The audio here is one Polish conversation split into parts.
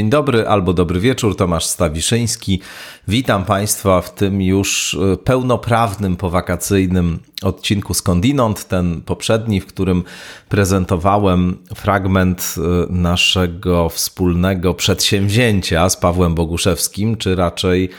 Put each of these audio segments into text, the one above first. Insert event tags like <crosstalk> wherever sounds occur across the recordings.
Dzień dobry albo dobry wieczór, Tomasz Stawiszyński. Witam Państwa w tym już e, pełnoprawnym, powakacyjnym odcinku Skądinąd, ten poprzedni, w którym prezentowałem fragment e, naszego wspólnego przedsięwzięcia z Pawłem Boguszewskim, czy raczej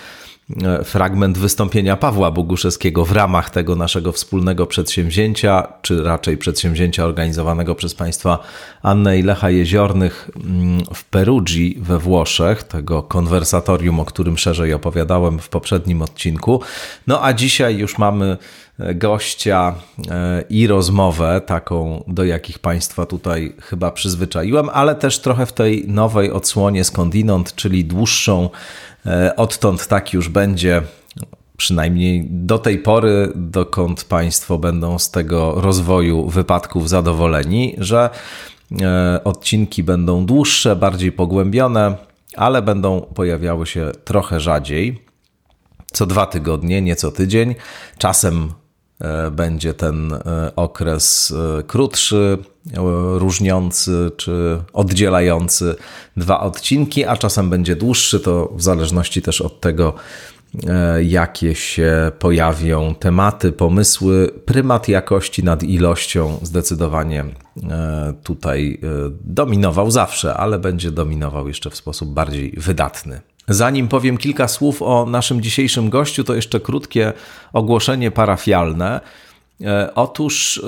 fragment wystąpienia Pawła Boguszewskiego w ramach tego naszego wspólnego przedsięwzięcia, czy raczej przedsięwzięcia organizowanego przez państwa Annę i Lecha Jeziornych mm, w Perugii we Włoszech, tego konwersatorium, o którym szerzej opowiadałem w poprzednim odcinku. No a dzisiaj już mamy e, gościa e, i rozmowę, taką, do jakich Państwa tutaj chyba przyzwyczaiłem, ale też trochę w tej nowej odsłonie skądinąd, czyli dłuższą E, odtąd tak już będzie, przynajmniej do tej pory, dokąd Państwo będą z tego rozwoju wypadków zadowoleni, że e, odcinki będą dłuższe, bardziej pogłębione, ale będą pojawiały się trochę rzadziej. Co dwa tygodnie, nie co tydzień. Czasem będzie ten okres krótszy, różniący czy oddzielający dwa odcinki, a czasem będzie dłuższy, to w zależności też od tego, e, jakie się pojawią tematy, pomysły. Prymat jakości nad ilością zdecydowanie e, tutaj e, dominował zawsze, ale będzie dominował jeszcze w sposób bardziej wydatny. Zanim powiem kilka słów o naszym dzisiejszym gościu, to jeszcze krótkie ogłoszenie parafialne. Otóż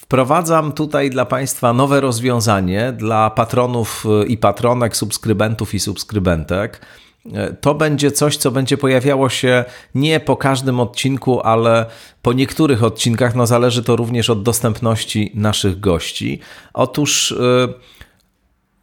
Wprowadzam tutaj dla Państwa nowe rozwiązanie dla patronów y, i patronek, subskrybentów i subskrybentek. To będzie coś, co będzie pojawiało się nie po każdym odcinku, ale po niektórych odcinkach. No, zależy to również od dostępności naszych gości. Otóż. Yy,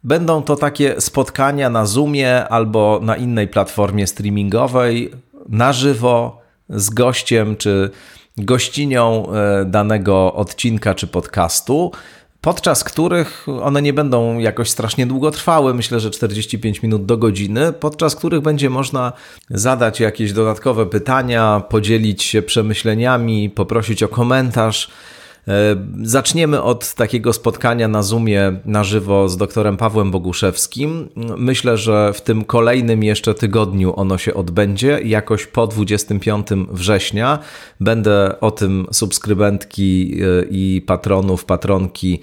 Będą to takie spotkania na Zoomie albo na innej platformie streamingowej, na żywo, z gościem czy gościnią e, danego odcinka czy podcastu, podczas których one nie będą jakoś strasznie długo trwały, myślę, że 45 minut do godziny, podczas których będzie można zadać jakieś dodatkowe pytania, podzielić się przemyśleniami, poprosić o komentarz. E, zaczniemy od takiego spotkania na Zoomie na żywo z doktorem Pawłem Boguszewskim. Myślę, że w tym kolejnym jeszcze tygodniu ono się odbędzie, jakoś po 25 września. Będę o tym subskrybentki e, i patronów, patronki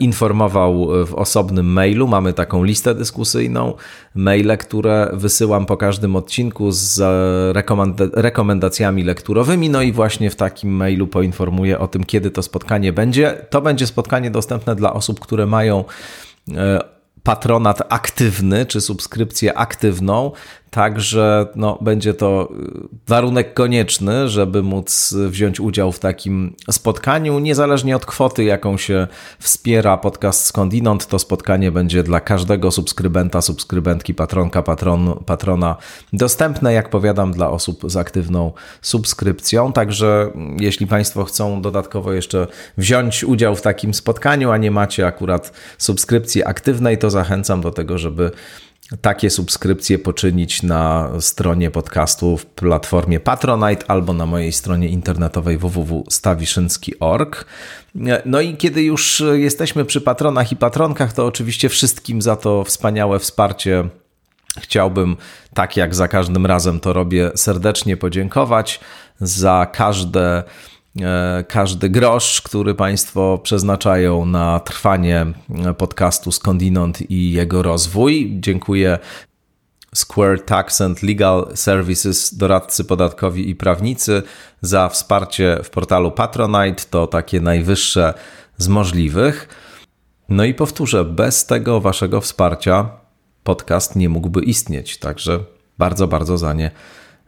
informował w osobnym mailu. Mamy taką listę dyskusyjną, maile, które wysyłam po każdym odcinku z rekomendacjami lekturowymi. No i właśnie w takim mailu poinformuję o tym, kiedy to spotkanie będzie. To będzie spotkanie dostępne dla osób, które mają e, patronat aktywny, czy subskrypcję aktywną, Także no, będzie to y, warunek konieczny, żeby móc wziąć udział w takim spotkaniu. Niezależnie od kwoty, jaką się wspiera podcast Skądinąd, to spotkanie będzie dla każdego subskrybenta, subskrybentki, patronka, patron, patrona dostępne, jak powiadam, dla osób z aktywną subskrypcją. Także mm, jeśli Państwo chcą dodatkowo jeszcze wziąć udział w takim spotkaniu, a nie macie akurat subskrypcji aktywnej, to zachęcam do tego, żeby takie subskrypcje poczynić na stronie podcastu w platformie Patronite albo na mojej stronie internetowej www.stawiszynski.org. No i kiedy już jesteśmy przy patronach i patronkach, to oczywiście wszystkim za to wspaniałe wsparcie chciałbym, tak jak za każdym razem to robię, serdecznie podziękować za każde każdy grosz, który Państwo przeznaczają na trwanie podcastu Skądinąd i jego rozwój. Dziękuję Square Tax and Legal Services, doradcy podatkowi i prawnicy, za wsparcie w portalu Patronite. To takie najwyższe z możliwych. No i powtórzę, bez tego Waszego wsparcia podcast nie mógłby istnieć. Także bardzo, bardzo za nie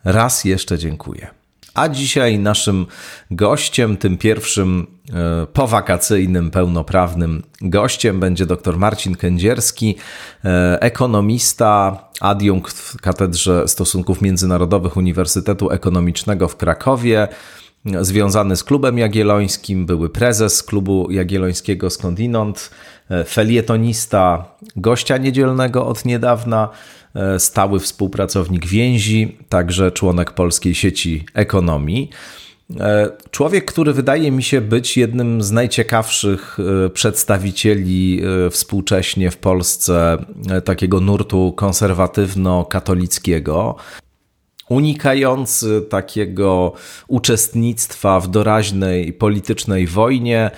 raz jeszcze dziękuję. A dzisiaj naszym gościem, tym pierwszym e, powakacyjnym, pełnoprawnym gościem będzie dr Marcin Kędzierski, e, ekonomista, adiunkt w Katedrze Stosunków Międzynarodowych Uniwersytetu Ekonomicznego w Krakowie, związany z Klubem Jagiellońskim, były prezes Klubu Jagiellońskiego skądinąd, e, felietonista, gościa niedzielnego od niedawna, stały współpracownik więzi, także członek polskiej sieci ekonomii. E, człowiek, który wydaje mi się być jednym z najciekawszych e, przedstawicieli e, współcześnie w Polsce takiego nurtu konserwatywno-katolickiego, unikający takiego uczestnictwa w doraźnej politycznej wojnie,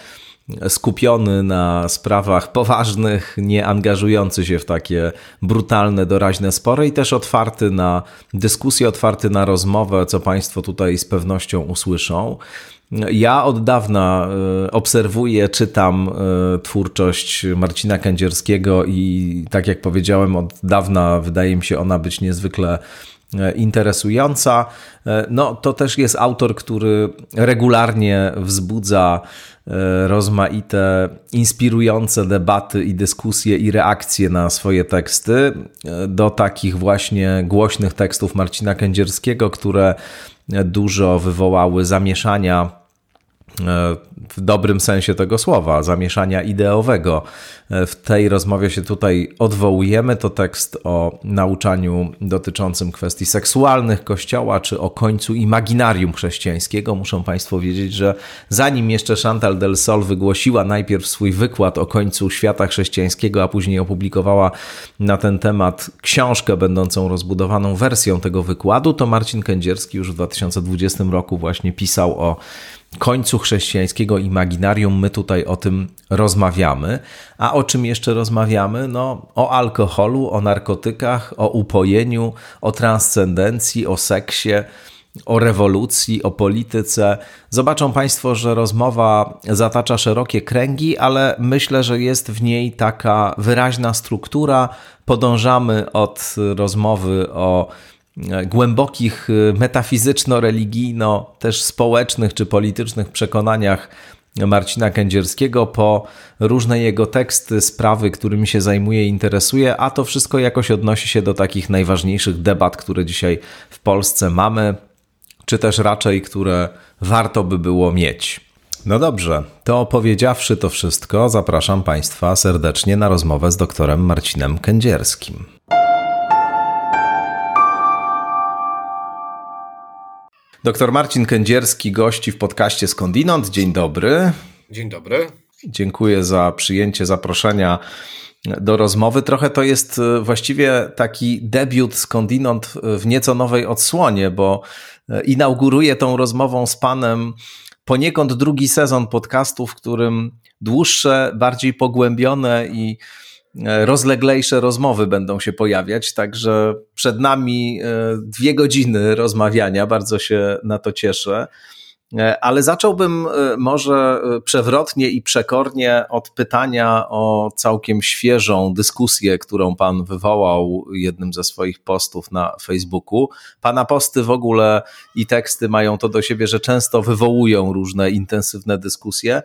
skupiony na sprawach poważnych, nie angażujący się w takie brutalne, doraźne spory i też otwarty na dyskusję, otwarty na rozmowę, co Państwo tutaj z pewnością usłyszą. Ja od dawna e, obserwuję, czytam e, twórczość Marcina Kędzierskiego i tak jak powiedziałem, od dawna wydaje mi się ona być niezwykle e, interesująca. No, to też jest autor, który regularnie wzbudza rozmaite, inspirujące debaty i dyskusje i reakcje na swoje teksty, e, do takich właśnie głośnych tekstów Marcina Kędzierskiego, które dużo wywołały zamieszania E, w dobrym sensie tego słowa, zamieszania ideowego. E, w tej rozmowie się tutaj odwołujemy. To tekst o nauczaniu dotyczącym kwestii seksualnych Kościoła, czy o końcu imaginarium chrześcijańskiego. Muszą Państwo wiedzieć, że zanim jeszcze Chantal del Sol wygłosiła najpierw swój wykład o końcu świata chrześcijańskiego, a później opublikowała na ten temat książkę będącą rozbudowaną wersją tego wykładu, to Marcin Kędzierski już w 2020 roku właśnie pisał o końcu chrześcijańskiego imaginarium my tutaj o tym rozmawiamy. A o czym jeszcze rozmawiamy? No, o alkoholu, o narkotykach, o upojeniu, o transcendencji, o seksie, o rewolucji, o polityce. Zobaczą Państwo, że rozmowa zatacza szerokie kręgi, ale myślę, że jest w niej taka wyraźna struktura. Podążamy od rozmowy o głębokich y, metafizyczno-religijno, też społecznych czy politycznych przekonaniach Marcina Kędzierskiego po różne jego teksty, sprawy, którymi się zajmuje i interesuje, a to wszystko jakoś odnosi się do takich najważniejszych debat, które dzisiaj w Polsce mamy, czy też raczej, które warto by było mieć. No dobrze, to opowiedziawszy to wszystko, zapraszam Państwa serdecznie na rozmowę z doktorem Marcinem Kędzierskim. Doktor Marcin Kędzierski gości w podcaście Skądinąd. Dzień dobry. Dzień dobry. Dziękuję za przyjęcie zaproszenia do rozmowy. Trochę to jest e, właściwie taki debiut Skądinąd w nieco nowej odsłonie, bo e, inauguruję tą rozmową z panem poniekąd drugi sezon podcastu, w którym dłuższe, bardziej pogłębione i E, rozleglejsze rozmowy będą się pojawiać, także przed nami e, dwie godziny rozmawiania, bardzo się na to cieszę. E, ale zacząłbym może przewrotnie i przekornie od pytania o całkiem świeżą dyskusję, którą pan wywołał jednym ze swoich postów na Facebooku. Pana posty w ogóle i teksty mają to do siebie, że często wywołują różne intensywne dyskusje.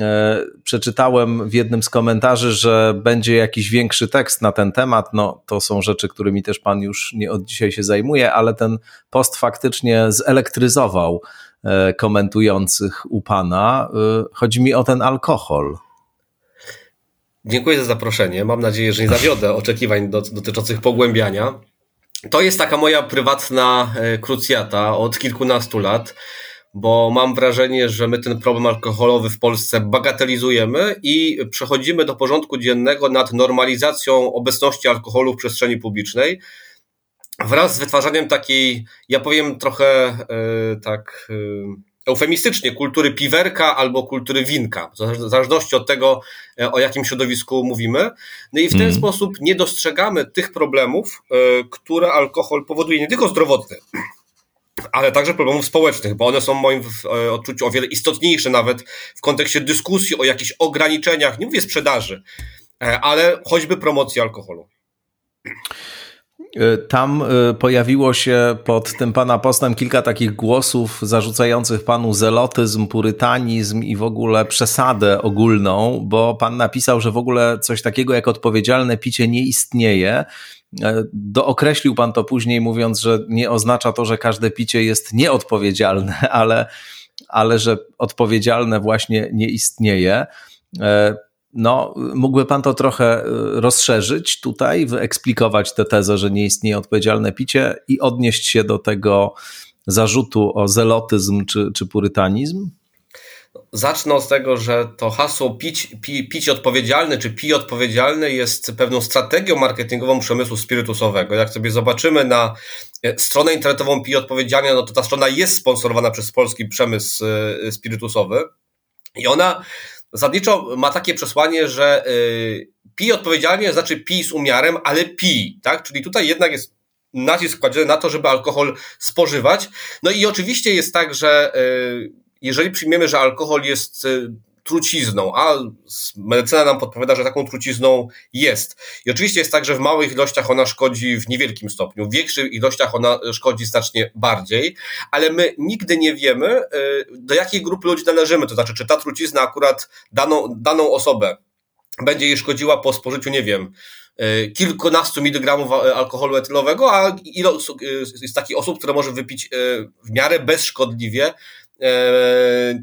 E, przeczytałem w jednym z komentarzy, że będzie jakiś większy tekst na ten temat. No, to są rzeczy, którymi też pan już nie od dzisiaj się zajmuje, ale ten post faktycznie zelektryzował e, komentujących u pana. E, chodzi mi o ten alkohol. Dziękuję za zaproszenie. Mam nadzieję, że nie zawiodę <laughs> oczekiwań dotyczących pogłębiania. To jest taka moja prywatna krucjata od kilkunastu lat bo mam wrażenie, że my ten problem alkoholowy w Polsce bagatelizujemy i przechodzimy do porządku dziennego nad normalizacją obecności alkoholu w przestrzeni publicznej. Wraz z wytwarzaniem takiej, ja powiem trochę yy, tak yy, eufemistycznie, kultury piwerka albo kultury winka, w zależności od tego, e, o jakim środowisku mówimy. No i w ten mm. sposób nie dostrzegamy tych problemów, które alkohol powoduje, nie tylko zdrowotne, ale także problemów społecznych, bo one są w moim e, odczuciu o wiele istotniejsze nawet w kontekście dyskusji o jakichś ograniczeniach, nie mówię sprzedaży, e, ale choćby promocji alkoholu. E, tam pojawiło się pod tym pana postem kilka takich głosów zarzucających panu zelotyzm, purytanizm i w ogóle przesadę ogólną, bo pan napisał, że w ogóle coś takiego jak odpowiedzialne picie nie istnieje dookreślił pan to później, mówiąc, że nie oznacza to, że każde picie jest nieodpowiedzialne, <laughs> ale, ale że odpowiedzialne właśnie nie istnieje. E, no, mógłby pan to trochę e, rozszerzyć tutaj, wyeksplikować tę tezę, że nie istnieje odpowiedzialne picie i odnieść się do tego zarzutu o zelotyzm czy, czy purytanizm? Zacznę od tego, że to hasło pić, pi, pić odpowiedzialny czy pij odpowiedzialny jest pewną strategią marketingową przemysłu spirytusowego. Jak sobie zobaczymy na e, stronę internetową pij odpowiedzialnie, no to ta strona jest sponsorowana przez polski przemysł e, spirytusowy i ona zasadniczo ma takie przesłanie, że e, pij odpowiedzialnie znaczy pij z umiarem, ale pij, tak? Czyli tutaj jednak jest nacisk kładziony na to, żeby alkohol spożywać. No i oczywiście jest tak, że jeżeli przyjmiemy, że alkohol jest y, trucizną, a medycyna nam podpowiada, że taką trucizną jest. I oczywiście jest tak, że w małych ilościach ona szkodzi w niewielkim stopniu, w większych ilościach ona szkodzi znacznie bardziej, ale my nigdy nie wiemy, y, do jakiej grupy ludzi należymy. To znaczy, czy ta trucizna akurat daną, daną osobę będzie jej szkodziła po spożyciu, nie wiem, y, kilkunastu miligramów alkoholu etylowego, a ile jest takich osób, które może wypić w miarę bezszkodliwie E,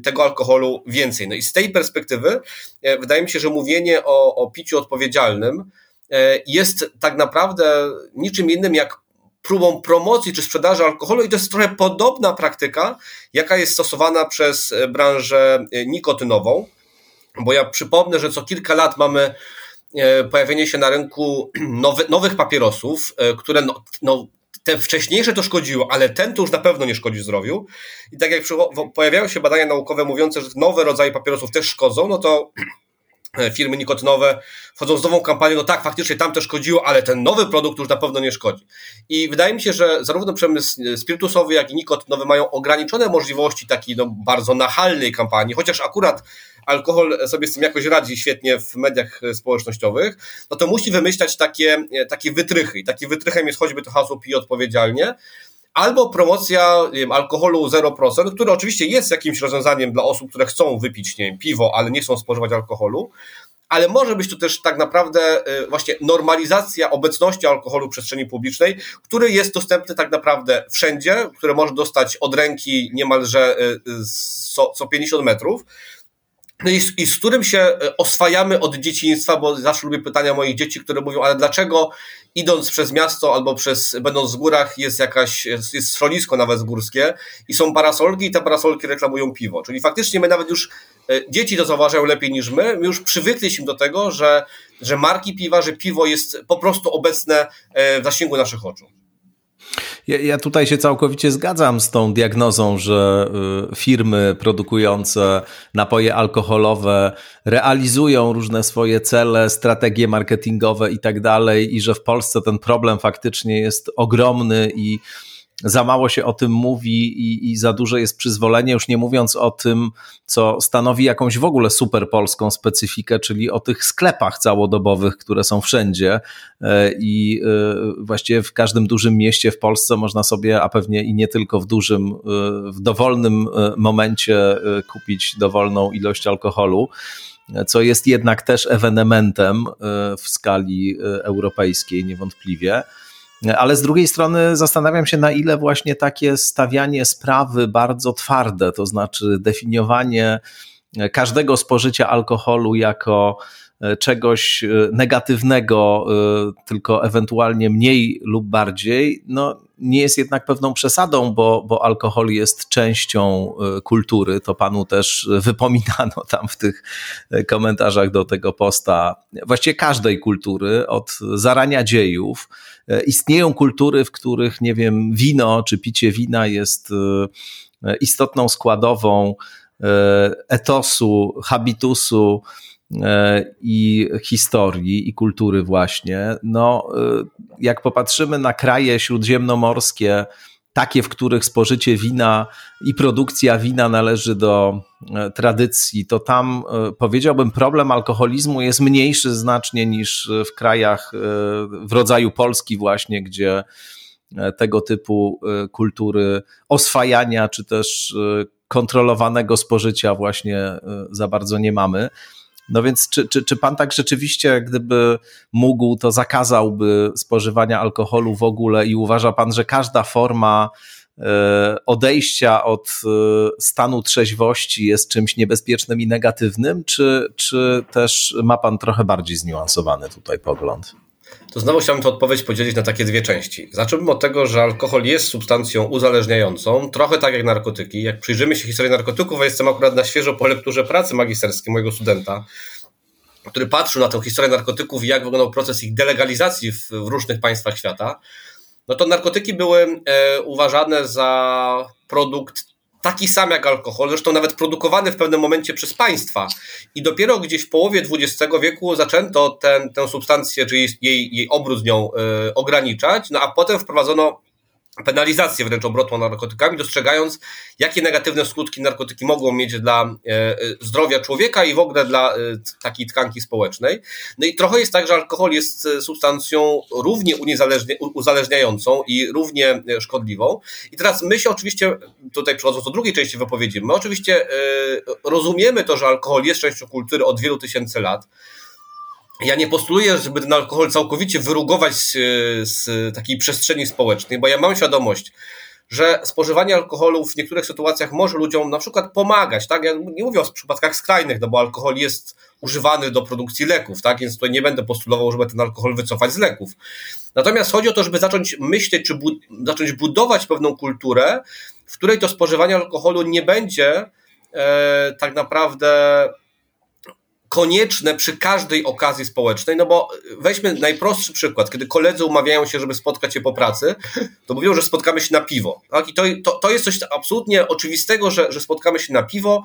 tego alkoholu więcej. No i z tej perspektywy e, wydaje mi się, że mówienie o, o piciu odpowiedzialnym e, jest tak naprawdę niczym innym jak próbą promocji czy sprzedaży alkoholu i to jest trochę podobna praktyka, jaka jest stosowana przez branżę nikotynową, bo ja przypomnę, że co kilka lat mamy pojawienie się na rynku nowy, nowych papierosów, które no, no, te wcześniejsze to szkodziło, ale ten to już na pewno nie szkodzi zdrowiu. I tak jak pojawiają się badania naukowe mówiące, że nowe rodzaje papierosów też szkodzą, no to firmy nikotynowe wchodzą z nową kampanią, no tak, faktycznie tam to szkodziło, ale ten nowy produkt już na pewno nie szkodzi. I wydaje mi się, że zarówno przemysł spirytusowy, jak i nikotynowy mają ograniczone możliwości takiej no, bardzo nachalnej kampanii, chociaż akurat alkohol sobie z tym jakoś radzi świetnie w mediach społecznościowych, no to musi wymyślać takie, takie wytrychy. I takim wytrychem jest choćby to hasło pij odpowiedzialnie, albo promocja wiem, alkoholu 0%, który oczywiście jest jakimś rozwiązaniem dla osób, które chcą wypić nie wiem, piwo, ale nie chcą spożywać alkoholu, ale może być to też tak naprawdę y, właśnie normalizacja obecności alkoholu w przestrzeni publicznej, który jest dostępny tak naprawdę wszędzie, które może dostać od ręki niemalże y, co 50 metrów. No i, i z którym się e, oswajamy od dzieciństwa, bo zawsze lubię pytania moich dzieci, które mówią, ale dlaczego idąc przez miasto albo przez, będąc w górach jest jakaś, jest, schronisko nawet górskie i są parasolki i te parasolki reklamują piwo. Czyli faktycznie my nawet już, e, dzieci to zauważają lepiej niż my, my już przywykliśmy do tego, że, że marki piwa, że piwo jest po prostu obecne e, w zasięgu naszych oczu. Ja, ja, tutaj się całkowicie zgadzam z tą diagnozą, że y, firmy produkujące napoje alkoholowe realizują różne swoje cele, strategie marketingowe i tak dalej, i że w Polsce ten problem faktycznie jest ogromny i za mało się o tym mówi i, i, za duże jest przyzwolenie, już nie mówiąc o tym, co stanowi jakąś w ogóle super polską specyfikę, czyli o tych sklepach całodobowych, które są wszędzie e, i e, właściwie w każdym dużym mieście w Polsce można sobie, a pewnie i nie tylko w dużym, e, w dowolnym momencie kupić dowolną ilość alkoholu co jest jednak też ewenementem w skali europejskiej niewątpliwie. Ale z drugiej strony zastanawiam się, na ile właśnie takie stawianie sprawy bardzo twarde, to znaczy definiowanie każdego spożycia alkoholu jako e, czegoś e, negatywnego, e, tylko ewentualnie mniej lub bardziej, no nie jest jednak pewną przesadą, bo, bo alkohol jest częścią kultury. To panu też wypominano tam w tych komentarzach do tego posta. Właściwie każdej kultury, od zarania dziejów. Istnieją kultury, w których, nie wiem, wino czy picie wina jest istotną składową etosu, habitusu e, i historii i kultury właśnie. No, e, jak popatrzymy na kraje śródziemnomorskie, takie, w których spożycie wina i produkcja wina należy do e, tradycji, to tam powiedziałbym problem alkoholizmu jest mniejszy znacznie niż w krajach w rodzaju Polski właśnie, gdzie tego typu kultury oswajania czy też kontrolowanego spożycia właśnie za bardzo nie mamy. No więc czy, czy, czy pan tak rzeczywiście, gdyby mógł, to zakazałby spożywania alkoholu w ogóle i uważa pan, że każda forma y, odejścia od y, stanu trzeźwości jest czymś niebezpiecznym i negatywnym, czy, czy też ma pan trochę bardziej zniuansowany tutaj pogląd? To znowu chciałbym tę odpowiedź podzielić na takie dwie części. Zacząłbym od tego, że alkohol jest substancją uzależniającą, trochę tak jak narkotyki. Jak przyjrzymy się historii narkotyków, a jestem akurat na świeżo po lekturze pracy magisterskiej mojego studenta, który patrzył na tę historię narkotyków i jak wyglądał proces ich delegalizacji w, w różnych państwach świata, no to narkotyki były e, uważane za produkt taki sam jak alkohol, zresztą nawet produkowany w pewnym momencie przez państwa. I dopiero gdzieś w połowie XX wieku zaczęto ten, tę substancję, czyli jej, jej obrót nią y, ograniczać, no a potem wprowadzono penalizację wręcz obrotu narkotykami, dostrzegając, jakie negatywne skutki narkotyki mogą mieć dla e, e, zdrowia człowieka i w ogóle dla e, takiej tkanki społecznej. No i trochę jest tak, że alkohol jest substancją równie uzależniającą i równie szkodliwą. I teraz my się oczywiście, tutaj przechodząc do drugiej części wypowiedzi, my oczywiście rozumiemy to, że alkohol jest częścią kultury od wielu tysięcy lat, ja nie postuluję, żeby ten alkohol całkowicie wyrugować z, z takiej przestrzeni społecznej, bo ja mam świadomość, że spożywanie alkoholu w niektórych sytuacjach może ludziom na przykład pomagać, tak? Ja nie mówię o przypadkach skrajnych, no bo alkohol jest używany do produkcji leków, tak? Więc tutaj nie będę postulował, żeby ten alkohol wycofać z leków. Natomiast chodzi o to, żeby zacząć myśleć, czy bu zacząć budować pewną kulturę, w której to spożywanie alkoholu nie będzie e, tak naprawdę konieczne przy każdej okazji społecznej, no bo weźmy najprostszy przykład, kiedy koledzy umawiają się, żeby spotkać się po pracy, to mówią, że spotkamy się na piwo. Tak? I to, to, to jest coś absolutnie oczywistego, że, że spotkamy się na piwo,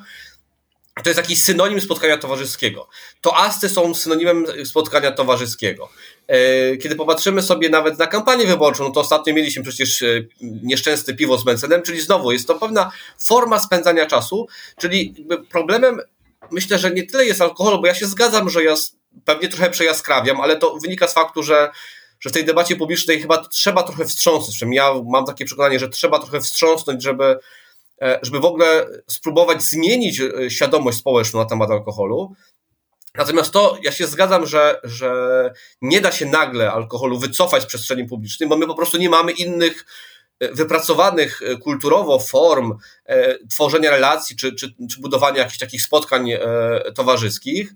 to jest jakiś synonim spotkania towarzyskiego. To asty są synonimem spotkania towarzyskiego. E, kiedy popatrzymy sobie nawet na kampanię wyborczą, no to ostatnio mieliśmy przecież e, nieszczęsne piwo z Mencenem, czyli znowu jest to pewna forma spędzania czasu, czyli problemem myślę, że nie tyle jest alkohol, bo ja się zgadzam, że ja pewnie trochę przejaskrawiam, ale to wynika z faktu, że, że w tej debacie publicznej chyba trzeba trochę wstrząsnąć. Ja mam takie przekonanie, że trzeba trochę wstrząsnąć, żeby, e, żeby w ogóle spróbować zmienić e, świadomość społeczną na temat alkoholu. Natomiast to, ja się zgadzam, że, że nie da się nagle alkoholu wycofać z przestrzeni publicznej, bo my po prostu nie mamy innych wypracowanych e, kulturowo form e, tworzenia relacji czy, czy, czy budowania jakichś takich spotkań e, towarzyskich.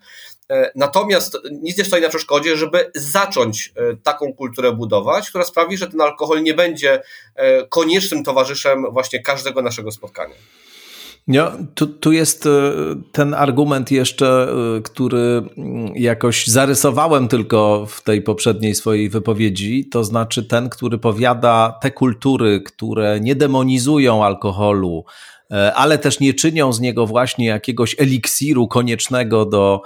Natomiast nic nie stoi na przeszkodzie, żeby zacząć taką kulturę budować, która sprawi, że ten alkohol nie będzie koniecznym towarzyszem właśnie każdego naszego spotkania. No, tu, tu jest e, ten argument jeszcze, e, który mm, jakoś zarysowałem tylko w tej poprzedniej swojej wypowiedzi, to znaczy ten, który powiada te kultury, które nie demonizują alkoholu, e, ale też nie czynią z niego właśnie jakiegoś eliksiru koniecznego do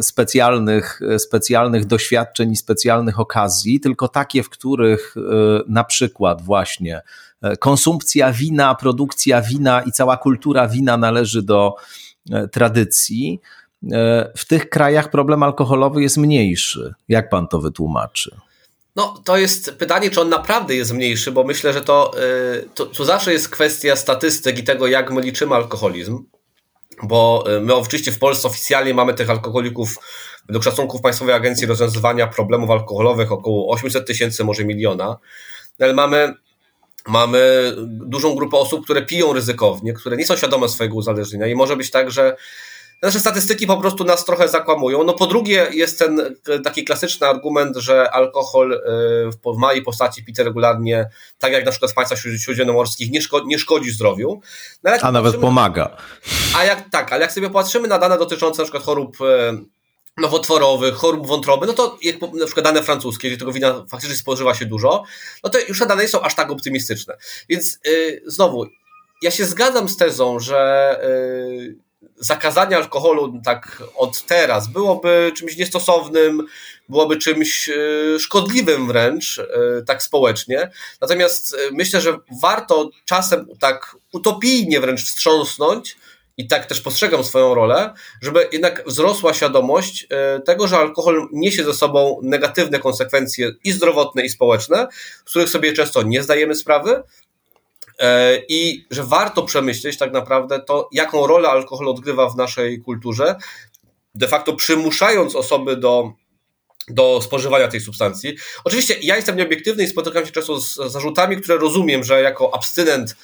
specjalnych, specjalnych doświadczeń i specjalnych okazji, tylko takie, w których na przykład właśnie konsumpcja wina, produkcja wina i cała kultura wina należy do e, tradycji. E, w tych krajach problem alkoholowy jest mniejszy. Jak pan to wytłumaczy? No, to jest pytanie, czy on naprawdę jest mniejszy, bo myślę, że to, to, to zawsze jest kwestia statystyk i tego, jak my liczymy alkoholizm. Bo my oczywiście w Polsce oficjalnie mamy tych alkoholików, według szacunków Państwowej Agencji Rozwiązywania Problemów Alkoholowych, około 800 tysięcy, może miliona. Ale mamy mamy dużą grupę osób, które piją ryzykownie, które nie są świadome swojego uzależnienia i może być tak, że nasze statystyki po prostu nas trochę zakłamują. No po drugie jest ten taki klasyczny argument, że alkohol y, w małej postaci pity regularnie, tak jak na przykład w państwach śródziemnomorskich, nie, szko nie szkodzi zdrowiu. No a nawet pomaga. A jak tak, ale jak sobie patrzymy na dane dotyczące na przykład chorób y, nowotworowych, chorób wątroby, no to jak na przykład dane francuskie, gdzie tego wina faktycznie spożywa się dużo, no to już te dane nie są aż tak optymistyczne. Więc yy, znowu, ja się zgadzam z tezą, że yy, zakazanie alkoholu tak od teraz byłoby czymś niestosownym, byłoby czymś yy, szkodliwym wręcz, yy, tak społecznie. Natomiast yy, myślę, że warto czasem tak utopijnie wręcz wstrząsnąć, i tak też postrzegam swoją rolę, żeby jednak wzrosła świadomość e, tego, że alkohol niesie ze sobą negatywne konsekwencje i zdrowotne, i społeczne, z których sobie często nie zdajemy sprawy, e, i że warto przemyśleć tak naprawdę to, jaką rolę alkohol odgrywa w naszej kulturze, de facto przymuszając osoby do, do spożywania tej substancji. Oczywiście ja jestem nieobiektywny i spotykam się często z zarzutami, które rozumiem, że jako abstynent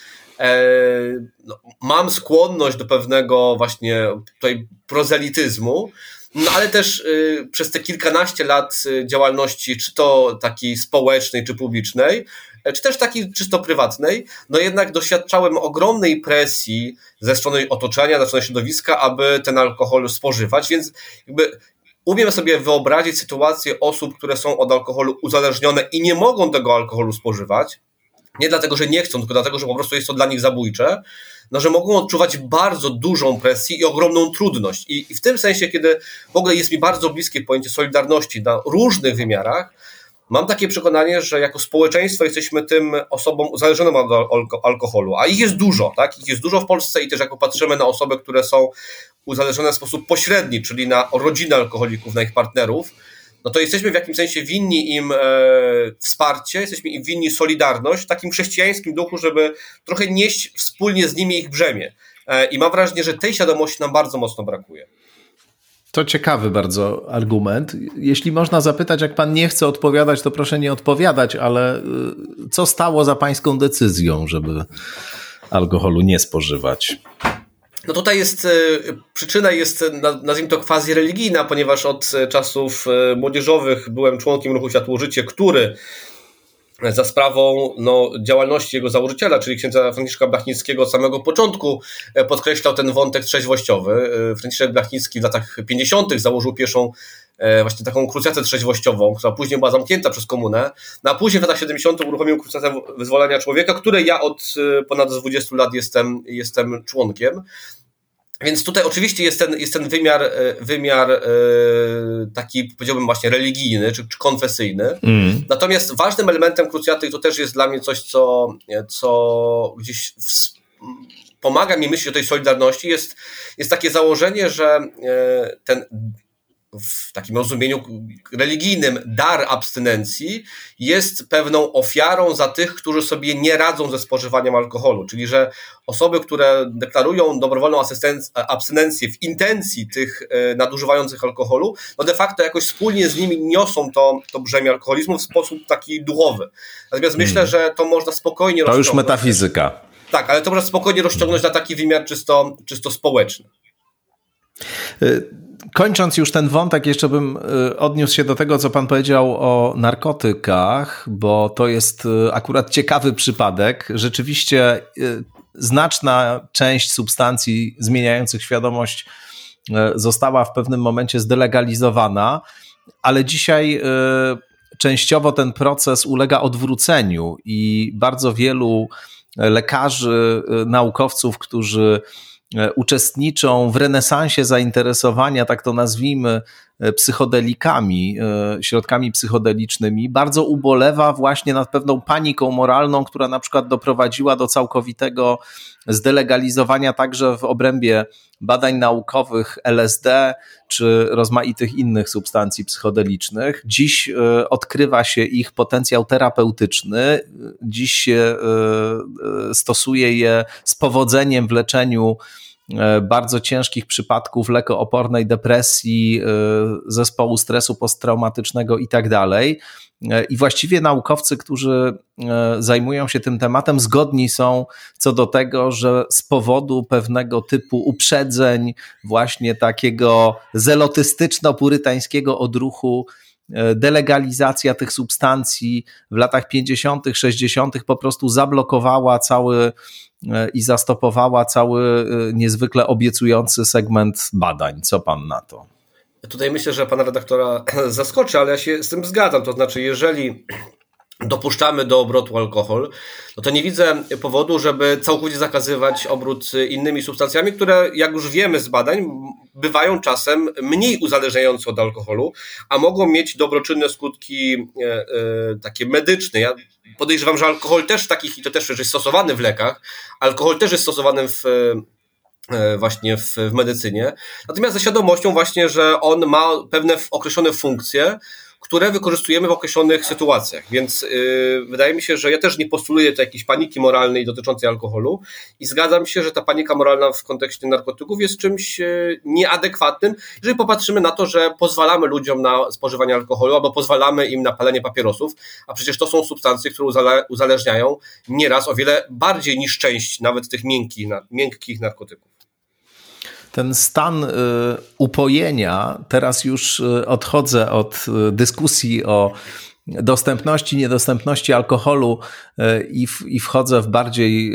no, mam skłonność do pewnego właśnie tutaj prozelityzmu. no ale też y, przez te kilkanaście lat y, działalności, czy to takiej społecznej, czy publicznej, e, czy też takiej czysto prywatnej, no jednak doświadczałem ogromnej presji ze strony otoczenia, ze strony środowiska, aby ten alkohol spożywać, więc jakby umiem sobie wyobrazić sytuację osób, które są od alkoholu uzależnione i nie mogą tego alkoholu spożywać, nie dlatego, że nie chcą, tylko dlatego, że po prostu jest to dla nich zabójcze, no, że mogą odczuwać bardzo dużą presję i ogromną trudność. I, I, w tym sensie, kiedy w ogóle jest mi bardzo bliskie pojęcie solidarności na różnych wymiarach, mam takie przekonanie, że jako społeczeństwo jesteśmy tym osobom uzależnionym od alkoholu, a ich jest dużo, tak? Ich jest dużo w Polsce i też jak popatrzymy na osoby, które są uzależnione w sposób pośredni, czyli na rodzinę alkoholików, na ich partnerów, no to jesteśmy w jakimś sensie winni im e, wsparcie, jesteśmy im winni solidarność w takim chrześcijańskim duchu, żeby trochę nieść wspólnie z nimi ich brzemię. E, I mam wrażenie, że tej świadomości nam bardzo mocno brakuje. To ciekawy bardzo argument. Jeśli można zapytać, jak pan nie chce odpowiadać, to proszę nie odpowiadać, ale e, co stało za pańską decyzją, żeby alkoholu nie spożywać? No tutaj jest, e, przyczyna jest, nazwijmy to quasi religijna, ponieważ od e, czasów e, młodzieżowych byłem członkiem ruchu Światło Życie, który za sprawą no, działalności jego założyciela, czyli księdza Franciszka Blachnickiego od samego początku podkreślał ten wątek trzeźwościowy. Franciszek Blachnicki w latach 50. założył pierwszą właśnie taką krucjatę trzeźwościową, która później była zamknięta przez komunę, no, a później w latach 70. uruchomił krucjatę wyzwolenia człowieka, której ja od ponad 20 lat jestem, jestem członkiem. Więc tutaj oczywiście jest ten, jest ten wymiar, e, wymiar e, taki, powiedziałbym, właśnie religijny czy, czy konfesyjny. Mm. Natomiast ważnym elementem krucjaty to też jest dla mnie coś, co, co gdzieś w, pomaga mi myśleć o tej solidarności, jest, jest takie założenie, że e, ten w takim rozumieniu religijnym dar abstynencji jest pewną ofiarą za tych, którzy sobie nie radzą ze spożywaniem alkoholu. Czyli, że osoby, które deklarują dobrowolną abstynencję w intencji tych e, nadużywających alkoholu, no de facto jakoś wspólnie z nimi niosą to, to brzemię alkoholizmu w sposób taki duchowy. Natomiast hmm. myślę, że to można spokojnie To już metafizyka. Tak, ale to można spokojnie rozciągnąć na taki wymiar czysto, czysto społeczny. Y kończąc już ten wątek, jeszcze bym y, odniósł się do tego, co pan powiedział o narkotykach, bo to jest y, akurat ciekawy przypadek. Rzeczywiście y, znaczna część substancji zmieniających świadomość została w pewnym momencie zdelegalizowana, ale dzisiaj częściowo ten proces ulega odwróceniu i bardzo wielu lekarzy, naukowców, którzy uczestniczą w renesansie zainteresowania, tak to nazwijmy, e, psychodelikami, e, środkami psychodelicznymi, bardzo ubolewa właśnie nad pewną paniką moralną, która na przykład doprowadziła do całkowitego zdelegalizowania także w obrębie badań naukowych LSD czy rozmaitych innych substancji psychodelicznych. Dziś odkrywa się ich potencjał terapeutyczny, dziś się stosuje je z powodzeniem w leczeniu E, bardzo ciężkich przypadków lekoopornej depresji, e, zespołu stresu posttraumatycznego i tak dalej. E, I właściwie naukowcy, którzy zajmują się tym tematem, zgodni są co do tego, że z powodu pewnego typu uprzedzeń, właśnie takiego zelotystyczno-purytańskiego odruchu, delegalizacja tych substancji w latach 50., 60. po prostu zablokowała cały E, i zastopowała cały e, niezwykle obiecujący segment badań. Co pan na to? Tutaj myślę, że pana redaktora <clears throat> zaskoczy, ale ja się z tym zgadzam. To znaczy, jeżeli dopuszczamy do obrotu alkohol, no to nie widzę powodu, żeby całkowicie zakazywać obrót innymi substancjami, które, jak już wiemy z badań, bywają czasem mniej uzależniające od alkoholu, a mogą mieć dobroczynne skutki e, takie medyczne. Ja podejrzewam, że alkohol też takich, i to też jest stosowany w lekach, alkohol też jest stosowany w e, właśnie w, w medycynie. Natomiast ze świadomością właśnie, że on ma pewne określone funkcje, które wykorzystujemy w określonych sytuacjach. Więc yy, wydaje mi się, że ja też nie postuluję tu jakiejś paniki moralnej dotyczącej alkoholu i zgadzam się, że ta panika moralna w kontekście narkotyków jest czymś yy, nieadekwatnym, jeżeli popatrzymy na to, że pozwalamy ludziom na spożywanie alkoholu albo pozwalamy im na palenie papierosów, a przecież to są substancje, które uzależniają nieraz o wiele bardziej niż część nawet tych miękkich, miękkich narkotyków. Ten stan upojenia, teraz już odchodzę od dyskusji o dostępności, niedostępności alkoholu i, w, i wchodzę w bardziej,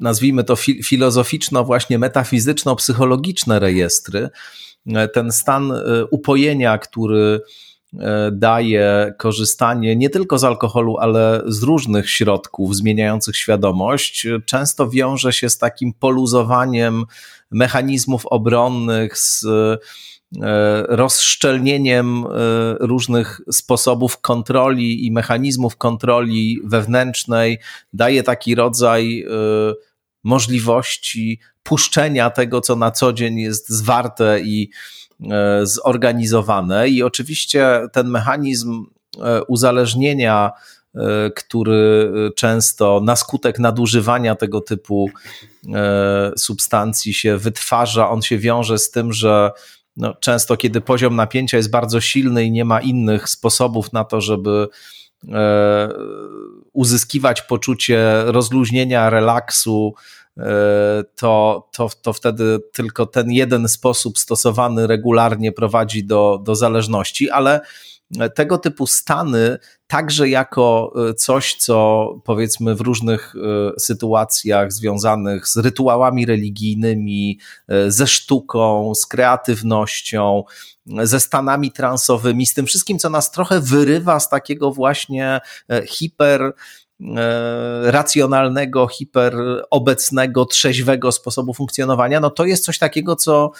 nazwijmy to filozoficzno, właśnie metafizyczno-psychologiczne rejestry. Ten stan upojenia, który daje korzystanie nie tylko z alkoholu, ale z różnych środków zmieniających świadomość, często wiąże się z takim poluzowaniem mechanizmów obronnych, z e, rozszczelnieniem e, różnych sposobów kontroli i mechanizmów kontroli wewnętrznej, daje taki rodzaj możliwości puszczenia tego, co na co dzień jest zwarte i E, zorganizowane. I oczywiście ten mechanizm e, uzależnienia, e, który często na skutek nadużywania tego typu substancji się wytwarza, on się wiąże z tym, że no, często kiedy poziom napięcia jest bardzo silny i nie ma innych sposobów na to, żeby uzyskiwać poczucie rozluźnienia, relaksu, to, to, to wtedy tylko ten jeden sposób stosowany regularnie prowadzi do, do zależności, ale tego typu stany także jako coś, co powiedzmy w różnych e, sytuacjach związanych z rytuałami religijnymi, e, ze sztuką, z kreatywnością, ze stanami transowymi, z tym wszystkim, co nas trochę wyrywa z takiego właśnie e, hiper E, racjonalnego, hiperobecnego, trzeźwego sposobu funkcjonowania, no to jest coś takiego, co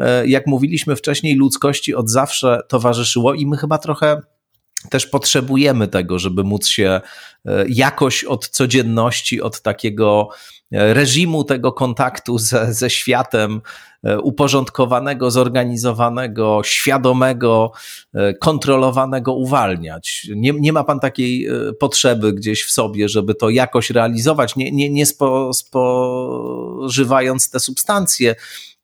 e, jak mówiliśmy wcześniej, ludzkości od zawsze towarzyszyło i my chyba trochę też potrzebujemy tego, żeby móc się e, jakoś od codzienności, od takiego reżimu tego kontaktu ze, ze światem e, uporządkowanego, zorganizowanego, świadomego, e, kontrolowanego uwalniać. Nie, nie ma pan takiej e, potrzeby gdzieś w sobie, żeby to jakoś realizować, nie, nie, nie spo, spożywając te substancje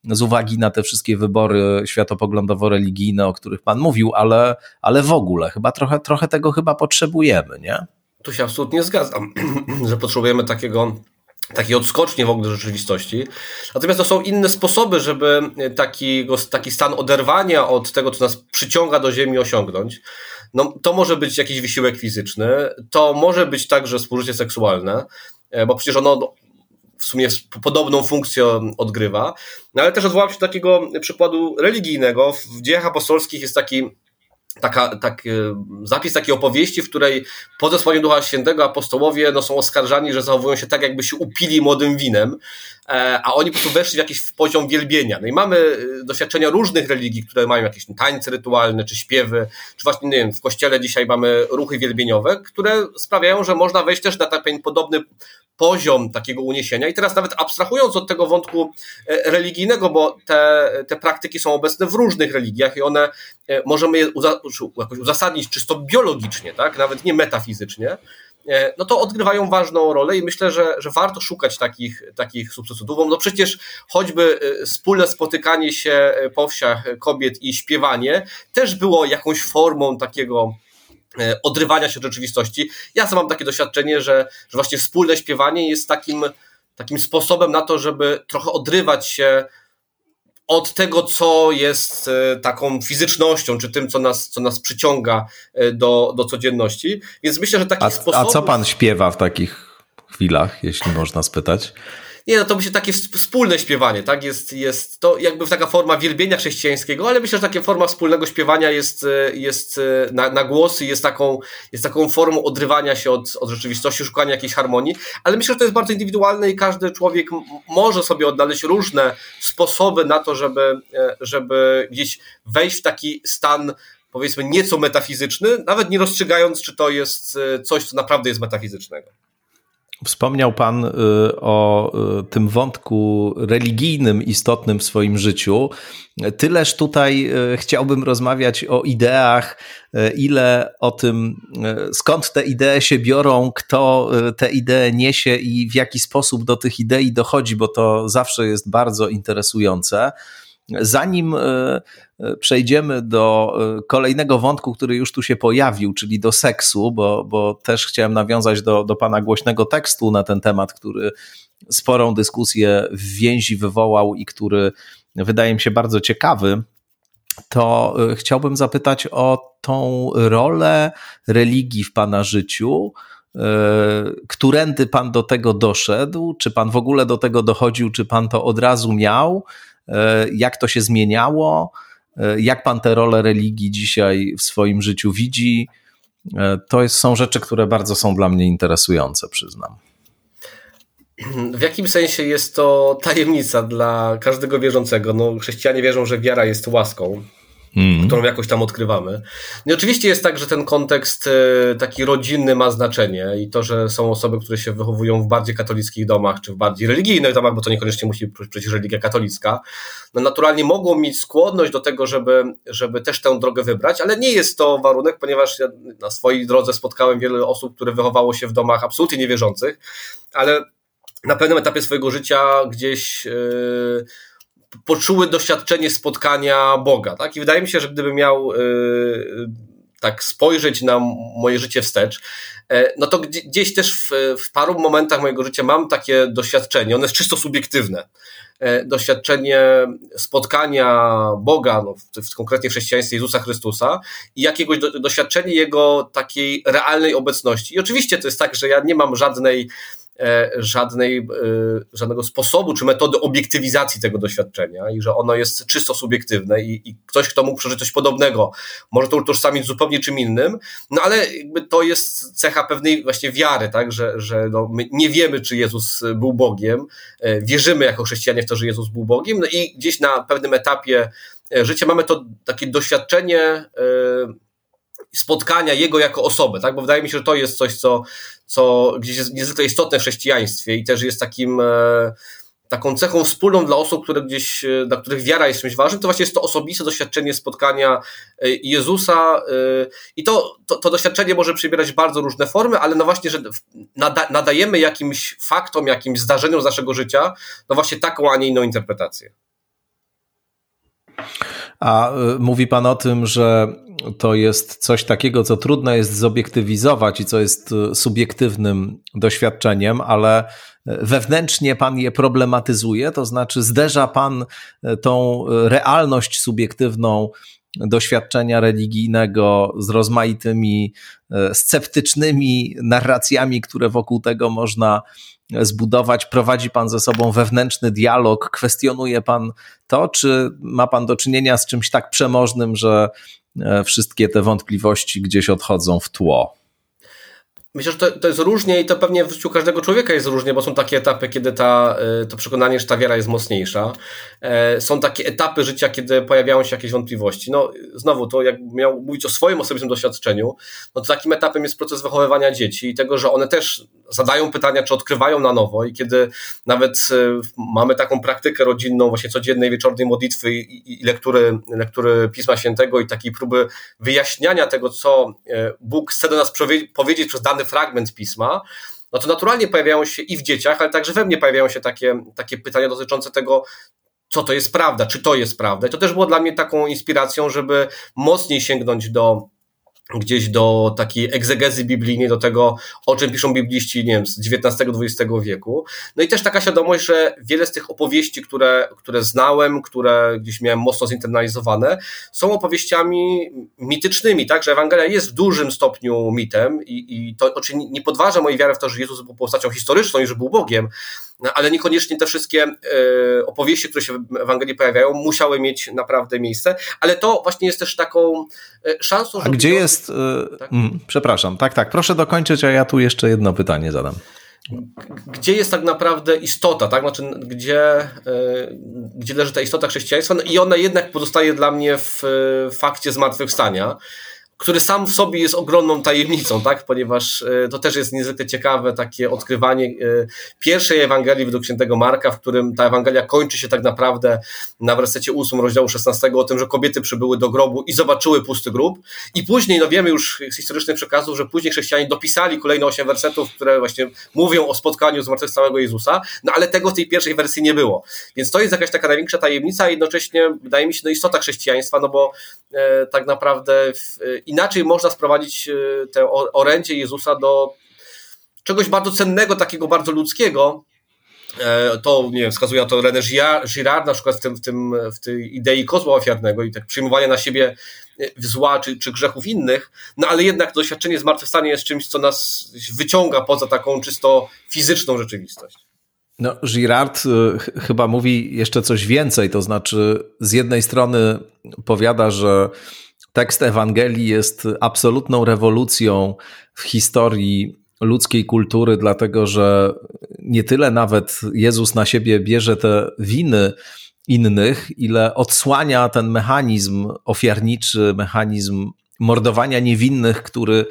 z uwagi na te wszystkie wybory światopoglądowo-religijne, o których pan mówił, ale, ale w ogóle chyba trochę, trochę tego chyba potrzebujemy, nie? Tu się absolutnie zgadzam, <clears throat> że potrzebujemy takiego takiej odskocznie w ogóle rzeczywistości. Natomiast to są inne sposoby, żeby taki, taki stan oderwania od tego, co nas przyciąga do Ziemi, osiągnąć. No, to może być jakiś wysiłek fizyczny, to może być także spożycie seksualne, e, bo przecież ono w sumie podobną funkcję odgrywa. No, ale też odwołam się do takiego przykładu religijnego. W dziejach apostolskich jest taki taka, tak, zapis takiej opowieści, w której po zesłaniu Ducha Świętego apostołowie no, są oskarżani, że zachowują się tak, jakby się upili młodym winem, a oni po prostu weszli w jakiś poziom wielbienia. No i mamy e, doświadczenia różnych religii, które mają jakieś tańce rytualne, czy śpiewy, czy właśnie, nie wiem, w kościele dzisiaj mamy ruchy wielbieniowe, które sprawiają, że można wejść też na taki podobny poziom takiego uniesienia. I teraz nawet abstrahując od tego wątku e, religijnego, bo te, te praktyki są obecne w różnych religiach i one e, możemy je uza, jakoś uzasadnić czysto biologicznie, tak? nawet nie metafizycznie, e, no to odgrywają ważną rolę i myślę, że, że warto szukać takich, takich substytutów. No przecież choćby wspólne spotykanie się po wsiach kobiet i śpiewanie też było jakąś formą takiego E, odrywania się od rzeczywistości. Ja sam mam takie doświadczenie, że, że właśnie wspólne śpiewanie jest takim, takim sposobem na to, żeby trochę odrywać się od tego, co jest e, taką fizycznością, czy tym, co nas, co nas przyciąga e, do, do codzienności. Więc myślę, że taki sposób. A co pan śpiewa w takich chwilach, jeśli można spytać? Nie, no to myślę takie wspólne śpiewanie, tak? Jest, jest to jakby taka forma wielbienia chrześcijańskiego, ale myślę, że taka forma wspólnego śpiewania jest, e, jest e, na, na głosy, jest taką, jest taką formą odrywania się od, od rzeczywistości, szukania jakiejś harmonii, ale myślę, że to jest bardzo indywidualne i każdy człowiek może sobie odnaleźć różne sposoby na to, żeby, e, żeby gdzieś wejść w taki stan powiedzmy nieco metafizyczny, nawet nie rozstrzygając, czy to jest coś, co naprawdę jest metafizycznego. Wspomniał Pan y, o y, tym wątku religijnym istotnym w swoim życiu. Tyleż tutaj y, chciałbym rozmawiać o ideach, ile o tym, skąd te idee się biorą, kto te idee niesie i w jaki sposób do tych idei dochodzi, bo to zawsze jest bardzo interesujące. Zanim e, e, przejdziemy do e, kolejnego wątku, który już tu się pojawił, czyli do seksu, bo, bo też chciałem nawiązać do, do Pana głośnego tekstu na ten temat, który sporą dyskusję w więzi wywołał i który wydaje mi się bardzo ciekawy, to chciałbym zapytać o tą rolę religii w Pana życiu. Którędy Pan do tego doszedł? Czy Pan w ogóle do tego dochodził? Czy Pan to od razu miał? Jak to się zmieniało? Jak Pan tę rolę religii dzisiaj w swoim życiu widzi? To jest, są rzeczy, które bardzo są dla mnie interesujące, przyznam. W jakim sensie jest to tajemnica dla każdego wierzącego? No, chrześcijanie wierzą, że wiara jest łaską, mm. którą jakoś tam odkrywamy. No i oczywiście jest tak, że ten kontekst e, taki rodzinny ma znaczenie i to, że są osoby, które się wychowują w bardziej katolickich domach, czy w bardziej religijnych domach, bo to niekoniecznie musi być przecież religia katolicka, no naturalnie mogą mieć skłonność do tego, żeby, żeby też tę drogę wybrać, ale nie jest to warunek, ponieważ ja na swojej drodze spotkałem wiele osób, które wychowało się w domach absolutnie niewierzących, ale na pewnym etapie swojego życia gdzieś yy, poczuły doświadczenie spotkania Boga. Tak? I wydaje mi się, że gdybym miał yy, tak spojrzeć na moje życie wstecz, yy, no to gdzieś też w, w paru momentach mojego życia mam takie doświadczenie, one jest czysto subiektywne. Doświadczenie spotkania Boga, no, w, w konkretnie chrześcijaństwie Jezusa Chrystusa i jakiegoś do, doświadczenie Jego takiej realnej obecności. I oczywiście to jest tak, że ja nie mam żadnej E, żadnej, e, żadnego sposobu czy metody obiektywizacji tego doświadczenia i że ono jest czysto subiektywne i, i ktoś, kto mógł przeżyć coś podobnego, może to utożsamić zupełnie czym innym, no ale to jest cecha pewnej właśnie wiary, tak, że, że no, my nie wiemy, czy Jezus był Bogiem, e, wierzymy jako chrześcijanie w to, że Jezus był Bogiem, no i gdzieś na pewnym etapie życia mamy to takie doświadczenie spotkania jego jako osoby, tak? Bo wydaje mi się, że to jest coś, co, co gdzieś jest niezwykle istotne w chrześcijaństwie i też jest takim e, taką cechą wspólną dla osób, które gdzieś, e, dla których wiara jest czymś ważnym, to właśnie jest to osobiste doświadczenie spotkania e, Jezusa i to, to, to doświadczenie może przybierać bardzo różne formy, ale no właśnie, że nada, nadajemy jakimś faktom, jakimś zdarzeniom z naszego życia, no właśnie taką, a nie inną interpretację. A mówi Pan o tym, że to jest coś takiego, co trudno jest zobiektywizować i co jest e, subiektywnym doświadczeniem, ale e, wewnętrznie pan je problematyzuje, to znaczy zderza pan e, tą realność subiektywną doświadczenia religijnego z rozmaitymi sceptycznymi narracjami, które wokół tego można zbudować. Prowadzi pan ze sobą wewnętrzny dialog, kwestionuje pan to, czy ma pan do czynienia z czymś tak przemożnym, że wszystkie te wątpliwości gdzieś odchodzą w tło. Myślę, że to, to jest różnie i to pewnie w życiu każdego człowieka jest różnie, bo są takie etapy, kiedy ta, y, to przekonanie, że ta wiara jest mocniejsza. E, są takie etapy życia, kiedy pojawiają się jakieś wątpliwości. No, znowu, to jak miał mówić o swoim osobistym doświadczeniu, no to takim etapem jest proces wychowywania dzieci i tego, że one też zadają pytania, czy odkrywają na nowo i kiedy nawet y, mamy taką praktykę rodzinną, właśnie codziennej wieczornej modlitwy i, i lektury, lektury Pisma Świętego i takiej próby wyjaśniania tego, co e, Bóg chce do nas powiedzieć przez dany fragment pisma, no to naturalnie pojawiają się i w dzieciach, ale także we mnie pojawiają się takie, takie pytania dotyczące tego, co to jest prawda, czy to jest prawda. I to też było dla mnie taką inspiracją, żeby mocniej sięgnąć do gdzieś do takiej egzegezy biblijnej, do tego, o czym piszą bibliści, nie wiem, z XIX-XX wieku. No i też taka świadomość, że wiele z tych opowieści, które, które znałem, które gdzieś miałem mocno zinternalizowane, są opowieściami mitycznymi, tak, że Ewangelia jest w dużym stopniu mitem i, i to oczywiście nie podważa mojej wiary w to, że Jezus był postacią historyczną i że był Bogiem, ale niekoniecznie te wszystkie e, opowieści, które się w Ewangelii pojawiają, musiały mieć naprawdę miejsce, ale to właśnie jest też taką e, szansą, A gdzie jest... E, tak? Mm, przepraszam, tak, tak, proszę dokończyć, a ja tu jeszcze jedno pytanie zadam gdzie jest tak naprawdę istota, tak? Znaczy, gdzie, gdzie leży ta istota chrześcijaństwa? No i ona jednak pozostaje dla mnie w fakcie zmartwychwstania który sam w sobie jest ogromną tajemnicą, tak? Ponieważ e, to też jest niezwykle ciekawe takie odkrywanie e, pierwszej Ewangelii według świętego Marka, w którym ta Ewangelia kończy się tak naprawdę na wersecie 8 rozdziału 16 o tym, że kobiety przybyły do grobu i zobaczyły pusty grób. I później, no wiemy już z historycznych przekazów, że później chrześcijanie dopisali kolejne 8 wersetów, które właśnie mówią o spotkaniu zmartwychwstałego Jezusa, no ale tego w tej pierwszej wersji nie było. Więc to jest jakaś taka największa tajemnica, a jednocześnie wydaje mi się, no istota chrześcijaństwa, no bo e, tak naprawdę w, inaczej można sprowadzić e, tę orędzie Jezusa do czegoś bardzo cennego, takiego bardzo ludzkiego, E, to, nie wiem, wskazuje na to René Girard, na przykład w, tym, w, tym, w tej idei kozła ofiarnego i tak przyjmowania na siebie e, zła czy, czy grzechów innych, no ale jednak doświadczenie zmartwychwstania jest czymś, co nas wyciąga poza taką czysto fizyczną rzeczywistość. No, Girard y, chyba mówi jeszcze coś więcej, to znaczy z jednej strony powiada, że tekst Ewangelii jest absolutną rewolucją w historii ludzkiej kultury, dlatego że nie tyle nawet Jezus na siebie bierze te winy innych, ile odsłania ten mechanizm ofiarniczy, mechanizm mordowania niewinnych, który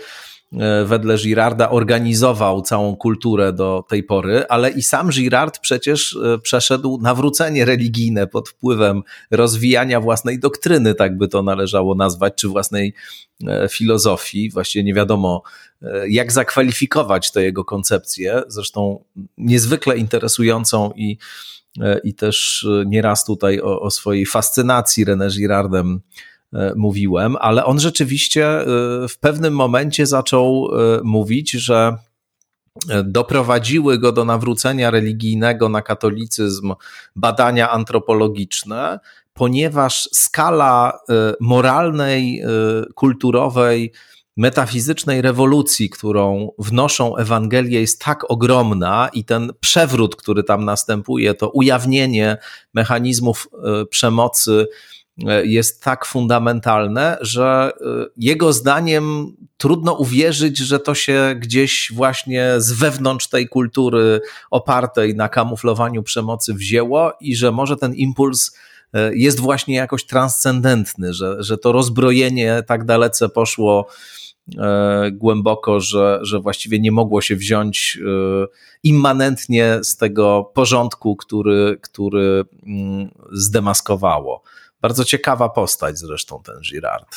wedle Girarda organizował całą kulturę do tej pory, ale i sam Girard przecież e, przeszedł nawrócenie religijne pod wpływem rozwijania własnej doktryny, tak by to należało nazwać, czy własnej e, filozofii. Właściwie nie wiadomo, jak zakwalifikować tę jego koncepcję, zresztą niezwykle interesującą i, i też nieraz tutaj o, o swojej fascynacji René Girardem e, mówiłem, ale on rzeczywiście e, w pewnym momencie zaczął e, mówić, że doprowadziły go do nawrócenia religijnego na katolicyzm badania antropologiczne, ponieważ skala moralnej, kulturowej, metafizycznej rewolucji, którą wnoszą Ewangelie, jest tak ogromna i ten przewrót, który tam następuje, to ujawnienie mechanizmów e, przemocy e, jest tak fundamentalne, że e, jego zdaniem trudno uwierzyć, że to się gdzieś właśnie z wewnątrz tej kultury opartej na kamuflowaniu przemocy wzięło i że może ten impuls jest właśnie jakoś transcendentny, że, że to rozbrojenie tak dalece poszło E, głęboko, że, że właściwie nie mogło się wziąć e, immanentnie z tego porządku, który, który mm, zdemaskowało. Bardzo ciekawa postać zresztą ten Girard.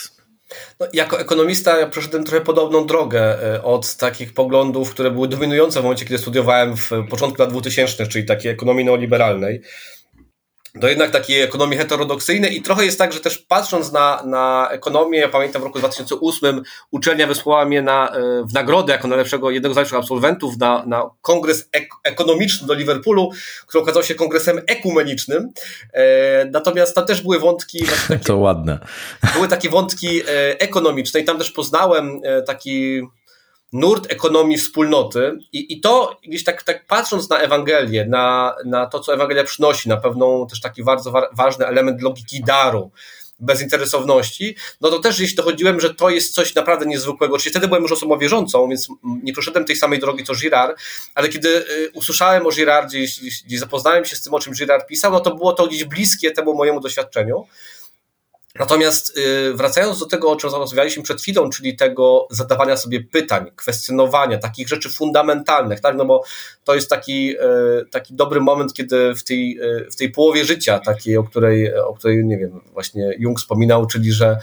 No, jako ekonomista ja przeszedłem trochę podobną drogę e, od takich poglądów, które były dominujące w momencie, kiedy studiowałem w początku lat 2000, czyli takiej ekonomii neoliberalnej do jednak takiej ekonomii heterodoksyjnej i trochę jest tak, że też patrząc na, na ekonomię, ja pamiętam w roku 2008 uczelnia wysłała mnie na, e, w nagrodę jako najlepszego, jednego z najlepszych absolwentów na, na kongres ek ekonomiczny do Liverpoolu, który okazał się kongresem ekumenicznym. E, natomiast tam też były wątki... Takie, <laughs> to ładne. Były takie wątki e, ekonomiczne i tam też poznałem e, taki nurt ekonomii wspólnoty i, i to gdzieś tak, tak patrząc na Ewangelię, na, na to, co Ewangelia przynosi, na pewną też taki bardzo wa ważny element logiki daru, bezinteresowności, no to też gdzieś dochodziłem, że to jest coś naprawdę niezwykłego. Oczywiście wtedy byłem już osobą wierzącą, więc nie przeszedłem tej samej drogi co Girard, ale kiedy y, usłyszałem o Girardzie, gdzieś, gdzieś zapoznałem się z tym, o czym Girard pisał, no to było to gdzieś bliskie temu mojemu doświadczeniu. Natomiast y, wracając do tego, o czym rozmawialiśmy przed chwilą, czyli tego zadawania sobie pytań, kwestionowania takich rzeczy fundamentalnych, tak? No bo to jest taki, y, taki dobry moment, kiedy w tej, y, w tej połowie życia, takiej, o której, o której, nie wiem, właśnie Jung wspominał, czyli że e,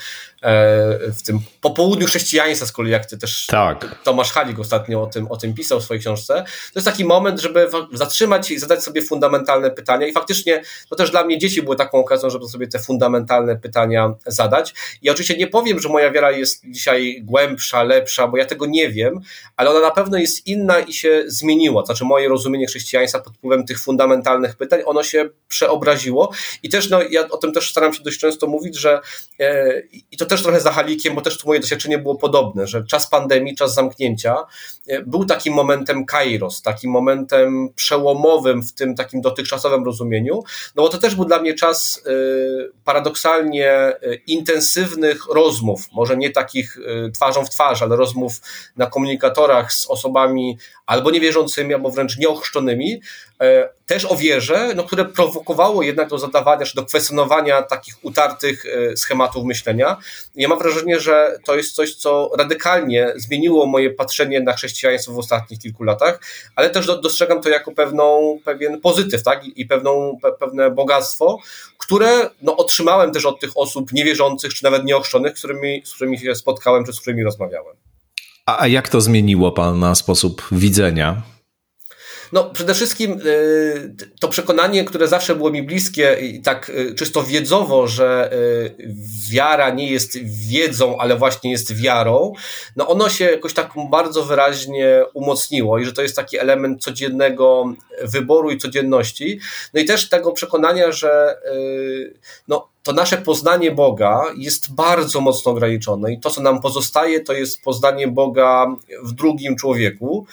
w tym popołudniu chrześcijaństwa, z kolei jak ty też tak. Tomasz Halik ostatnio o tym, o tym pisał w swojej książce, to jest taki moment, żeby zatrzymać się i zadać sobie fundamentalne pytania i faktycznie to też dla mnie dzieci były taką okazją, żeby sobie te fundamentalne pytania zadać. I oczywiście nie powiem, że moja wiara jest dzisiaj głębsza, lepsza, bo ja tego nie wiem, ale ona na pewno jest inna i się zmieniła. Znaczy moje rozumienie chrześcijaństwa pod wpływem tych fundamentalnych pytań, ono się przeobraziło i też, no ja o tym też staram się dość często mówić, że e, i to też trochę za halikiem, bo też tu moje doświadczenie było podobne, że czas pandemii, czas zamknięcia e, był takim momentem kairos, takim momentem przełomowym w tym takim dotychczasowym rozumieniu, no bo to też był dla mnie czas e, paradoksalnie intensywnych rozmów, może nie takich e, twarzą w twarz, ale rozmów na komunikatorach z osobami albo niewierzącymi, albo wręcz nieochrzczonymi, e, też o wierze, no, które prowokowało jednak do zadawania czy do kwestionowania takich utartych schematów myślenia. Ja mam wrażenie, że to jest coś, co radykalnie zmieniło moje patrzenie na chrześcijaństwo w ostatnich kilku latach, ale też dostrzegam to jako pewną, pewien pozytyw, tak? I pewną, pe, pewne bogactwo, które no, otrzymałem też od tych osób niewierzących, czy nawet nieochrzczonych, którymi, z którymi się spotkałem, czy z którymi rozmawiałem. A jak to zmieniło Pana sposób widzenia? No, przede wszystkim to przekonanie, które zawsze było mi bliskie i tak czysto wiedzowo, że wiara nie jest wiedzą, ale właśnie jest wiarą, no ono się jakoś tak bardzo wyraźnie umocniło i że to jest taki element codziennego wyboru i codzienności. No i też tego przekonania, że no, to nasze poznanie Boga jest bardzo mocno ograniczone i to, co nam pozostaje, to jest poznanie Boga w drugim człowieku.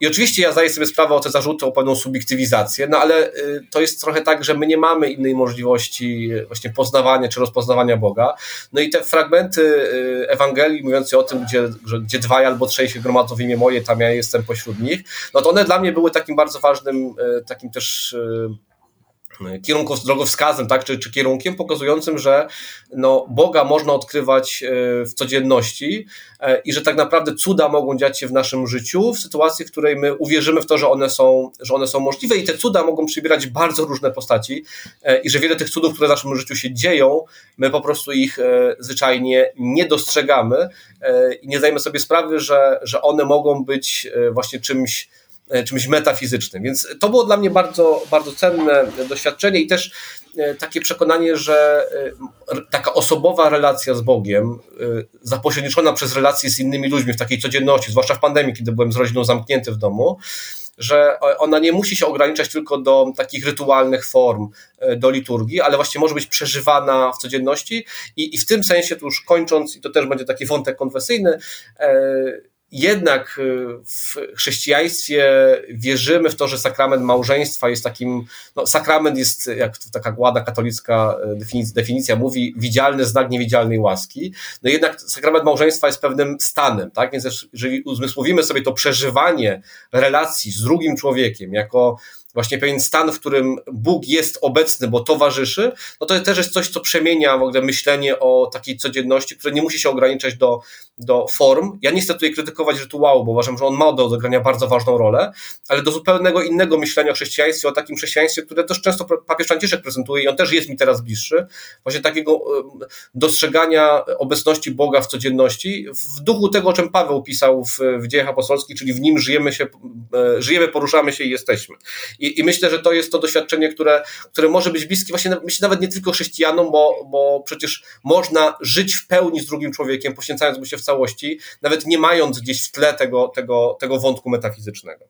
I oczywiście ja zdaję sobie sprawę o te zarzuty, o pewną subiektywizację, no ale y, to jest trochę tak, że my nie mamy innej możliwości właśnie poznawania czy rozpoznawania Boga. No i te fragmenty y, Ewangelii mówiące o tym, gdzie, gdzie dwaj albo trzej się gromadzą w imię moje, tam ja jestem pośród nich, no to one dla mnie były takim bardzo ważnym, y, takim też kierunków, drogowskazem, tak, czy, czy kierunkiem pokazującym, że no, Boga można odkrywać e, w codzienności e, i że tak naprawdę cuda mogą dziać się w naszym życiu w sytuacji, w której my uwierzymy w to, że one są, że one są możliwe i te cuda mogą przybierać bardzo różne postaci e, i że wiele tych cudów, które w naszym życiu się dzieją, my po prostu ich zwyczajnie nie dostrzegamy i nie zdajemy sobie sprawy, że, że one mogą być właśnie czymś E, czymś metafizycznym. Więc to było dla mnie bardzo, bardzo cenne doświadczenie i też e, takie przekonanie, że e, taka osobowa relacja z Bogiem, zapośredniczona przez relacje z innymi ludźmi w takiej codzienności, zwłaszcza w pandemii, kiedy byłem z rodziną zamknięty w domu, że ona nie musi się ograniczać tylko do takich rytualnych form, do liturgii, ale właśnie może być przeżywana w codzienności i, i w tym sensie, tu już kończąc, i to też będzie taki wątek konfesyjny, jednak y, w chrześcijaństwie wierzymy w to, że sakrament małżeństwa jest takim, no, sakrament jest, jak taka głada katolicka y, definicja, definicja mówi, widzialny znak niewidzialnej łaski. No jednak sakrament małżeństwa jest pewnym stanem, tak? Więc jeżeli uzmysłowimy sobie to przeżywanie relacji z drugim człowiekiem jako właśnie pewien stan, w którym Bóg jest obecny, bo towarzyszy, no to też jest coś, co przemienia w ogóle myślenie o takiej codzienności, które nie musi się ograniczać do, do form. Ja nie chcę tutaj krytykować rytuału, bo uważam, że on ma do odegrania bardzo ważną rolę, ale do zupełnego innego myślenia o chrześcijaństwie, o takim chrześcijaństwie, które też często papież Franciszek prezentuje i on też jest mi teraz bliższy, właśnie takiego dostrzegania obecności Boga w codzienności, w duchu tego, o czym Paweł pisał w, w dziejach apostolskich, czyli w nim żyjemy się, e, żyjemy, poruszamy się i jesteśmy. I, I, myślę, że to jest to doświadczenie, które, które może być bliskie właśnie myślę nawet nie tylko chrześcijanom, bo, bo przecież można żyć w pełni z drugim człowiekiem, poświęcając mu się w całości, nawet nie mając gdzieś w tle tego, tego, tego wątku metafizycznego.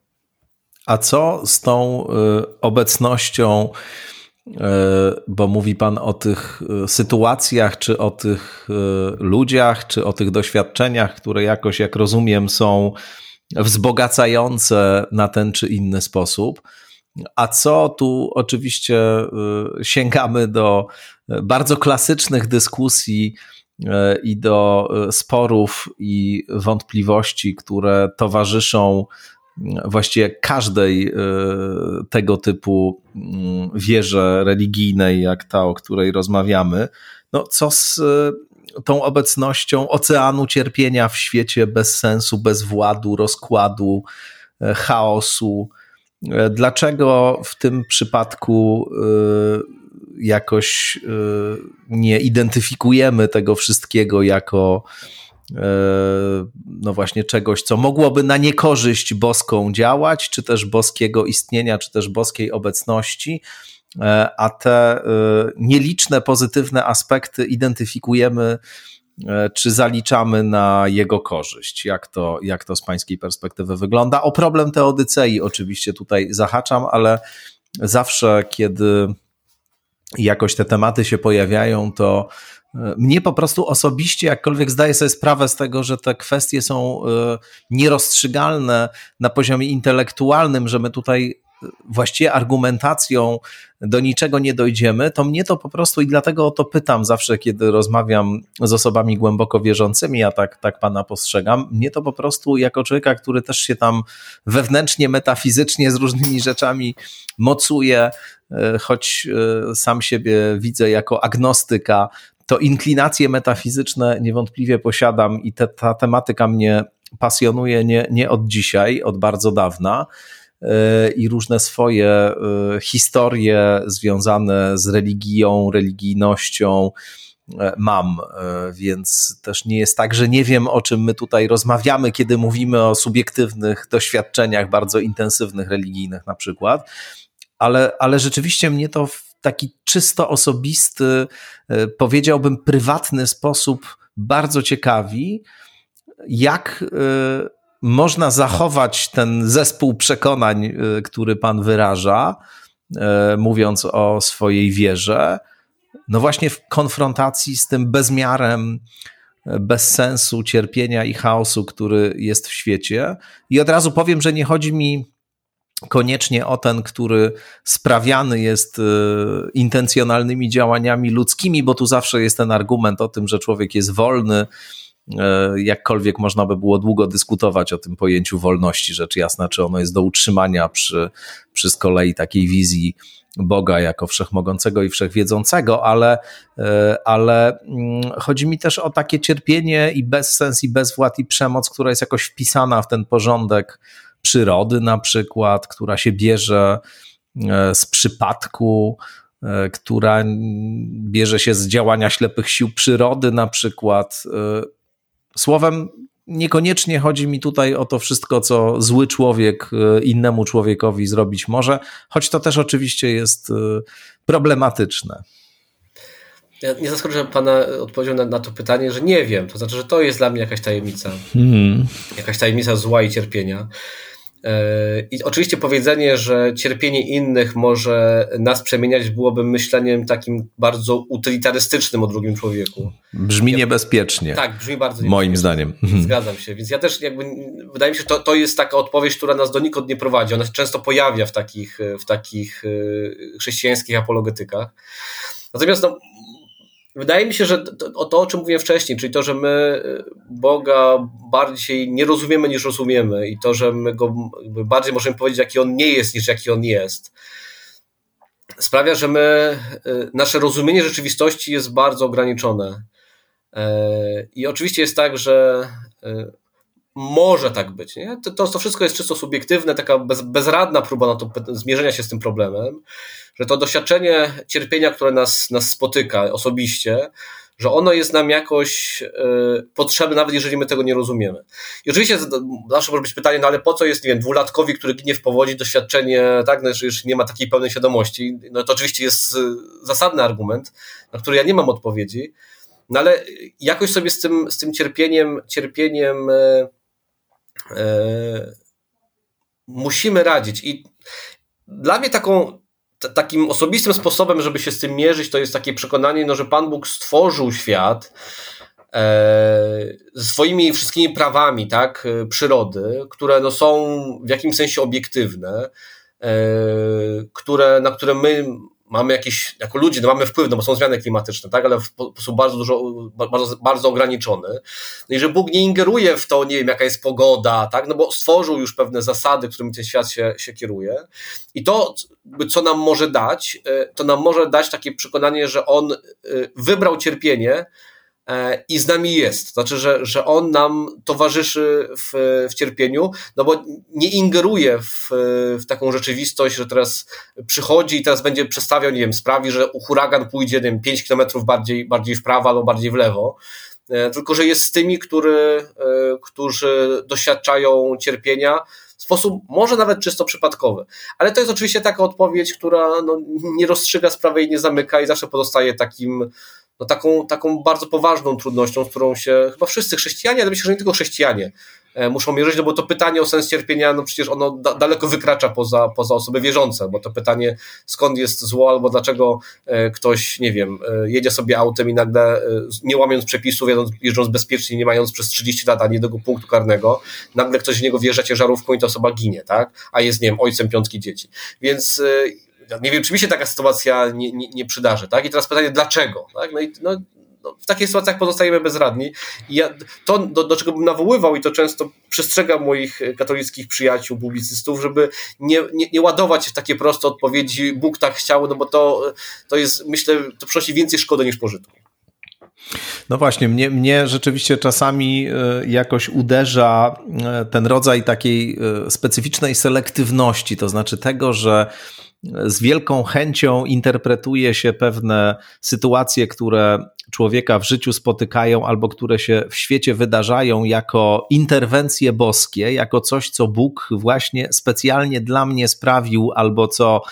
A co z tą y, obecnością, y, bo mówi Pan o tych y, sytuacjach, czy o tych ludziach, czy o tych doświadczeniach, które jakoś, jak rozumiem, są wzbogacające na ten czy inny sposób. A co tu oczywiście y, sięgamy do bardzo klasycznych dyskusji y, i do y, sporów i wątpliwości, które towarzyszą właściwie każdej tego typu wierze religijnej, jak ta, o której rozmawiamy. No, co z tą obecnością oceanu cierpienia w świecie bez sensu, bez władu, rozkładu, chaosu, dlaczego w tym przypadku e, jakoś e, nie identyfikujemy tego wszystkiego jako no właśnie czegoś, co mogłoby na niekorzyść boską działać, czy też boskiego istnienia, czy też boskiej obecności, a te nieliczne pozytywne aspekty identyfikujemy E, czy zaliczamy na jego korzyść? Jak to, jak to z pańskiej perspektywy wygląda? O problem teodycei oczywiście tutaj zahaczam, ale zawsze, kiedy jakoś te tematy się pojawiają, to e, mnie po prostu osobiście, jakkolwiek zdaję sobie sprawę z tego, że te kwestie są e, nierozstrzygalne na poziomie intelektualnym, że my tutaj właściwie argumentacją do niczego nie dojdziemy, to mnie to po prostu i dlatego o to pytam zawsze, kiedy rozmawiam z osobami głęboko wierzącymi, a tak, tak pana postrzegam, mnie to po prostu jako człowieka, który też się tam wewnętrznie, metafizycznie z różnymi rzeczami mocuje, e, choć e, sam siebie widzę jako agnostyka, to inklinacje metafizyczne niewątpliwie posiadam i te, ta tematyka mnie pasjonuje nie, nie od dzisiaj, od bardzo dawna i różne swoje e, historie związane z religią, religijnością, mam, więc też nie jest tak, że nie wiem, o czym my tutaj rozmawiamy, kiedy mówimy o subiektywnych doświadczeniach bardzo intensywnych, religijnych na przykład, ale, ale rzeczywiście mnie to w taki czysto osobisty, powiedziałbym prywatny sposób bardzo ciekawi, jak można zachować ten zespół przekonań, y, który Pan wyraża, y, mówiąc o swojej wierze, no właśnie w konfrontacji z tym bezmiarem y, bez sensu, cierpienia i chaosu, który jest w świecie. I od razu powiem, że nie chodzi mi koniecznie o ten, który sprawiany jest intencjonalnymi działaniami ludzkimi, bo tu zawsze jest ten argument o tym, że człowiek jest wolny, jakkolwiek można by było długo dyskutować o tym pojęciu wolności, rzecz jasna, czy ono jest do utrzymania przy, przy z kolei takiej wizji Boga jako wszechmogącego i wszechwiedzącego, ale, e, ale mm, chodzi mi też o takie cierpienie i bezsens, i bezwład, i przemoc, która jest jakoś wpisana w ten porządek przyrody, na przykład, która się bierze e, z przypadku, która bierze się z działania ślepych sił przyrody, na przykład. Słowem, niekoniecznie chodzi mi tutaj o to wszystko, co zły człowiek e, innemu człowiekowi zrobić może, choć to też oczywiście jest e, problematyczne. Ja nie zaskoczę Pana odpowiedzią na, na, to pytanie, że nie wiem. To znaczy, że to jest dla mnie jakaś tajemnica. Hmm. Jakaś tajemnica zła i cierpienia. E, I oczywiście powiedzenie, że cierpienie innych może nas przemieniać, byłoby myśleniem takim bardzo utylitarystycznym o drugim człowieku. Brzmi niebezpiecznie. Tak, brzmi bardzo Moim zdaniem. Mhm. Zgadzam się. Więc ja też jakby, wydaje mi się, że to, to jest taka odpowiedź, która nas donikąd nie prowadzi. Ona się często pojawia w takich, w takich e, chrześcijańskich apologetykach. Natomiast no, Wydaje mi się, że to, to, o czym mówiłem wcześniej, czyli to, że my y, Boga bardziej nie rozumiemy niż rozumiemy i to, że my go bardziej możemy powiedzieć, jaki on nie jest, niż jaki on jest, sprawia, że my, y, nasze rozumienie rzeczywistości jest bardzo ograniczone. E, I oczywiście jest tak, że y, może tak być. Nie? To, to, to wszystko jest czysto subiektywne, taka bez, bezradna próba na to zmierzenia się z tym problemem, że to doświadczenie cierpienia, które nas, nas spotyka osobiście, że ono jest nam jakoś y, potrzebne, nawet jeżeli my tego nie rozumiemy. I oczywiście zawsze może być pytanie, no ale po co jest, nie wiem, dwulatkowi, który ginie w powodzi, doświadczenie, tak, no, już nie ma takiej pełnej świadomości. No to oczywiście jest y, zasadny argument, na który ja nie mam odpowiedzi, no ale jakoś sobie z tym, z tym cierpieniem, cierpieniem y, musimy radzić. I dla mnie taką, takim osobistym sposobem, żeby się z tym mierzyć, to jest takie przekonanie, no, że Pan Bóg stworzył świat e, swoimi wszystkimi prawami tak, e, przyrody, które no, są w jakimś sensie obiektywne, które, na które my mamy jakieś, jako ludzie, no mamy wpływ, no bo są zmiany klimatyczne, tak, ale w sposób bardzo dużo, bardzo, bardzo ograniczony. No i że Bóg nie ingeruje w to, nie wiem, jaka jest pogoda, tak, no bo stworzył już pewne zasady, którymi ten świat się, się kieruje. I to, co nam może dać, e, to nam może dać takie przekonanie, że On e, wybrał cierpienie, i z nami jest. Znaczy, że, że on nam towarzyszy w, w cierpieniu, no bo nie ingeruje w, w taką rzeczywistość, że teraz przychodzi i teraz będzie przestawiał, nie wiem, sprawi, że huragan pójdzie, nie wiem, 5 kilometrów bardziej, bardziej w prawo albo bardziej w lewo. E, tylko, że jest z tymi, który, e, którzy doświadczają cierpienia w sposób może nawet czysto przypadkowy. Ale to jest oczywiście taka odpowiedź, która no, nie rozstrzyga sprawy i nie zamyka i zawsze pozostaje takim no taką, taką bardzo poważną trudnością, z którą się chyba wszyscy chrześcijanie, ale myślę, że nie tylko chrześcijanie e, muszą mierzyć, no bo to pytanie o sens cierpienia, no przecież ono da, daleko wykracza poza, poza osoby wierzące, bo to pytanie skąd jest zło, albo dlaczego e, ktoś, nie wiem, e, jedzie sobie autem i nagle, nie łamiąc przepisów, jeżdżąc, jeżdżąc bezpiecznie, nie mając przez 30 lat ani jednego punktu karnego, nagle ktoś w niego wjeżdża ciężarówką i ta osoba ginie, tak? A jest, nie wiem, ojcem piątki dzieci. Więc nie wiem, czy mi się taka sytuacja nie, nie, nie przydarzy, tak? I teraz pytanie, dlaczego? Tak? No i no, no, w takich sytuacjach pozostajemy bezradni. I ja, to, do, do, czego bym nawoływał, i to często przestrzegam moich katolickich przyjaciół, publicystów, żeby nie, nie, nie ładować w takie proste odpowiedzi, Bóg tak chciał, no bo to, to jest, myślę, to przynosi więcej szkody niż pożytku. No właśnie, mnie, mnie rzeczywiście czasami e, jakoś uderza e, ten rodzaj takiej e, specyficznej selektywności, to znaczy tego, że z wielką chęcią interpretuje się pewne sytuacje, które człowieka w życiu spotykają albo które się w świecie wydarzają jako interwencje boskie, jako coś, co Bóg właśnie specjalnie dla mnie sprawił albo co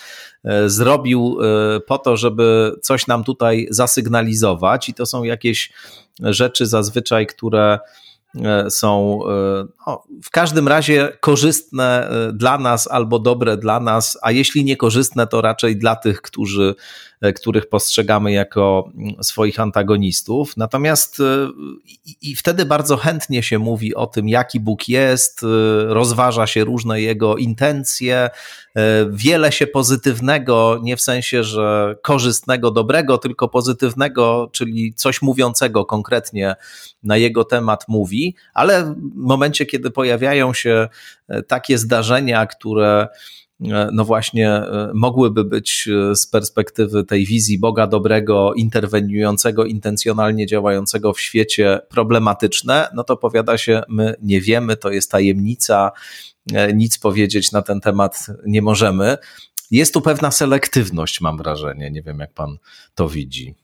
e, zrobił e, po to, żeby coś nam tutaj zasygnalizować. I to są jakieś rzeczy zazwyczaj, które są e, no, w każdym razie korzystne e, dla nas albo dobre dla nas, a jeśli niekorzystne, to raczej dla tych, którzy E, których postrzegamy jako mm, swoich antagonistów. Natomiast e, i wtedy bardzo chętnie się mówi o tym, jaki Bóg jest, e, rozważa się różne jego intencje, wiele się pozytywnego, nie w sensie, że korzystnego, dobrego, tylko pozytywnego, czyli coś mówiącego konkretnie na jego temat mówi, ale w momencie, kiedy pojawiają się takie zdarzenia, które E, no właśnie e, mogłyby być e, z perspektywy tej wizji Boga dobrego, interweniującego, intencjonalnie działającego w świecie problematyczne, no to powiada się, my nie wiemy, to jest tajemnica, nic powiedzieć na ten temat nie możemy. Jest tu pewna selektywność, mam wrażenie. Nie wiem, jak pan to widzi.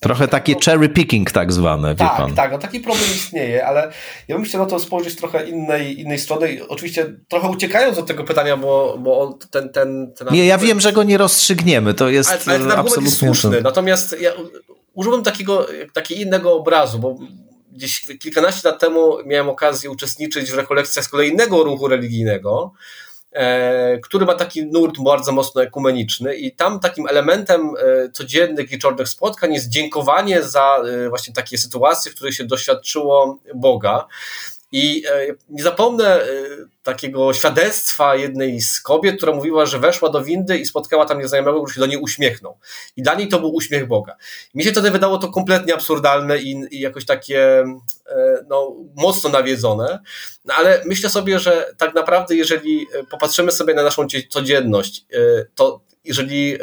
Trochę takie cherry picking tak zwane, tak, pan. Tak, no taki problem istnieje, ale ja bym chciał na to spojrzeć trochę innej, innej strony. Oczywiście trochę uciekając od tego pytania, bo, bo ten, ten, ten... Nie, ja wiem, że go nie rozstrzygniemy, to jest ale, ale ten absolutnie jest słuszny. Natomiast ja użyłbym takiego, takiego innego obrazu, bo gdzieś kilkanaście lat temu miałem okazję uczestniczyć w rekolekcjach z kolejnego ruchu religijnego, który ma taki nurt bardzo mocno ekumeniczny i tam takim elementem e, codziennych wieczornych spotkań jest dziękowanie za e, właśnie takie sytuacje, w których się doświadczyło Boga. I nie zapomnę takiego świadectwa jednej z kobiet, która mówiła, że weszła do windy i spotkała tam nieznajomego, który się do niej uśmiechnął. I dla niej to był uśmiech Boga. mi się wtedy wydało to kompletnie absurdalne i, i jakoś takie e, no, mocno nawiedzone. No, ale myślę sobie, że tak naprawdę, jeżeli popatrzymy sobie na naszą codzienność, e, to jeżeli e,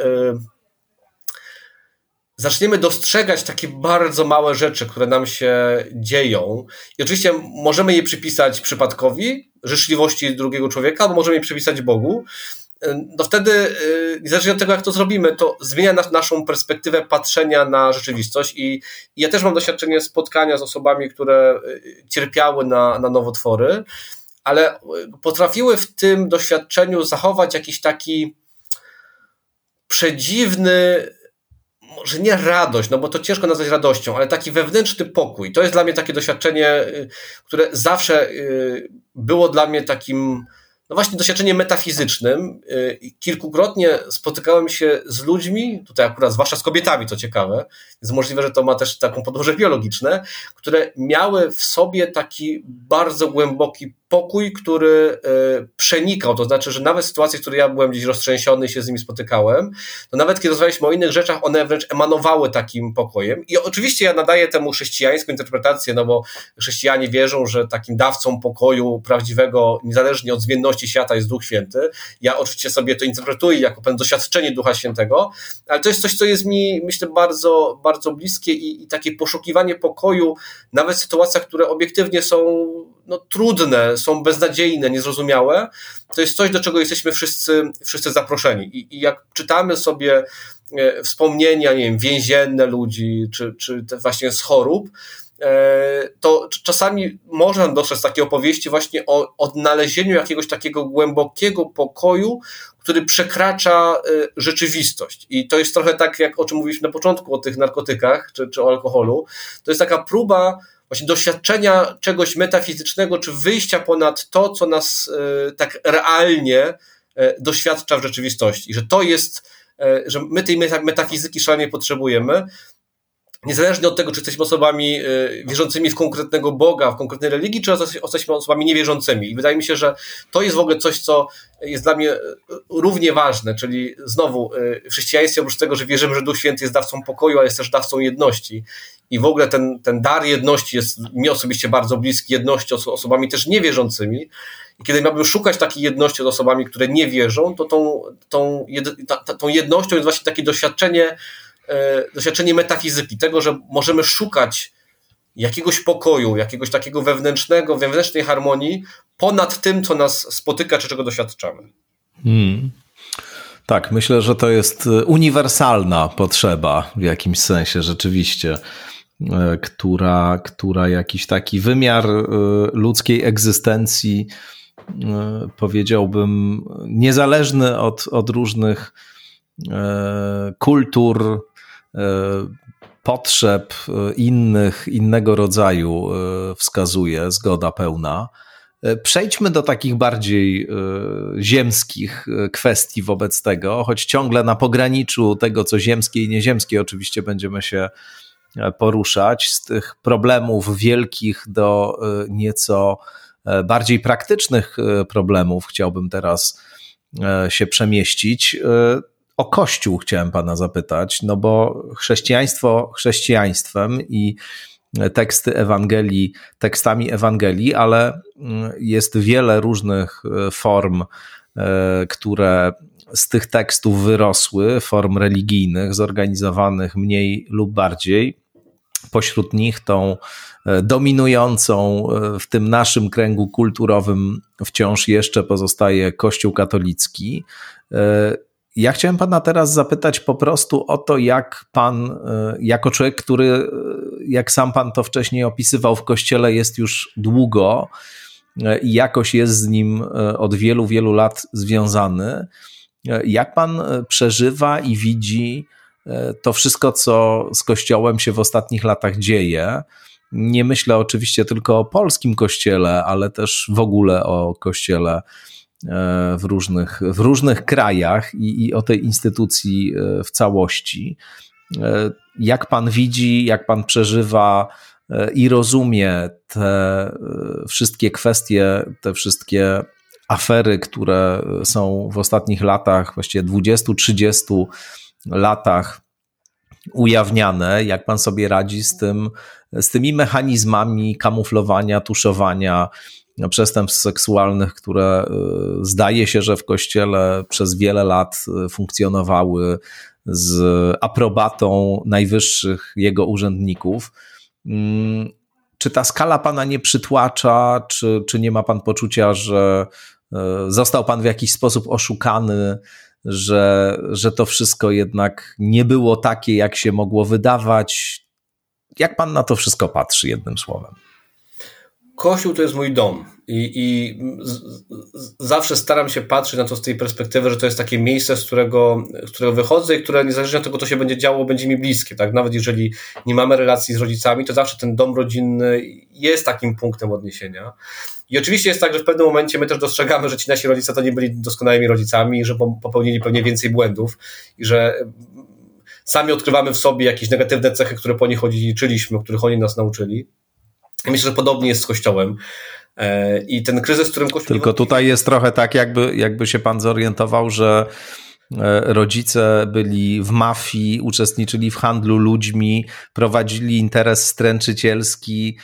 zaczniemy dostrzegać takie bardzo małe rzeczy, które nam się dzieją, i oczywiście możemy je przypisać przypadkowi, życzliwości drugiego człowieka, albo możemy je przypisać Bogu, no wtedy, y, niezależnie od tego, jak to zrobimy, to zmienia nas, naszą perspektywę patrzenia na rzeczywistość. I, ja też mam doświadczenie spotkania z osobami, które y, cierpiały na, na nowotwory, ale y, potrafiły w tym doświadczeniu zachować jakiś taki przedziwny może nie radość, no bo to ciężko nazwać radością, ale taki wewnętrzny pokój. To jest dla mnie takie doświadczenie, y, które zawsze y, było dla mnie takim no właśnie doświadczeniem metafizycznym. Y, kilkukrotnie spotykałem się z ludźmi, tutaj akurat zwłaszcza z kobietami, to ciekawe, jest możliwe, że to ma też taką podłoże biologiczne, które miały w sobie taki bardzo głęboki pokój, który e, przenikał, to znaczy, że nawet w sytuacji, w której ja byłem gdzieś roztrzęsiony i się z nimi spotykałem, to nawet kiedy rozmawialiśmy o innych rzeczach, one wręcz emanowały takim pokojem. I oczywiście ja nadaję temu chrześcijańską interpretację, no bo chrześcijanie wierzą, że takim dawcą pokoju prawdziwego, niezależnie od zmienności świata, jest Duch Święty. Ja oczywiście sobie to interpretuję jako pewne doświadczenie Ducha Świętego, ale to jest coś, co jest mi, myślę, bardzo, bardzo bliskie i, i takie poszukiwanie pokoju, nawet w sytuacjach, które obiektywnie są no, trudne, są beznadziejne, niezrozumiałe, to jest coś, do czego jesteśmy wszyscy, wszyscy zaproszeni. I, i jak czytamy sobie e, wspomnienia, nie wiem, więzienne ludzi, czy, czy właśnie z chorób, e, to czasami można dostrzec takie opowieści właśnie o odnalezieniu jakiegoś takiego głębokiego pokoju, który przekracza e, rzeczywistość. I to jest trochę tak, jak o czym mówiliśmy na początku, o tych narkotykach czy, czy o alkoholu. To jest taka próba właśnie doświadczenia czegoś metafizycznego, czy wyjścia ponad to, co nas e, tak realnie e, doświadcza w rzeczywistości. Że to jest, e, że my tej metafizyki szalenie potrzebujemy, niezależnie od tego, czy jesteśmy osobami wierzącymi w konkretnego Boga, w konkretnej religii, czy jesteśmy osobami niewierzącymi. I wydaje mi się, że to jest w ogóle coś, co jest dla mnie równie ważne, czyli znowu w chrześcijaństwie oprócz tego, że wierzymy, że Duch Święty jest dawcą pokoju, ale jest też dawcą jedności i w ogóle ten, ten dar jedności jest mi osobiście bardzo bliski jedności osobami też niewierzącymi. I kiedy miałbym szukać takiej jedności z osobami, które nie wierzą, to tą, tą, jed, ta, tą jednością jest właśnie takie doświadczenie, e, doświadczenie metafizyki, tego, że możemy szukać jakiegoś pokoju, jakiegoś takiego wewnętrznego, wewnętrznej harmonii ponad tym, co nas spotyka, czy czego doświadczamy. Hmm. Tak, myślę, że to jest uniwersalna potrzeba w jakimś sensie rzeczywiście, e, która, która jakiś taki wymiar e, ludzkiej egzystencji, e, powiedziałbym, niezależny od, od różnych kultur, potrzeb innych, innego rodzaju wskazuje, zgoda pełna. E, przejdźmy do takich bardziej e, ziemskich e, kwestii wobec tego, choć ciągle na pograniczu tego, co ziemskie i nieziemskie, oczywiście będziemy się poruszać, z tych problemów wielkich do nieco bardziej praktycznych problemów chciałbym teraz się przemieścić. O Kościół chciałem Pana zapytać, no bo chrześcijaństwo chrześcijaństwem i teksty Ewangelii tekstami Ewangelii, ale mm, jest wiele różnych e, form, e, które z tych tekstów wyrosły, form religijnych, zorganizowanych mniej lub bardziej. Pośród nich tą e, dominującą w tym naszym kręgu kulturowym wciąż jeszcze pozostaje Kościół katolicki. Ja chciałem pana teraz zapytać po prostu o to, jak pan, e, jako człowiek, który, e, jak sam pan to wcześniej opisywał, w kościele jest już długo e, i jakoś jest z nim od wielu, wielu lat związany, jak pan przeżywa i widzi to wszystko, co z kościołem się w ostatnich latach dzieje? Nie myślę oczywiście tylko o polskim kościele, ale też w ogóle o kościele w różnych, w różnych krajach i, i o tej instytucji e, w całości. E, jak pan widzi, jak pan przeżywa i rozumie te wszystkie kwestie, te wszystkie afery, które są w ostatnich latach, właściwie 20-30 latach ujawniane, jak pan sobie radzi z tym, z tymi mechanizmami kamuflowania, tuszowania, przestępstw seksualnych, które y, zdaje się, że w kościele przez wiele lat y, funkcjonowały z aprobatą najwyższych jego urzędników. Mm, czy ta skala pana nie przytłacza, czy, czy nie ma pan poczucia, że y, został pan w jakiś sposób oszukany, że, że to wszystko jednak nie było takie, jak się mogło wydawać? Jak pan na to wszystko patrzy, jednym słowem? Kościół to jest mój dom i, i z, z, zawsze staram się patrzeć na to z tej perspektywy, że to jest takie miejsce, z którego, z którego wychodzę i które niezależnie od tego, co się będzie działo, będzie mi bliskie. Tak? Nawet jeżeli nie mamy relacji z rodzicami, to zawsze ten dom rodzinny jest takim punktem odniesienia. I oczywiście jest tak, że w pewnym momencie my też dostrzegamy, że ci nasi rodzice to nie byli doskonałymi rodzicami, że popełnili pewnie więcej błędów i że sami odkrywamy w sobie jakieś negatywne cechy, które po nich odziedziczyliśmy, których oni nas nauczyli. Myślę, że podobnie jest z Kościołem. E, I ten kryzys, w którym Kościół. Tylko tutaj jest trochę tak, jakby, jakby się pan zorientował, że e, rodzice byli w mafii, uczestniczyli w handlu ludźmi, prowadzili interes stręczycielski,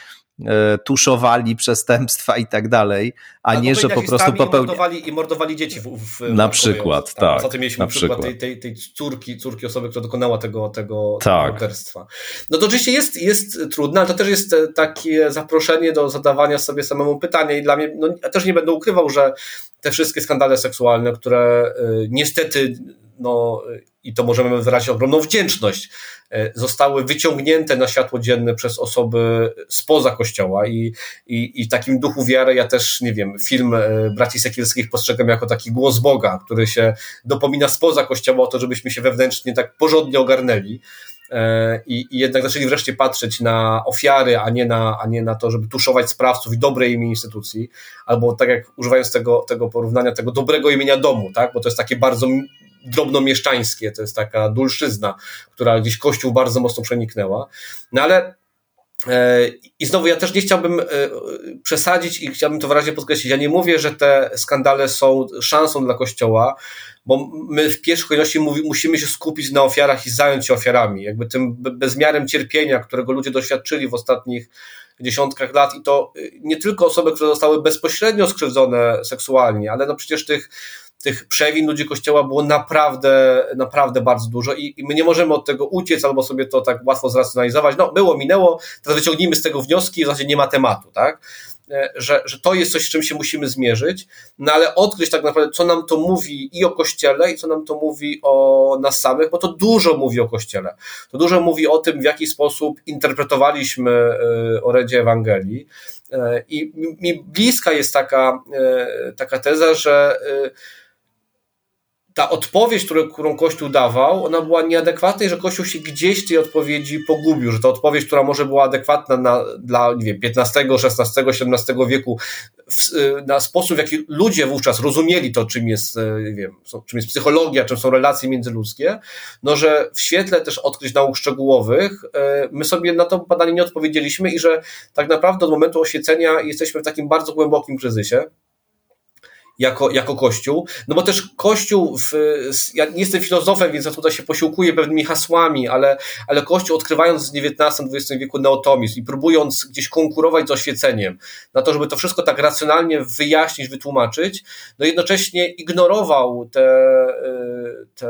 tuszowali przestępstwa i tak dalej, a nie, że po prostu popełniali... Mordowali, I mordowali dzieci w, w Na przykład, tak. Mieliśmy na przykład, przykład tej, tej, tej córki, córki osoby, która dokonała tego, tego tak. morderstwa. No to oczywiście jest, jest trudne, ale to też jest e, takie zaproszenie do zadawania sobie samemu pytania i dla mnie, no ja też nie będę ukrywał, że te wszystkie skandale seksualne, które y, niestety no, i to możemy wyrazić ogromną wdzięczność, e, zostały wyciągnięte na światło dzienne przez osoby spoza kościoła i, i, i takim duchu wiary ja też, nie wiem, film e, braci Sekielskich postrzegam jako taki głos Boga, który się dopomina spoza kościoła o to, żebyśmy się wewnętrznie tak porządnie ogarnęli. E, I, I, jednak zaczęli wreszcie patrzeć na ofiary, a nie na, a nie na to, żeby tuszować sprawców i dobre imię instytucji, albo tak jak używając tego, tego porównania, tego dobrego imienia domu, tak? bo to jest takie bardzo drobnomieszczańskie, to jest taka dulszyzna, która gdzieś Kościół bardzo mocno przeniknęła. No ale e, i znowu ja też nie chciałbym e, przesadzić i chciałbym to wyraźnie podkreślić. Ja nie mówię, że te skandale są szansą dla Kościoła, bo my w pierwszej kolejności musimy się skupić na ofiarach i zająć się ofiarami. Jakby tym bezmiarem cierpienia, którego ludzie doświadczyli w ostatnich dziesiątkach lat i to e, nie tylko osoby, które zostały bezpośrednio skrzywdzone seksualnie, ale no przecież tych tych przewin ludzi Kościoła było naprawdę, naprawdę bardzo dużo i, i my nie możemy od tego uciec albo sobie to tak łatwo zracjonalizować. No, było, minęło, teraz wyciągnijmy z tego wnioski, w zasadzie nie ma tematu, tak? e, że, że to jest coś, z czym się musimy zmierzyć, no ale odkryć tak naprawdę, co nam to mówi i o Kościele, i co nam to mówi o nas samych, bo to dużo mówi o Kościele. To dużo mówi o tym, w jaki sposób interpretowaliśmy e, orędzie Ewangelii. I mi bliska jest taka, taka teza, że ta odpowiedź, którą, Kościół dawał, ona była nieadekwatna i że Kościół się gdzieś tej odpowiedzi pogubił, że ta odpowiedź, która może była adekwatna na, dla nie wiem, XV, XVI, XVII wieku, w, na sposób, w jaki ludzie wówczas rozumieli to, czym jest, e, nie wiem, czym jest psychologia, czym są relacje międzyludzkie, no że w świetle też odkryć nauk szczegółowych, e, my sobie na to badanie nie odpowiedzieliśmy i że tak naprawdę od momentu oświecenia jesteśmy w takim bardzo głębokim kryzysie jako, jako Kościół, no bo też Kościół, w, ja nie jestem filozofem, więc ja tutaj się posiłkuję pewnymi hasłami, ale, ale Kościół odkrywając w XIX-XX wieku neotomizm i próbując gdzieś konkurować z oświeceniem, na to, żeby to wszystko tak racjonalnie wyjaśnić, wytłumaczyć, no jednocześnie ignorował te, y, te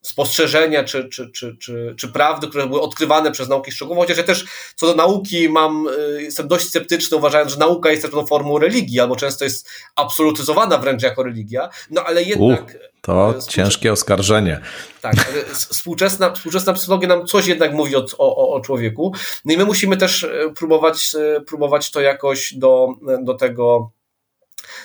spostrzeżenia czy, czy, czy, czy, czy prawdy, które były odkrywane przez nauki szczegółowe, chociaż ja też co do nauki mam, y, jestem dość sceptyczny, uważając, że nauka jest pewną formą religii, albo często jest absolutyzowana wręcz jako religia, no ale jednak... U, to y, ciężkie oskarżenie. Tak, współczesna, współczesna psychologia nam coś jednak mówi o, o, o człowieku, no i my musimy też y, próbować, próbować to jakoś do, do tego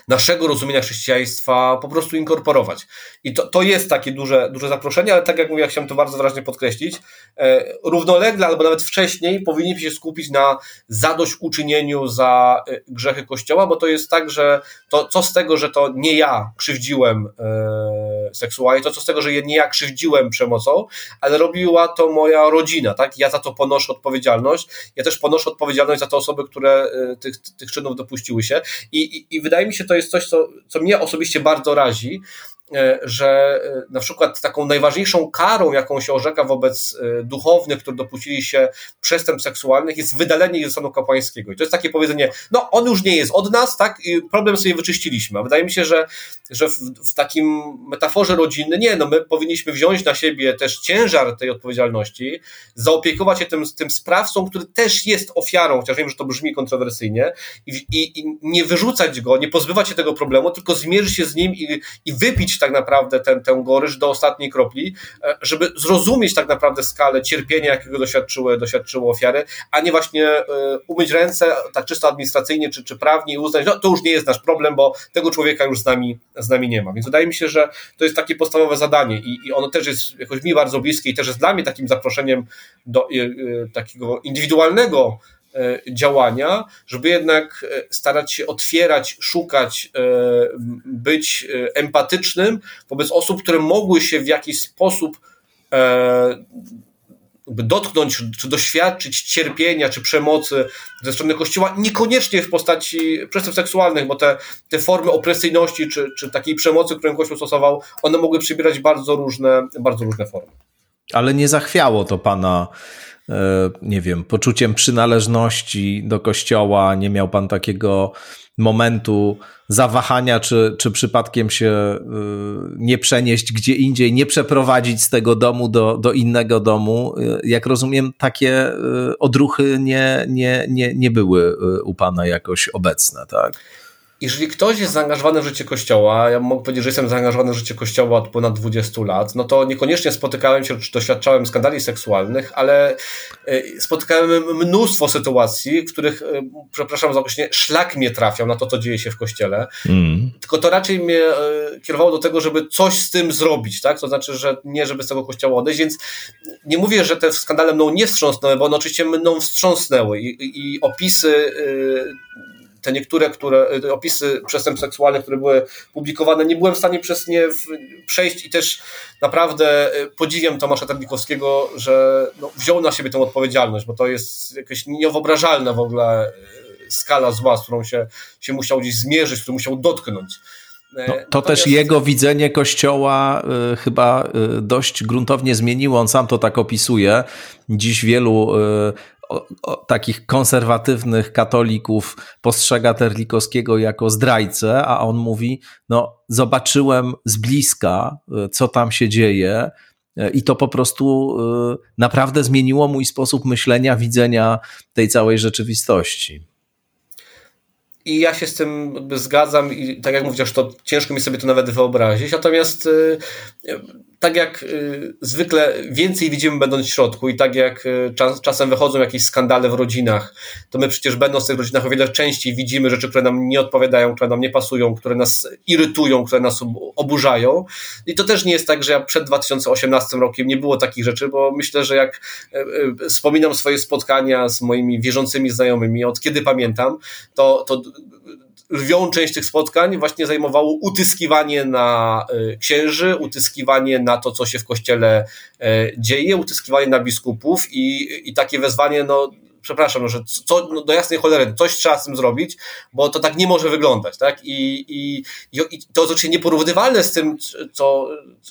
naszego rozumienia chrześcijaństwa po prostu inkorporować. I to, to jest takie duże, duże zaproszenie, ale tak jak mówię, ja chciałem to bardzo wyraźnie podkreślić, e, równolegle albo nawet wcześniej powinniśmy się skupić na zadośćuczynieniu za e, grzechy Kościoła, bo to jest tak, że to co z tego, że to nie ja krzywdziłem e, seksualnie, to co z tego, że nie ja krzywdziłem przemocą, ale robiła to moja rodzina, tak? Ja za to ponoszę odpowiedzialność. Ja też ponoszę odpowiedzialność za te osoby, które e, tych, tych czynów dopuściły się. I, i, i wydaje mi się, to jest coś, co, co mnie osobiście bardzo razi, że e, na przykład taką najważniejszą karą, jaką się orzeka wobec e, duchownych, którzy dopuścili się przestępstw seksualnych, jest wydalenie ich ze stanu kapłańskiego. I to jest takie powiedzenie, no on już nie jest od nas, tak, i problem sobie wyczyściliśmy. A wydaje mi się, że, że w, w takim metaforze rodziny, nie, no my powinniśmy wziąć na siebie też ciężar tej odpowiedzialności, zaopiekować się tym, tym sprawcą, który też jest ofiarą, chociaż wiem, że to brzmi kontrowersyjnie, i, i, i nie wyrzucać go, nie pozbywać się tego problemu, tylko zmierzyć się z nim i, i wypić tak naprawdę ten, tę gorycz do ostatniej kropli, e, żeby zrozumieć tak naprawdę skalę cierpienia, jakiego doświadczyły, doświadczyły ofiary, a nie właśnie e, umyć ręce tak czysto administracyjnie czy, czy prawnie i uznać, no to już nie jest nasz problem, bo tego człowieka już z nami, z nami nie ma. Więc wydaje mi się, że to jest takie podstawowe zadanie i, i ono też jest jakoś mi bardzo bliskie i też jest dla mnie takim zaproszeniem do y, takiego indywidualnego E, działania, żeby jednak e, starać się otwierać, szukać, e, być empatycznym wobec osób, które mogły się w jakiś sposób dotknąć, czy doświadczyć cierpienia, czy przemocy ze strony Kościoła, niekoniecznie w postaci przestępstw seksualnych, bo te, te formy opresyjności, czy, czy takiej przemocy, którą Kościół stosował, one mogły przybierać bardzo różne, bardzo różne formy. Ale nie zachwiało to pana E, nie wiem, poczuciem przynależności do kościoła, nie miał pan takiego momentu zawahania, czy, czy przypadkiem się e, nie przenieść gdzie indziej, nie przeprowadzić z tego domu do, do innego domu. E, jak rozumiem, takie odruchy nie, nie, nie, nie były u pana jakoś obecne, tak? Jeżeli ktoś jest zaangażowany w życie Kościoła, ja mogę powiedzieć, że jestem zaangażowany w życie Kościoła od ponad 20 lat, no to niekoniecznie spotykałem się, czy doświadczałem skandali seksualnych, ale e, spotykałem mnóstwo sytuacji, w których, e, przepraszam za określenie, szlak mnie trafiał na to, co dzieje się w Kościele. Mm. Tylko to raczej mnie e, kierowało do tego, żeby coś z tym zrobić, tak? To znaczy, że nie, żeby z tego Kościoła odejść, więc nie mówię, że te skandale mną nie wstrząsnęły, bo one oczywiście mną wstrząsnęły i, i, i opisy te niektóre które, y, opisy przestępstw seksualnych, które były publikowane, nie byłem w stanie przez nie przejść i też naprawdę y, podziwiam Tomasza Terlikowskiego, że no, wziął na siebie tę odpowiedzialność, bo to jest jakaś niewyobrażalna w ogóle y, skala zła, z którą się, się musiał gdzieś zmierzyć, którą musiał dotknąć. No, to też jego widzenie kościoła y, chyba y, dość gruntownie zmieniło. On sam to tak opisuje. Dziś wielu y, o, takich konserwatywnych katolików postrzega Terlikowskiego jako zdrajcę, a on mówi: No, zobaczyłem z bliska, e, co tam się dzieje. E, I to po prostu e, naprawdę zmieniło mój sposób myślenia, widzenia tej całej rzeczywistości. i ja się z tym zgadzam i tak jak mówisz, to ciężko mi sobie to nawet wyobrazić. Natomiast y, tak jak y, zwykle więcej widzimy będąc w środku i tak jak y, czas, czasem wychodzą jakieś skandale w rodzinach, to my przecież będąc w tych rodzinach o wiele częściej widzimy rzeczy, które nam nie odpowiadają, które nam nie pasują, które nas irytują, które nas oburzają. I to też nie jest tak, że ja przed 2018 rokiem nie było takich rzeczy, bo myślę, że jak wspominam swoje spotkania z moimi wierzącymi znajomymi, od kiedy pamiętam, to, to lwią część tych spotkań właśnie zajmowało utyskiwanie na e, księży, utyskiwanie na to, co się w kościele e, dzieje, utyskiwanie na biskupów i, i takie wezwanie, no przepraszam, no, że co, no do jasnej cholery, coś trzeba z tym zrobić, bo to tak nie może wyglądać, tak? I, i, i to oczywiście nieporównywalne z tym, co,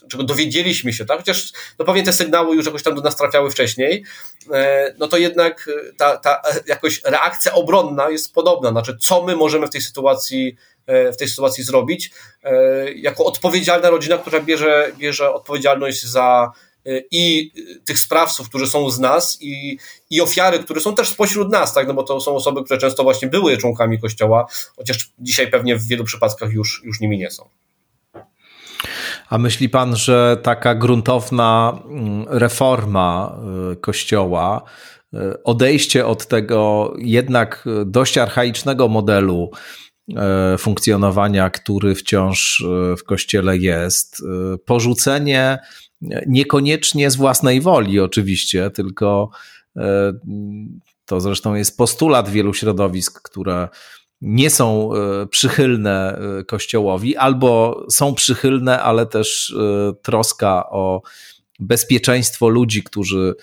czego dowiedzieliśmy się, tak? Chociaż no pewnie te sygnały już jakoś tam do nas trafiały wcześniej, e, no to jednak ta, ta jakoś reakcja obronna jest podobna, znaczy co my możemy w tej sytuacji e, w tej sytuacji zrobić, e, jako odpowiedzialna rodzina, która bierze, bierze odpowiedzialność za i tych sprawców, którzy są z nas i, i ofiary, które są też spośród nas, tak, no bo to są osoby, które często właśnie były członkami Kościoła, chociaż dzisiaj pewnie w wielu przypadkach już, już nimi nie są. A myśli pan, że taka gruntowna mm, reforma y, Kościoła, y, odejście od tego jednak dość archaicznego modelu y, funkcjonowania, który wciąż w Kościele jest, porzucenie Niekoniecznie z własnej woli, oczywiście, tylko e, to zresztą jest postulat wielu środowisk, które nie są e, przychylne e, Kościołowi, albo są przychylne, ale też troska o bezpieczeństwo ludzi, którzy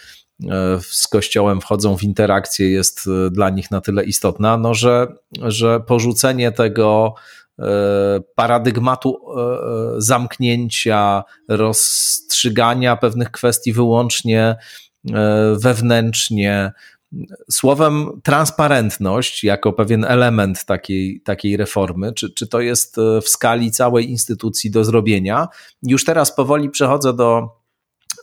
z Kościołem wchodzą w interakcję, jest dla nich na tyle istotna, no, że, że porzucenie tego paradygmatu e, e, zamknięcia, rozstrzygania pewnych kwestii wyłącznie wewnętrznie. Słowem, transparentność jako pewien element takiej, takiej reformy, czy, czy to jest w skali całej instytucji do zrobienia? Już teraz powoli przechodzę do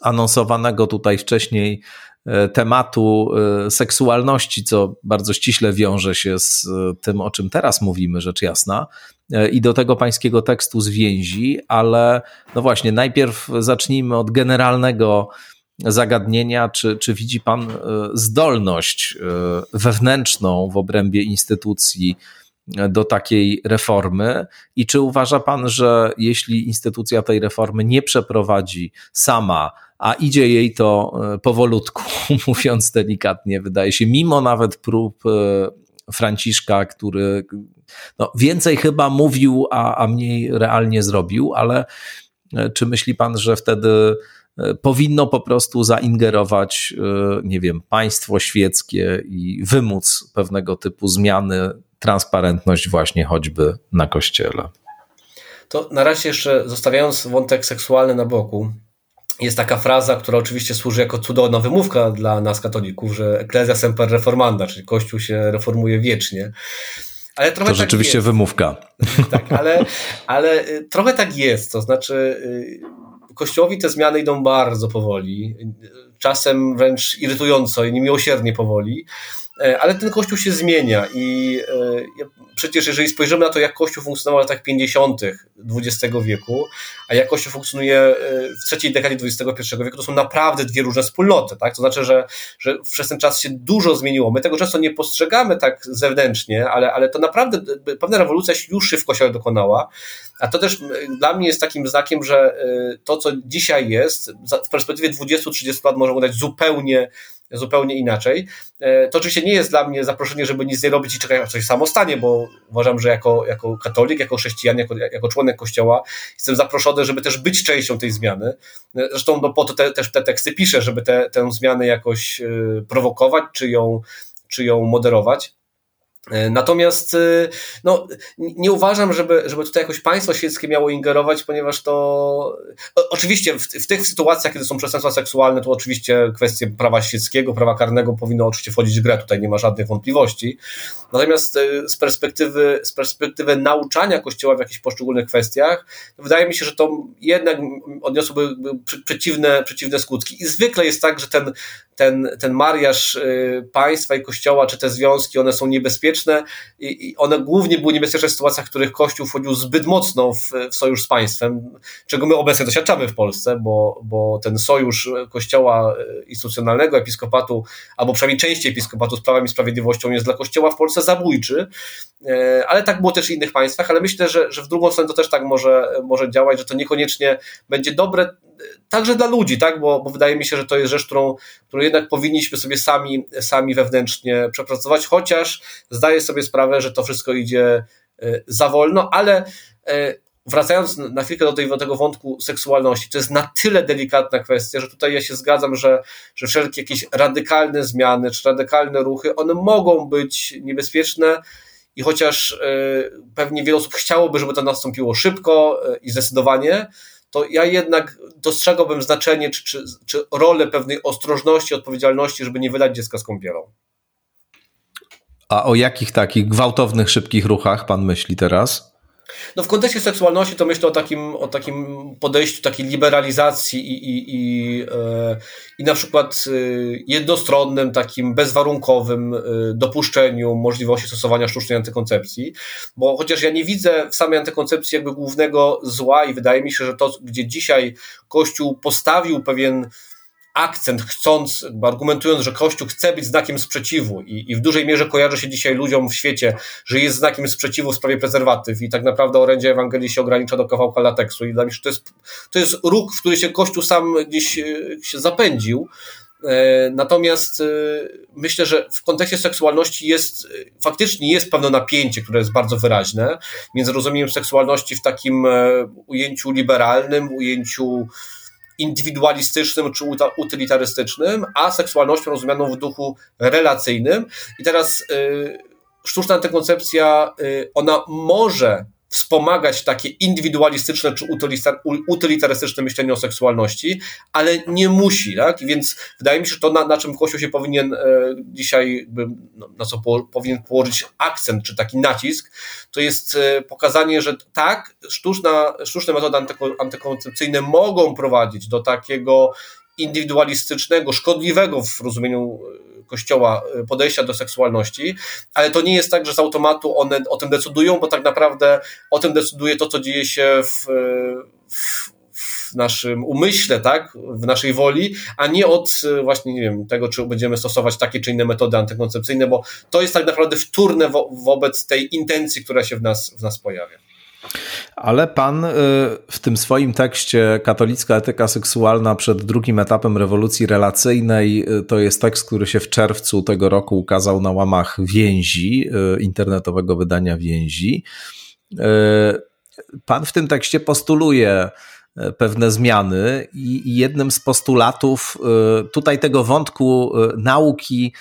anonsowanego tutaj wcześniej E, tematu e, seksualności, co bardzo ściśle wiąże się z e, tym, o czym teraz mówimy, rzecz jasna, i do tego pańskiego tekstu z więzi, ale no właśnie, najpierw zacznijmy od generalnego zagadnienia, czy, czy widzi pan zdolność wewnętrzną w obrębie instytucji do takiej reformy? I czy uważa pan, że jeśli instytucja tej reformy nie przeprowadzi sama, a idzie jej to e, powolutku, <laughs> mówiąc delikatnie, wydaje się, mimo nawet prób e, Franciszka, który no, więcej chyba mówił, a, a mniej realnie zrobił, ale e, czy myśli pan, że wtedy powinno po prostu zaingerować, nie wiem, państwo świeckie i wymóc pewnego typu zmiany, transparentność właśnie choćby na kościele? To na razie jeszcze zostawiając wątek seksualny na boku, jest taka fraza, która oczywiście służy jako cudowna wymówka dla nas katolików, że ecclesia semper reformanda, czyli Kościół się reformuje wiecznie. Ale trochę to tak rzeczywiście jest. wymówka. <laughs> Tak, ale, ale y, trochę tak jest. To znaczy, y, Kościołowi te zmiany idą bardzo powoli, czasem wręcz irytująco i niemiłosiernie powoli. E, ale ten kościół się zmienia i e, przecież jeżeli spojrzymy na to, jak kościół funkcjonował w latach 50. XX wieku, a jak kościół funkcjonuje e, w trzeciej dekadzie XXI wieku, to są naprawdę dwie różne wspólnoty, tak? To znaczy, że, że przez ten czas się dużo zmieniło. My tego często nie postrzegamy tak zewnętrznie, ale, ale to naprawdę pewna rewolucja już się w kościele dokonała, a to też dla mnie jest takim znakiem, że to, co dzisiaj jest, w perspektywie 20-30 lat może udać zupełnie zupełnie inaczej. E, to oczywiście nie jest dla mnie zaproszenie, żeby nic nie robić i czekać, aż coś samo stanie, bo uważam, że jako, jako katolik, jako chrześcijan, jako, jako członek Kościoła jestem zaproszony, żeby też być częścią tej zmiany. E, zresztą no, po to te, też te teksty piszę, żeby te, tę zmianę jakoś e, prowokować, czy ją, czy ją moderować. E, natomiast e, no, nie uważam, żeby, żeby tutaj jakoś państwo świeckie miało ingerować, ponieważ to oczywiście w, w tych sytuacjach, kiedy są przestępstwa seksualne, to oczywiście kwestie prawa świeckiego, prawa karnego powinno oczywiście wchodzić w grę, tutaj nie ma żadnych wątpliwości. Natomiast e, z perspektywy, z perspektywy nauczania Kościoła w jakichś poszczególnych kwestiach, wydaje mi się, że to jednak odniosłoby przeciwne, przeciwne skutki. I zwykle jest tak, że ten, ten, ten mariaż państwa i Kościoła, czy te związki, one są niebezpieczne, niebezpieczne i one głównie były niebezpieczne w sytuacjach, w których Kościół wchodził zbyt mocno w, w sojusz z państwem, czego my obecnie doświadczamy w Polsce, bo, bo ten sojusz Kościoła instytucjonalnego, episkopatu, albo przynajmniej części episkopatu z prawem i sprawiedliwością jest dla Kościoła w Polsce zabójczy, ale tak było też w innych państwach, ale myślę, że, że w drugą stronę to też tak może, może działać, że to niekoniecznie będzie dobre także dla ludzi, tak? Bo, bo wydaje mi się, że to jest rzecz, którą, którą jednak powinniśmy sobie sami, sami wewnętrznie przepracować, chociaż zdaję sobie sprawę, że to wszystko idzie e, za wolno, ale e, wracając na chwilkę do, tej, do tego wątku seksualności, to jest na tyle delikatna kwestia, że tutaj ja się zgadzam, że, że wszelkie jakieś radykalne zmiany czy radykalne ruchy, one mogą być niebezpieczne, i chociaż e, pewnie wiele osób chciałoby, żeby to nastąpiło szybko i zdecydowanie, to ja jednak dostrzegałbym znaczenie czy, czy, czy rolę pewnej ostrożności, odpowiedzialności, żeby nie wylać dziecka z kąpielą. A o jakich takich gwałtownych, szybkich ruchach pan myśli teraz? No w kontekście seksualności to myślę o takim, o takim podejściu, takiej liberalizacji i, i, i, e, i na przykład e, jednostronnym, takim bezwarunkowym e, dopuszczeniu możliwości stosowania sztucznej antykoncepcji, bo chociaż ja nie widzę w samej antykoncepcji jakby głównego zła i wydaje mi się, że to, gdzie dzisiaj Kościół postawił pewien akcent, chcąc, argumentując, że Kościół chce być znakiem sprzeciwu i, i w dużej mierze kojarzy się dzisiaj ludziom w świecie, że jest znakiem sprzeciwu w sprawie prezerwatyw i tak naprawdę orędzie Ewangelii się ogranicza do kawałka lateksu i dla mnie to jest, to jest róg, w który się Kościół sam gdzieś e, się zapędził. E, natomiast e, myślę, że w kontekście seksualności jest, faktycznie jest pewne napięcie, które jest bardzo wyraźne między rozumieniem seksualności w takim ujęciu liberalnym, ujęciu indywidualistycznym czy utylitarystycznym, a seksualnością rozumianą w duchu relacyjnym. I teraz y, sztuczna antykoncepcja, y, ona może wspomagać takie indywidualistyczne czy utylitarystyczne myślenie o seksualności, ale nie musi, tak? Więc wydaje mi się, że to, na, na czym Kościół się powinien e, dzisiaj, no, na co po, powinien położyć akcent, czy taki nacisk, to jest e, pokazanie, że tak, sztuczna, sztuczne metody antykoncepcyjne mogą prowadzić do takiego indywidualistycznego, szkodliwego w rozumieniu e, Kościoła e, podejścia do seksualności, ale to nie jest tak, że z automatu one o tym decydują, bo tak naprawdę o tym decyduje to, co dzieje się w, w, w naszym umyśle, tak, w naszej woli, a nie od e, właśnie, nie wiem, tego, czy będziemy stosować takie czy inne metody antykoncepcyjne, bo to jest tak naprawdę wtórne wo wobec tej intencji, która się w nas, w nas pojawia. Ale pan y, w tym swoim tekście Katolicka etyka seksualna przed drugim etapem rewolucji relacyjnej y, to jest tekst, który się w czerwcu tego roku ukazał na łamach więzi, y, internetowego wydania więzi. Pan w tym tekście postuluje pewne zmiany i jednym z postulatów e, tutaj tego wątku e, nauki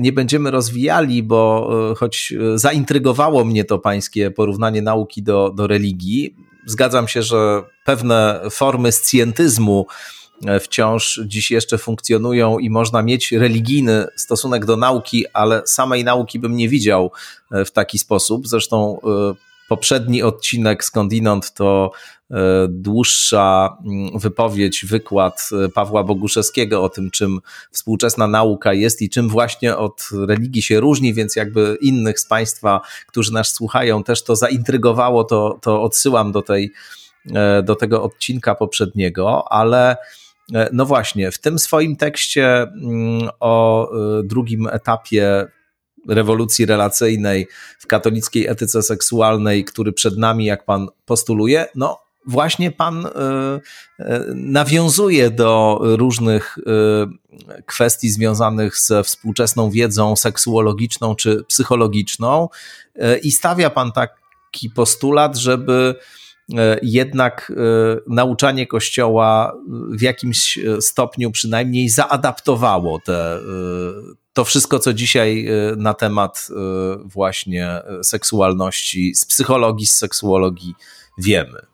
nie będziemy rozwijali, bo choć zaintrygowało mnie to pańskie porównanie nauki do, do religii, zgadzam się, że pewne formy scjentyzmu wciąż dziś jeszcze funkcjonują i można mieć religijny stosunek do nauki, ale samej nauki bym nie widział w taki sposób. Zresztą poprzedni odcinek skądinąd to e, dłuższa mm, wypowiedź, wykład e, Pawła Boguszewskiego o tym, czym współczesna nauka jest i czym właśnie od religii się różni, więc jakby innych z Państwa, którzy nas słuchają, też to zaintrygowało, to, to odsyłam do, tej, e, do tego odcinka poprzedniego, ale no właśnie, w tym swoim tekście mm, o drugim etapie rewolucji relacyjnej w katolickiej etyce seksualnej, który przed nami, jak pan postuluje, no właśnie pan y, y, nawiązuje do różnych y, kwestii związanych ze współczesną wiedzą seksuologiczną czy psychologiczną i stawia pan taki postulat, żeby jednak nauczanie Kościoła w jakimś stopniu przynajmniej zaadaptowało te, to wszystko, co dzisiaj na temat właśnie seksualności, z psychologii, z seksuologii wiemy.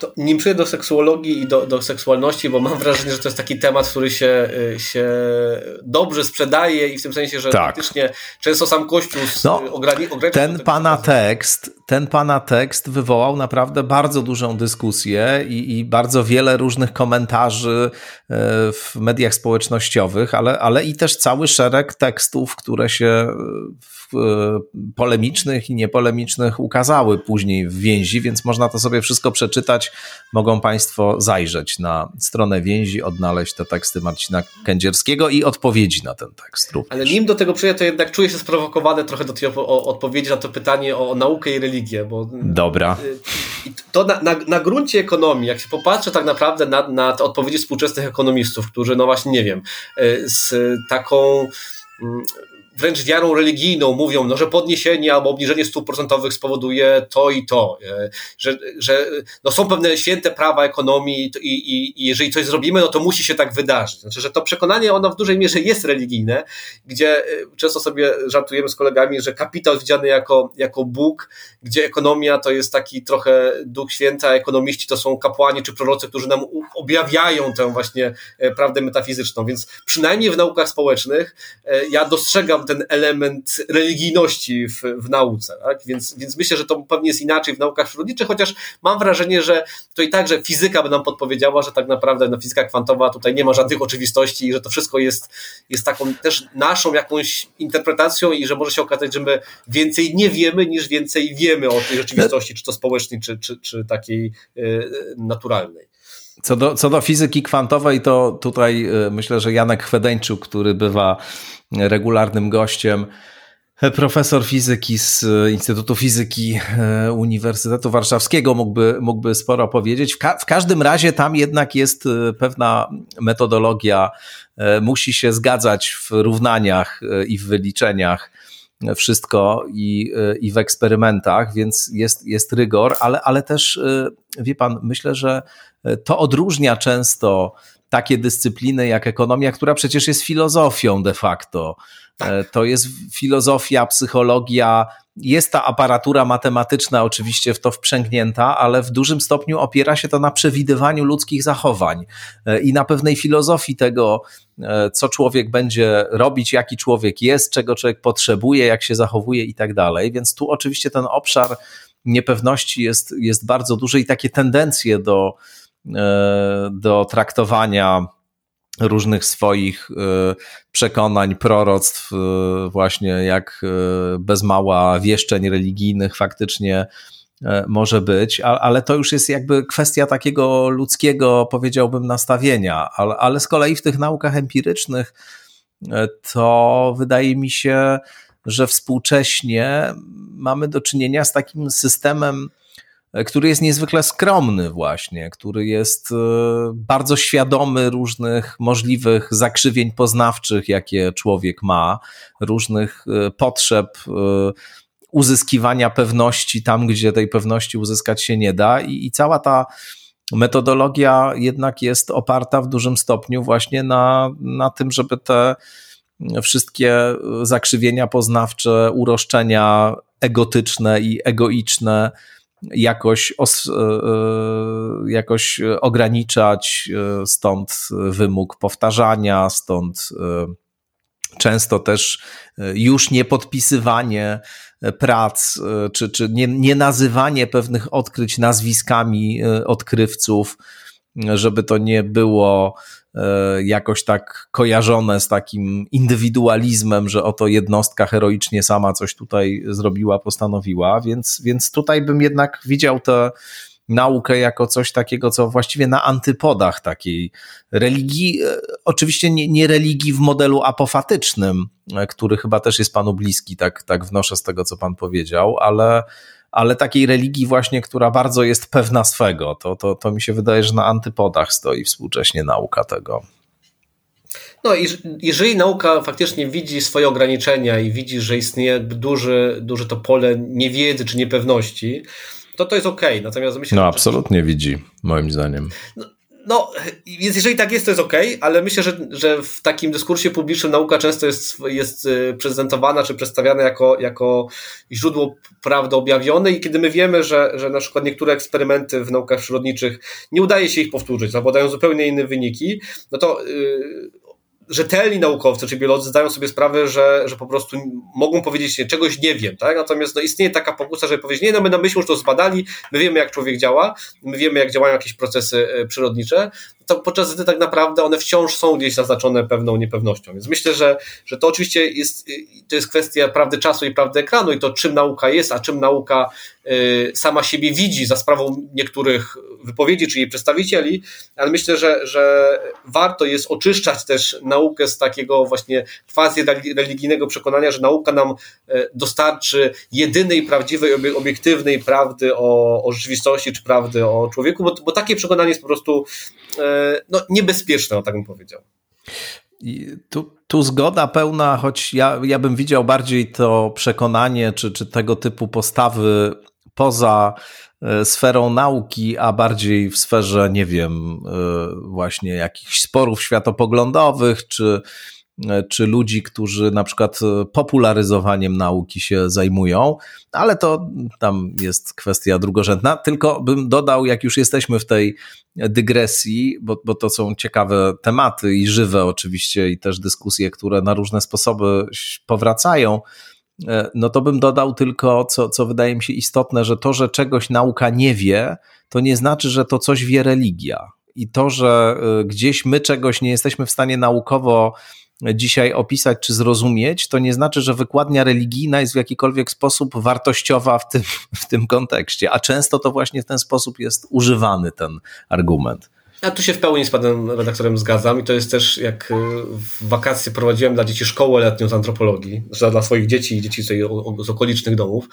To nim przejdę do seksuologii i do, do seksualności, bo mam wrażenie, że to jest taki temat, który się, y, się dobrze sprzedaje i w tym sensie, że tak. faktycznie często sam Kościół no, ograni- Ten pana tekst, ten pana tekst wywołał naprawdę bardzo dużą dyskusję i, i bardzo wiele różnych komentarzy e, w mediach społecznościowych, ale, ale i też cały szereg tekstów, które się e, polemicznych i niepolemicznych ukazały później w więzi, więc można to sobie wszystko przeczytać. Mogą Państwo zajrzeć na stronę więzi, odnaleźć te teksty Marcina Kędzierskiego i odpowiedzi na ten tekst również. Ale nim do tego przyjdę, to jednak czuję się sprowokowany trochę do tej odpowiedzi na to pytanie o, o naukę i religię, bo Dobra. Y, to na, na, na gruncie ekonomii, jak się popatrzy tak naprawdę na, na te odpowiedzi współczesnych ekonomistów, którzy, no właśnie, nie wiem, y, z taką mm, wręcz wiarą religijną mówią, no, że podniesienie albo obniżenie stóp procentowych spowoduje to i to, e, że, że no, są pewne święte prawa ekonomii i, i, i jeżeli coś zrobimy, no to musi się tak wydarzyć. Znaczy, że to przekonanie ono w dużej mierze jest religijne, gdzie e, często sobie żartujemy z kolegami, że kapitał widziany jako, jako Bóg, gdzie ekonomia to jest taki trochę duch święta, ekonomiści to są kapłani czy prorocy, którzy nam objawiają tę właśnie e, prawdę metafizyczną. Więc przynajmniej w naukach społecznych ja dostrzegam ten element religijności w, w nauce. Tak? Więc, więc myślę, że to pewnie jest inaczej w naukach przyrodniczych, chociaż mam wrażenie, że to i tak, że fizyka by nam podpowiedziała, że tak naprawdę no, fizyka kwantowa tutaj nie ma żadnych oczywistości i że to wszystko jest, jest taką też naszą jakąś interpretacją i że może się okazać, że my więcej nie wiemy, niż więcej wiemy o tej rzeczywistości, czy to społecznej, czy, czy, czy takiej y, naturalnej. Co do, co do fizyki kwantowej, to tutaj y, myślę, że Janek Chwedeńczuk, który bywa regularnym gościem, profesor fizyki z Instytutu Fizyki e, Uniwersytetu Warszawskiego mógłby, mógłby sporo powiedzieć. W, ka w każdym razie tam jednak jest e, pewna metodologia, e, musi się zgadzać w równaniach i w wyliczeniach wszystko i, i w eksperymentach, więc jest, jest rygor, ale, ale też, wie pan, myślę, że to odróżnia często takie dyscypliny jak ekonomia, która przecież jest filozofią de facto. Tak. To jest filozofia, psychologia, jest ta aparatura matematyczna oczywiście w to wprzęgnięta, ale w dużym stopniu opiera się to na przewidywaniu ludzkich zachowań e, i na pewnej filozofii tego, e, co człowiek będzie robić, jaki człowiek jest, czego człowiek potrzebuje, jak się zachowuje i tak dalej. Więc tu oczywiście ten obszar niepewności jest, jest bardzo duży i takie tendencje do, E, do traktowania różnych swoich e, przekonań, proroctw, e, właśnie jak bez mała wieszczeń religijnych faktycznie może być, ale to już jest jakby kwestia takiego ludzkiego, powiedziałbym, nastawienia. Ale z kolei w tych naukach empirycznych to wydaje mi się, że współcześnie mamy do czynienia z takim systemem E, który jest niezwykle skromny właśnie, który jest e, bardzo świadomy różnych możliwych zakrzywień poznawczych, jakie człowiek ma, różnych e, potrzeb uzyskiwania pewności tam, gdzie tej pewności uzyskać się nie da. I, i cała ta metodologia jednak jest oparta w dużym stopniu właśnie na, na tym, żeby te wszystkie zakrzywienia poznawcze, uroszczenia egotyczne i egoiczne jakoś, os, e, e, jakoś ograniczać, e, stąd wymóg powtarzania, stąd często też już nie podpisywanie prac, czy, czy nie, nie nazywanie pewnych odkryć nazwiskami odkrywców, żeby to nie było jakoś tak kojarzone z takim indywidualizmem, że oto jednostka heroicznie sama coś tutaj zrobiła, postanowiła, więc, więc tutaj bym jednak widział tę naukę jako coś takiego, co właściwie na antypodach takiej religii, e, oczywiście nie, nie religii w modelu apofatycznym, e, który chyba też jest panu bliski, tak, tak wnoszę z tego, co pan powiedział, ale ale takiej religii właśnie, która bardzo jest pewna swego. To, to, to mi się wydaje, że na antypodach stoi współcześnie nauka tego. No i jeżeli nauka faktycznie widzi swoje ograniczenia i widzi, że istnieje duży, duże to pole niewiedzy czy niepewności, to to jest ok. Natomiast myślę, no absolutnie że... widzi, moim zdaniem. No, no, więc jeżeli tak jest, to jest ok, ale myślę, że, że w takim dyskursie publicznym nauka często jest, jest y, prezentowana czy przedstawiana jako, jako źródło prawdy objawionej. I kiedy my wiemy, że, że na przykład niektóre eksperymenty w naukach przyrodniczych nie udaje się ich powtórzyć, albo zupełnie inne wyniki, no to yy, rzetelni naukowcy czy biolodzy zdają sobie sprawę, że, że po prostu mogą powiedzieć, nie, czegoś nie wiem, tak? Natomiast no, istnieje taka pokusa, żeby powiedzieć, nie, no my na myśl już to zbadali, my wiemy, jak człowiek działa, my wiemy, jak działają jakieś procesy e, przyrodnicze, to podczas gdy tak naprawdę one wciąż są gdzieś zaznaczone pewną niepewnością. Więc myślę, że, że to oczywiście jest, to jest kwestia prawdy czasu i prawdy ekranu i to czym nauka jest, a czym nauka y, sama siebie widzi za sprawą niektórych wypowiedzi czy jej przedstawicieli, ale myślę, że, że warto jest oczyszczać też naukę z takiego właśnie quasi religijnego przekonania, że nauka nam e, dostarczy jedynej prawdziwej, obiektywnej prawdy o, o rzeczywistości czy prawdy o człowieku, bo, bo takie przekonanie jest po prostu e, no, niebezpieczne, tak bym powiedział. Tu, tu zgoda pełna, choć ja, ja bym widział bardziej to przekonanie, czy, czy tego typu postawy poza e, sferą nauki, a bardziej w sferze, nie wiem, e, właśnie jakichś sporów światopoglądowych, czy, czy ludzi, którzy na przykład popularyzowaniem nauki się zajmują, ale to tam jest kwestia drugorzędna. Tylko bym dodał, jak już jesteśmy w tej dygresji, bo, bo to są ciekawe tematy i żywe oczywiście, i też dyskusje, które na różne sposoby powracają. E, no to bym dodał tylko, co, co wydaje mi się istotne, że to, że czegoś nauka nie wie, to nie znaczy, że to coś wie religia. I to, że e, gdzieś my czegoś nie jesteśmy w stanie naukowo dzisiaj opisać czy zrozumieć, to nie znaczy, że wykładnia religijna jest w jakikolwiek sposób wartościowa w tym, w tym kontekście, a często to właśnie w ten sposób jest używany ten argument. Ja tu się w pełni z panem redaktorem zgadzam i to jest też jak y, w wakacje prowadziłem dla dzieci szkołę letnią z antropologii, znaczy dla swoich dzieci i dzieci z okolicznych domów,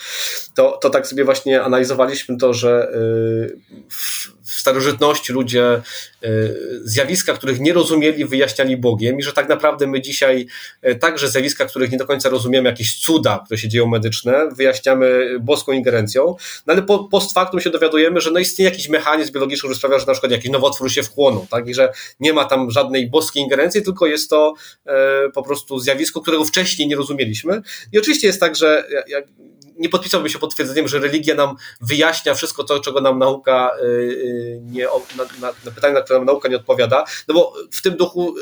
to, to tak sobie właśnie analizowaliśmy to, że y, w, starożytności ludzie y, zjawiska, których nie rozumieli, wyjaśniali Bogiem i że tak naprawdę my dzisiaj także zjawiska, których nie do końca rozumiemy, jakieś cuda, które się dzieją medyczne, wyjaśniamy boską ingerencją, no ale po, post factum się dowiadujemy, że no istnieje jakiś mechanizm biologiczny, który sprawia, że na przykład jakiś nowotwór się wchłoną, tak? I że nie ma tam żadnej boskiej ingerencji, tylko jest to e, po prostu zjawisko, którego wcześniej nie rozumieliśmy. I oczywiście jest tak, że nie podpisałbym się potwierdzeniem, że religia nam wyjaśnia wszystko to, czego nam nauka e, e, nie, na, na, na pytanie, na które nam nauka nie odpowiada, no bo w tym duchu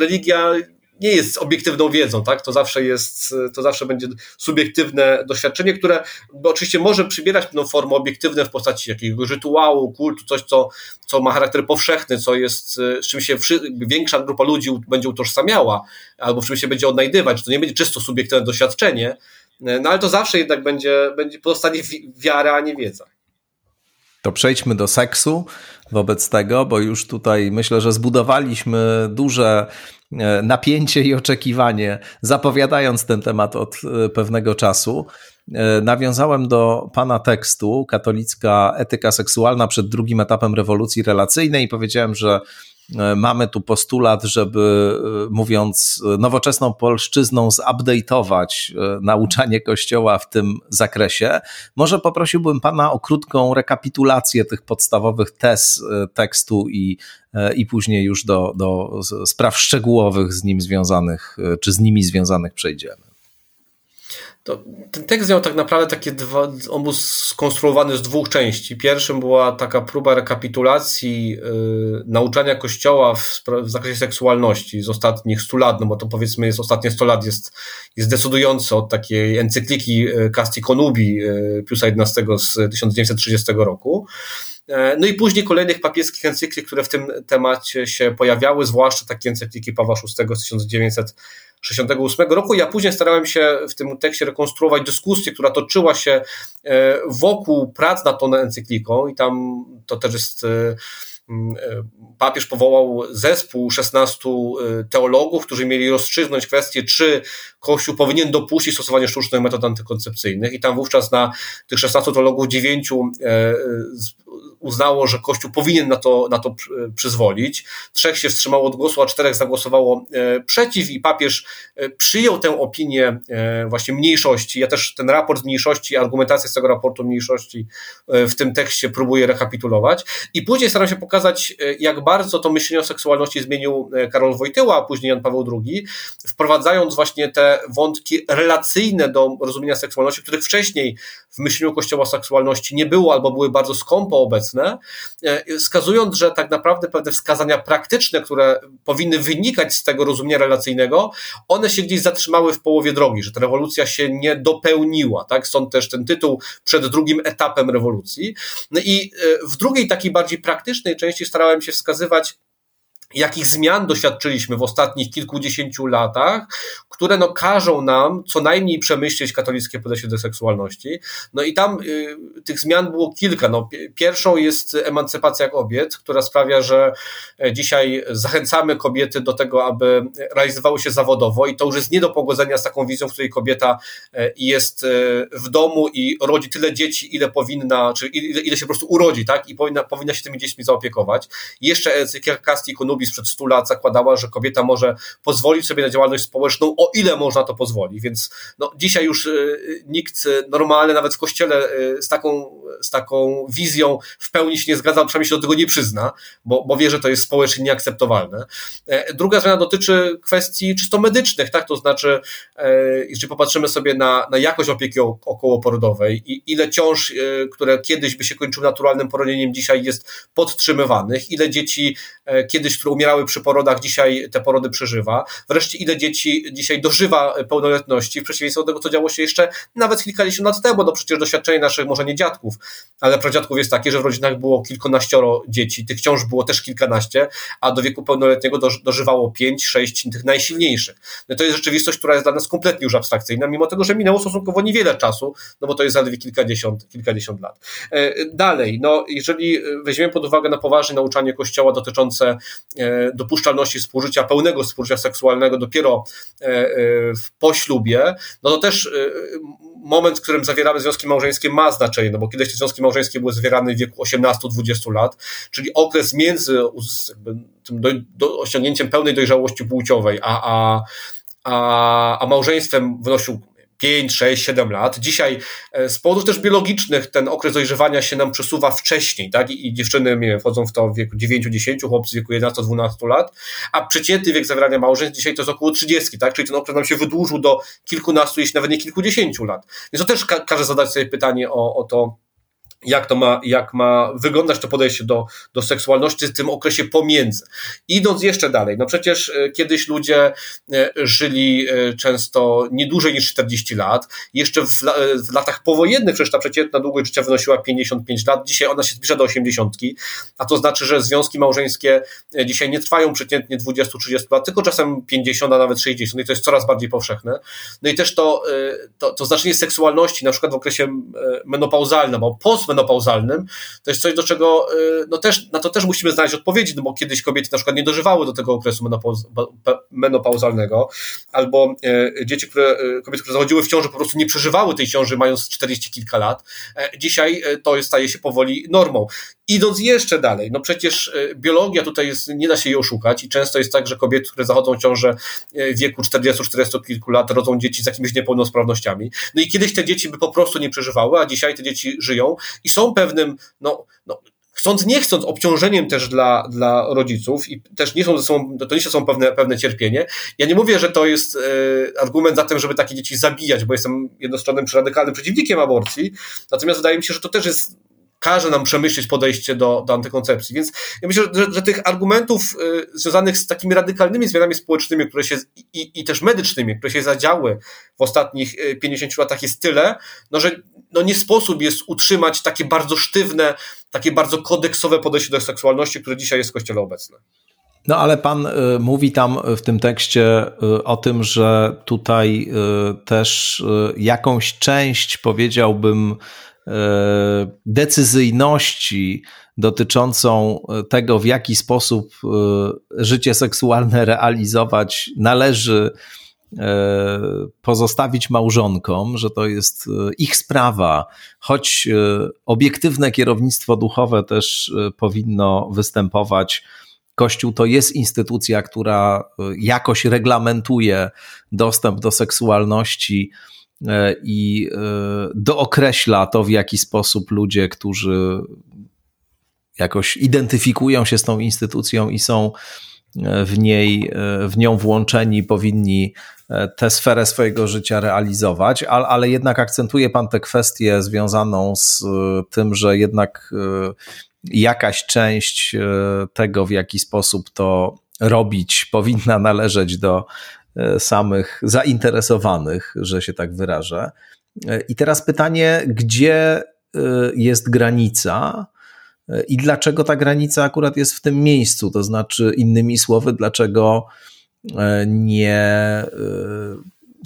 religia nie jest obiektywną wiedzą, tak? To zawsze jest, to zawsze będzie subiektywne doświadczenie, które oczywiście może przybierać pewną formę obiektywną w postaci jakiegoś rytuału, kultu, coś, co, co ma charakter powszechny, co jest, z czym się większa grupa ludzi będzie utożsamiała, albo w czym się będzie odnajdywać, to nie będzie czysto subiektywne doświadczenie, no ale to zawsze jednak będzie, będzie pozostanie wiara, a nie wiedza. To przejdźmy do seksu wobec tego, bo już tutaj myślę, że zbudowaliśmy duże napięcie i oczekiwanie, zapowiadając ten temat od e, pewnego czasu. E, nawiązałem do pana tekstu Katolicka etyka seksualna przed drugim etapem rewolucji relacyjnej i powiedziałem, że E, mamy tu postulat, żeby e, mówiąc nowoczesną polszczyzną zupdate'ować e, nauczanie Kościoła w tym zakresie. Może poprosiłbym Pana o krótką rekapitulację tych podstawowych tez tekstu i, i później już do, do spraw szczegółowych z nim związanych, czy z nimi związanych przejdziemy. To, ten tekst miał tak naprawdę takie dwa, on był skonstruowany z dwóch części. Pierwszym była taka próba rekapitulacji yy, nauczania Kościoła w, w, zakresie seksualności z ostatnich 100 lat, no bo to powiedzmy jest ostatnie 100 lat jest, jest decydujące od takiej encykliki y, Casti Conubi yy, Piusa XI z 1930 roku. E, no i później kolejnych papieskich encyklik, które w tym temacie się pojawiały, zwłaszcza takie encykliki Pawła VI z 1968 roku. Ja później starałem się w tym tekście rekonstruować dyskusję, która toczyła się e, wokół prac nad tą encykliką i tam to też jest e, papież powołał zespół 16 teologów, którzy mieli rozstrzygnąć kwestię, czy Kościół powinien dopuścić stosowanie sztucznych metod antykoncepcyjnych. I tam wówczas na tych 16 teologów dziewięciu uznało, że Kościół powinien na to, na to przyzwolić. Trzech się wstrzymało od głosu, a czterech zagłosowało przeciw i papież przyjął tę opinię właśnie mniejszości. Ja też ten raport mniejszości, argumentację z tego raportu mniejszości w tym tekście próbuję rekapitulować. I później staram się pokazać, jak bardzo to myślenie o seksualności zmienił Karol Wojtyła, a później Jan Paweł II, wprowadzając właśnie te wątki relacyjne do rozumienia seksualności, których wcześniej w myśleniu Kościoła seksualności nie było albo były bardzo skąpo obecne, e, wskazując, że tak naprawdę pewne wskazania praktyczne, które powinny wynikać z tego rozumienia relacyjnego, one się gdzieś zatrzymały w połowie drogi, że ta rewolucja się nie dopełniła, tak? Stąd też ten tytuł przed drugim etapem rewolucji. No i e, w drugiej takiej bardziej praktycznej części starałem się wskazywać jakich zmian doświadczyliśmy w ostatnich kilkudziesięciu latach, które no każą nam co najmniej przemyśleć katolickie podejście do seksualności. No i tam y, tych zmian było kilka. No, pierwszą jest emancypacja kobiet, która sprawia, że e, dzisiaj zachęcamy kobiety do tego, aby realizowały się zawodowo i to już jest nie do pogodzenia z taką wizją, w której kobieta e, jest e, w domu i rodzi tyle dzieci, ile powinna, czy ile, ile się po prostu urodzi, tak? I powinna, powinna się tymi dziećmi zaopiekować. Jeszcze encyklia Casti Konubis przed 100 lat zakładała, że kobieta może pozwolić sobie na działalność społeczną, o ile można to pozwoli. Więc no, dzisiaj już y, nikt normalny, nawet w kościele, y, z taką, z taką wizją w pełni się nie zgadza, przynajmniej się do tego nie przyzna, bo, bo wie, że to jest społecznie nieakceptowalne. E, druga zmiana dotyczy kwestii czysto medycznych, tak? To znaczy, e, jeżeli popatrzymy sobie na, na jakość opieki okołoporodowej i ile ciąż, e, które kiedyś by się kończyły naturalnym poronieniem, dzisiaj jest podtrzymywanych, ile dzieci kiedyś, które umierały przy porodach, dzisiaj te porody przeżywa, wreszcie ile dzieci dzisiaj dożywa pełnoletności, w przeciwieństwie do tego, co działo się jeszcze nawet kilkadziesiąt lat temu, no przecież doświadczenie naszych, może nie dziadków, ale pradziadków jest takie, że w rodzinach było kilkanaścioro dzieci, tych ciąż było też kilkanaście, a do wieku pełnoletniego dożywało pięć, sześć tych najsilniejszych. No to jest rzeczywistość, która jest dla nas kompletnie już abstrakcyjna, mimo tego, że minęło stosunkowo niewiele czasu, no bo to jest zaledwie kilkadziesiąt, kilkadziesiąt lat. E, dalej, no jeżeli weźmiemy pod uwagę na poważnie nauczanie Kościoła dotyczące dopuszczalności współżycia, pełnego współżycia seksualnego dopiero e, po ślubie, no to też moment, w którym zawieramy związki małżeńskie ma znaczenie, no bo kiedyś te związki małżeńskie były zawierane w wieku 18-20 lat, czyli okres między tym do, do osiągnięciem pełnej dojrzałości płciowej, a, a, a, a małżeństwem wynosił 5, 6, 7 lat. Dzisiaj e, z powodów też biologicznych ten okres dojrzewania się nam przesuwa wcześniej, tak? I, dziewczyny nie wiem, wchodzą w to w wieku 9-10, chłopcy w wieku 11-12 lat, a przeciętny wiek zawierania małżeństw dzisiaj to jest około 30, tak? Czyli ten okres nam się wydłużył do kilkunastu, jeśli nawet nie kilkudziesięciu lat. Więc to też ka każe zadać sobie pytanie o, o to, jak to ma, jak ma wyglądać to podejście do, do seksualności w tym okresie pomiędzy. Idąc jeszcze dalej, no przecież e, kiedyś ludzie e, żyli e, często nie dłużej niż 40 lat. Jeszcze w, w latach powojennych przecież ta przeciętna długość życia wynosiła 55 lat. Dzisiaj ona się zbliża do 80, a to znaczy, że związki małżeńskie dzisiaj nie trwają przeciętnie 20-30 lat, tylko czasem 50, a nawet 60 i to jest coraz bardziej powszechne. No i też to, to, to znaczenie seksualności, na przykład w okresie menopauzalnym, bo post menopauzalnym, to jest coś, do czego, y, no też, na to też musimy znaleźć odpowiedzi, no bo kiedyś kobiety na przykład nie dożywały do tego okresu menopauz, menopauzalnego, albo y, dzieci, które, y, kobiety, które zachodziły w ciąży, po prostu nie przeżywały tej ciąży, mając 40 kilka lat. E, dzisiaj to staje się powoli normą. Idąc jeszcze dalej, no przecież biologia tutaj jest, nie da się jej oszukać i często jest tak, że kobiety, które zachodzą w ciążę w wieku 40-40 kilku lat, rodzą dzieci z jakimiś niepełnosprawnościami. No i kiedyś te dzieci by po prostu nie przeżywały, a dzisiaj te dzieci żyją i są pewnym, no, no chcąc, nie chcąc, obciążeniem też dla, dla rodziców i też nie są ze sobą, to nie są pewne, pewne cierpienie. Ja nie mówię, że to jest e, argument za tym, żeby takie dzieci zabijać, bo jestem jednostronnym czy radykalnym przeciwnikiem aborcji, natomiast wydaje mi się, że to też jest każe nam przemyśleć podejście do, do antykoncepcji. Więc ja myślę, że, że tych argumentów y, związanych z takimi radykalnymi zmianami społecznymi, które się i, i też medycznymi, które się zadziały w ostatnich 50 y, latach jest tyle, no, że no nie sposób jest utrzymać takie bardzo sztywne, takie bardzo kodeksowe podejście do seksualności, które dzisiaj jest w kościele obecne. No ale pan y, mówi tam w tym tekście o tym, że tutaj też jakąś część, powiedziałbym, decyzyjności dotyczącą tego, w jaki sposób e, życie seksualne realizować należy pozostawić małżonkom, że to jest ich sprawa, choć obiektywne kierownictwo duchowe też powinno występować. Kościół to jest instytucja, która e, jakoś reglamentuje dostęp do seksualności. e, i e, dookreśla to, w jaki sposób ludzie, którzy jakoś identyfikują się z tą instytucją i są w niej, w nią włączeni, powinni tę sferę swojego życia realizować, ale, ale jednak akcentuje Pan tę kwestię związaną z tym, że jednak jakaś część e, tego, w jaki sposób to robić, powinna należeć do e, samych zainteresowanych, że się tak wyrażę. E, I teraz pytanie, gdzie jest granica i dlaczego ta granica akurat jest w tym miejscu? To znaczy, innymi słowy, dlaczego nie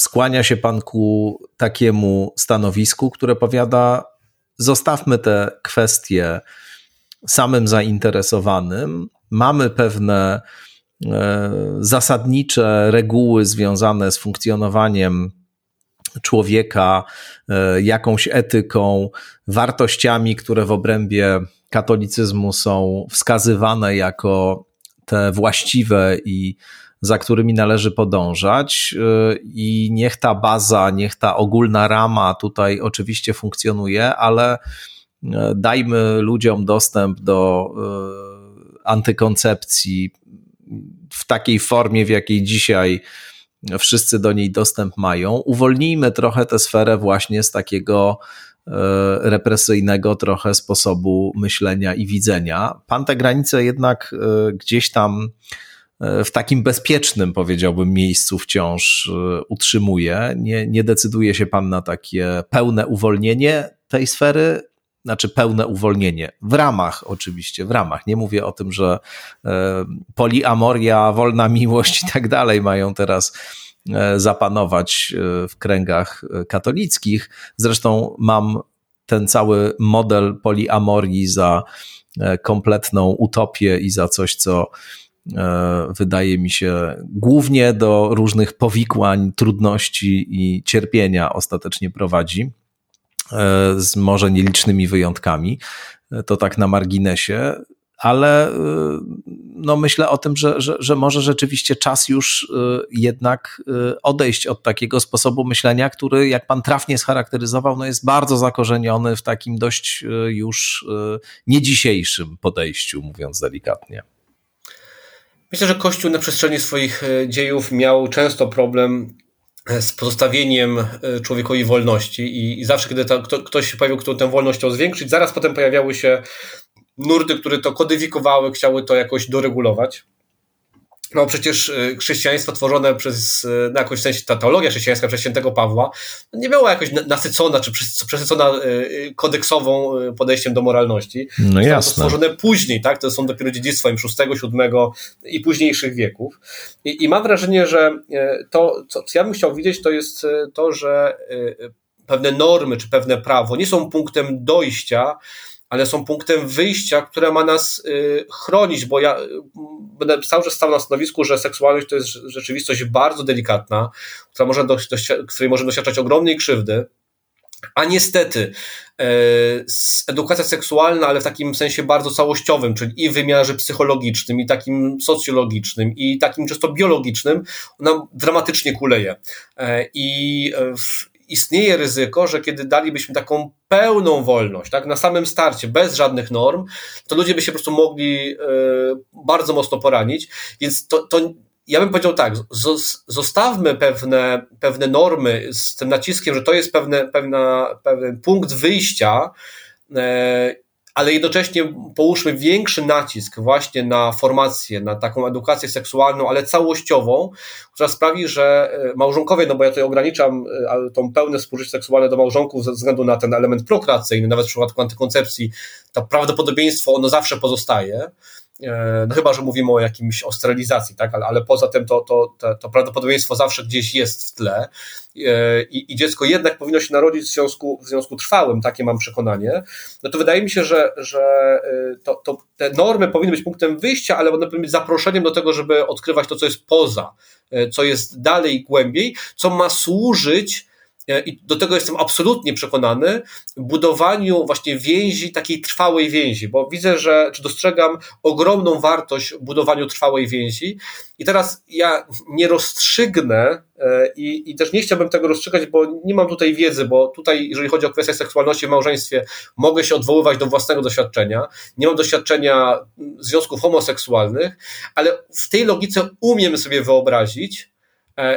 skłania się pan ku takiemu stanowisku, które powiada, zostawmy te kwestie samym zainteresowanym. Mamy pewne e, zasadnicze reguły związane z funkcjonowaniem człowieka, e, jakąś etyką, wartościami, które w obrębie katolicyzmu są wskazywane jako te właściwe i za którymi należy podążać. E, I niech ta baza, niech ta ogólna rama tutaj oczywiście funkcjonuje, ale E, dajmy ludziom dostęp do e, antykoncepcji w takiej formie, w jakiej dzisiaj wszyscy do niej dostęp mają. Uwolnijmy trochę tę sferę właśnie z takiego e, represyjnego trochę sposobu myślenia i widzenia. Pan te granice jednak gdzieś tam w takim bezpiecznym, powiedziałbym, miejscu wciąż utrzymuje. Nie, nie decyduje się pan na takie pełne uwolnienie tej sfery, znaczy pełne uwolnienie. W ramach, oczywiście, w ramach. Nie mówię o tym, że e, poliamoria, wolna miłość i tak dalej mają teraz e, zapanować e, w kręgach katolickich. Zresztą mam ten cały model poliamorii za kompletną utopię i za coś, co wydaje mi się głównie do różnych powikłań, trudności i cierpienia ostatecznie prowadzi. E, z może nielicznymi wyjątkami. E, to tak na marginesie, ale e, no myślę o tym, że, że, że może rzeczywiście czas już jednak odejść od takiego sposobu myślenia, który, jak pan trafnie scharakteryzował, no jest bardzo zakorzeniony w takim dość już nie dzisiejszym podejściu, mówiąc delikatnie. Myślę, że Kościół na przestrzeni swoich dziejów miał często problem z pozostawieniem e, człowiekowi wolności i, zawsze, kiedy kto, ktoś się pojawił, kto tę wolność chciał zwiększyć, zaraz potem pojawiały się nurty, które to kodyfikowały, chciały to jakoś doregulować no przecież y, chrześcijaństwo tworzone przez, y, na jakąś sensie, ta teologia chrześcijańska przez świętego Pawła nie była jakoś nasycona czy przesycona y, kodeksową podejściem do moralności. No jasne. To stworzone później, tak? To są dopiero dziedzictwem VI, VII i późniejszych wieków. I, I, mam wrażenie, że to, co ja bym chciał widzieć, to jest to, że pewne normy czy pewne prawo nie są punktem dojścia, ale są punktem wyjścia, które ma nas chronić, bo ja będę cały czas stał na stanowisku, że seksualność to jest rzeczywistość bardzo delikatna, która może do, której możemy doświadczać ogromnej krzywdy. A niestety, e, edukacja seksualna, ale w takim sensie bardzo całościowym, czyli i w wymiarze psychologicznym, i takim socjologicznym, i takim czysto biologicznym, ona dramatycznie kuleje. E, I w, istnieje ryzyko, że kiedy dalibyśmy taką pełną wolność, tak, na samym starcie, bez żadnych norm, to ludzie by się po prostu mogli y, bardzo mocno poranić, więc to, to ja bym powiedział tak, zostawmy pewne, pewne normy z tym naciskiem, że to jest pewne, pewna, pewien punkt wyjścia e, ale jednocześnie połóżmy większy nacisk właśnie na formację, na taką edukację seksualną, ale całościową, która sprawi, że e, małżonkowie, no bo ja tutaj ograniczam e, tą pełne współżycie seksualne do małżonków ze względu na ten element prokreacyjny, nawet w przypadku antykoncepcji, to prawdopodobieństwo ono zawsze pozostaje, no chyba, że mówimy o jakimś ostralizacji, tak, ale, ale poza tym to, to, to, to prawdopodobieństwo zawsze gdzieś jest w tle. I, i dziecko jednak powinno się narodzić w związku, w związku trwałym, takie mam przekonanie, no to wydaje mi się, że, że to, to te normy powinny być punktem wyjścia, ale one powinny być zaproszeniem do tego, żeby odkrywać to, co jest poza, co jest dalej głębiej, co ma służyć E, i do tego jestem absolutnie przekonany, budowaniu właśnie więzi, takiej trwałej więzi, bo widzę, że, czy dostrzegam ogromną wartość budowaniu trwałej więzi. I teraz ja nie rozstrzygnę e, i, i też nie chciałbym tego rozstrzygać, bo nie mam tutaj wiedzy, bo tutaj, jeżeli chodzi o kwestię seksualności w małżeństwie, mogę się odwoływać do własnego doświadczenia. Nie mam doświadczenia związków homoseksualnych, ale w tej logice umiem sobie wyobrazić, E,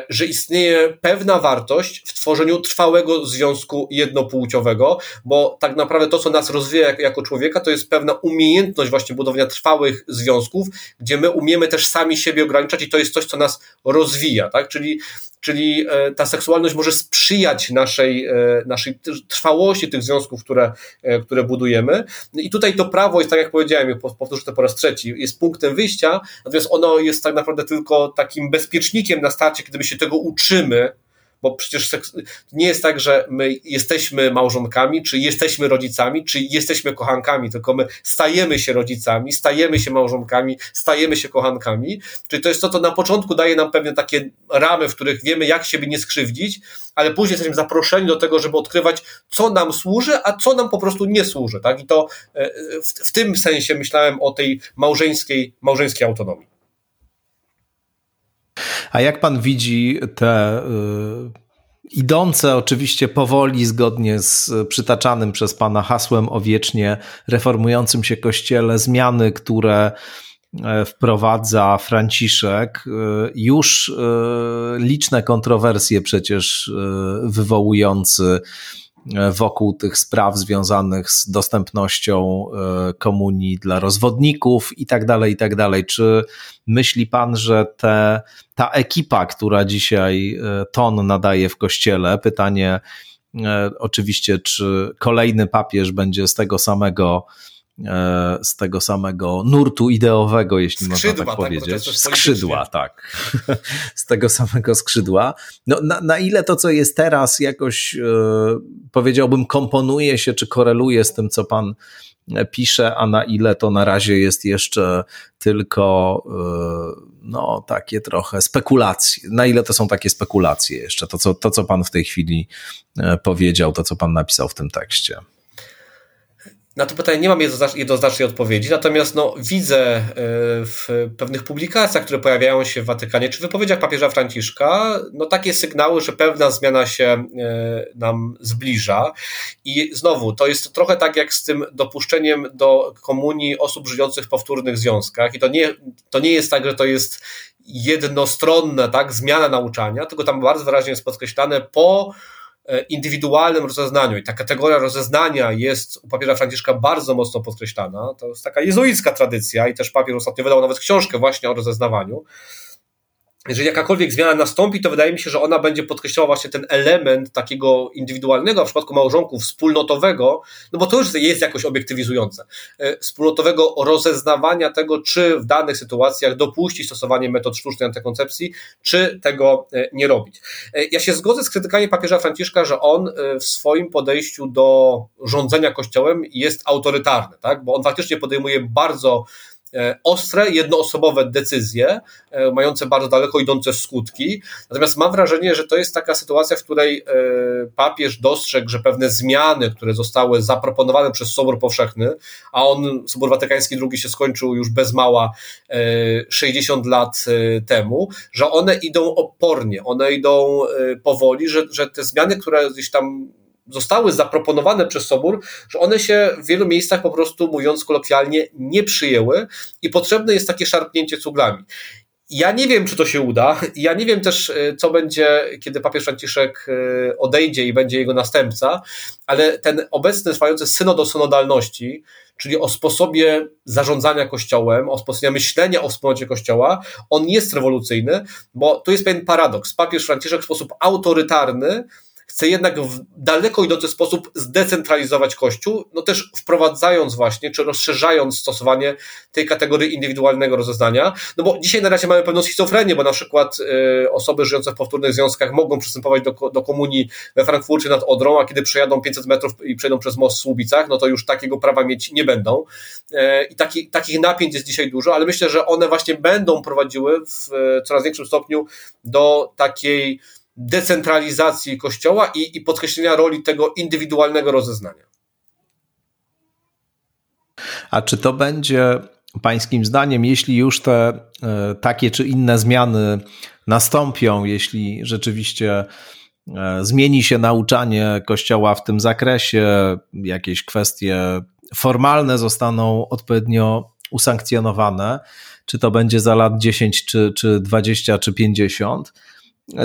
że istnieje pewna wartość w tworzeniu trwałego związku jednopłciowego, bo tak naprawdę to, co nas rozwija jako człowieka, to jest pewna umiejętność właśnie budowania trwałych związków, gdzie my umiemy też sami siebie ograniczać i to jest coś, co nas rozwija, tak? Czyli czyli e, ta seksualność może sprzyjać naszej, e, naszej trwałości tych związków, które, e, które budujemy. I tutaj to prawo jest, tak jak powiedziałem, powtórzę to po raz trzeci, jest punktem wyjścia, natomiast ono jest tak naprawdę tylko takim bezpiecznikiem na starcie, kiedy my się tego uczymy, bo przecież nie jest tak, że my jesteśmy małżonkami, czy jesteśmy rodzicami, czy jesteśmy kochankami, tylko my stajemy się rodzicami, stajemy się małżonkami, stajemy się kochankami. Czyli to jest to, co na początku daje nam pewne takie ramy, w których wiemy, jak siebie nie skrzywdzić, ale później jesteśmy zaproszeni do tego, żeby odkrywać, co nam służy, a co nam po prostu nie służy. Tak? I to e, w, w tym sensie myślałem o tej małżeńskiej, małżeńskiej autonomii. A jak pan widzi te y, idące oczywiście powoli, zgodnie z przytaczanym przez pana hasłem o wiecznie reformującym się kościele, zmiany, które e, wprowadza Franciszek, y, już y, liczne kontrowersje przecież wywołujący wokół tych spraw związanych z dostępnością e, komunii dla rozwodników i tak dalej, i tak dalej. Czy myśli pan, że te, ta ekipa, która dzisiaj e, ton nadaje w kościele, pytanie e, oczywiście, czy kolejny papież będzie z tego samego E, z tego samego nurtu ideowego, jeśli skrzydła, można tak, tak powiedzieć. Skrzydła, tak. <laughs> z tego samego skrzydła. No, na, na ile to, co jest teraz, jakoś e, powiedziałbym, komponuje się czy koreluje z tym, co pan e, pisze, a na ile to na razie jest jeszcze tylko no, takie trochę spekulacje. Na ile to są takie spekulacje jeszcze, to co, to, co pan w tej chwili powiedział, to, co pan napisał w tym tekście. Na to pytanie nie mam jednoznacznej odpowiedzi, natomiast no, widzę e, w pewnych publikacjach, które pojawiają się w Watykanie, czy wypowiedziach papieża Franciszka, no takie sygnały, że pewna zmiana się e, nam zbliża. I znowu, to jest trochę tak jak z tym dopuszczeniem do komunii osób żyjących w powtórnych związkach. I to nie, to nie jest tak, że to jest jednostronna tak, zmiana nauczania, tylko tam bardzo wyraźnie jest podkreślane po indywidualnym rozeznaniu i ta kategoria rozeznania jest u papieża Franciszka bardzo mocno podkreślana. To jest taka jezuicka tradycja i też papież ostatnio wydał nawet książkę właśnie o rozeznawaniu jeżeli jakakolwiek zmiana nastąpi, to wydaje mi się, że ona będzie podkreślała właśnie ten element takiego indywidualnego, w przypadku małżonków, wspólnotowego, no bo to już jest jakoś obiektywizujące, e, wspólnotowego rozeznawania tego, czy w danych sytuacjach dopuścić stosowanie metod sztucznej antykoncepcji, czy tego e, nie robić. E, ja się zgodzę z krytykami papieża Franciszka, że on w swoim podejściu do rządzenia kościołem jest autorytarny, tak? bo on faktycznie podejmuje bardzo ostre, jednoosobowe decyzje, e, mające bardzo daleko idące skutki. Natomiast mam wrażenie, że to jest taka sytuacja, w której e, papież dostrzegł, że pewne zmiany, które zostały zaproponowane przez Sobór Powszechny, a on, Sobór Watykański II się skończył już bez mała 60 lat temu, że one idą opornie, one idą powoli, że, że te zmiany, które gdzieś tam zostały zaproponowane przez Sobór, że one się w wielu miejscach po prostu, mówiąc kolokwialnie, nie przyjęły i potrzebne jest takie szarpnięcie cuglami. Ja nie wiem, czy to się uda. Ja nie wiem też, e, co będzie, kiedy papież Franciszek e, odejdzie i będzie jego następca, ale ten obecny trwający synod o synodalności, czyli o sposobie zarządzania Kościołem, o sposobie myślenia o wspólnocie Kościoła, on jest rewolucyjny, bo tu jest pewien paradoks. Papież Franciszek w sposób autorytarny chce jednak w daleko idący sposób zdecentralizować Kościół, no też wprowadzając właśnie, czy rozszerzając stosowanie tej kategorii indywidualnego rozeznania, no bo dzisiaj na razie mamy pewną schizofrenię, bo na przykład y, osoby żyjące w powtórnych związkach mogą przystępować do, do komunii we Frankfurcie nad Odrą, a kiedy przejadą 500 metrów i przejdą przez most w Słubicach, no to już takiego prawa mieć nie będą. E, I taki, takich napięć jest dzisiaj dużo, ale myślę, że one właśnie będą prowadziły w coraz większym stopniu do takiej decentralizacji Kościoła i, i podkreślenia roli tego indywidualnego rozeznania. A czy to będzie Pańskim zdaniem, jeśli już te e, takie czy inne zmiany nastąpią, jeśli rzeczywiście e, zmieni się nauczanie Kościoła w tym zakresie, jakieś kwestie formalne zostaną odpowiednio usankcjonowane, czy to będzie za lat 10, czy, czy 20, czy 50,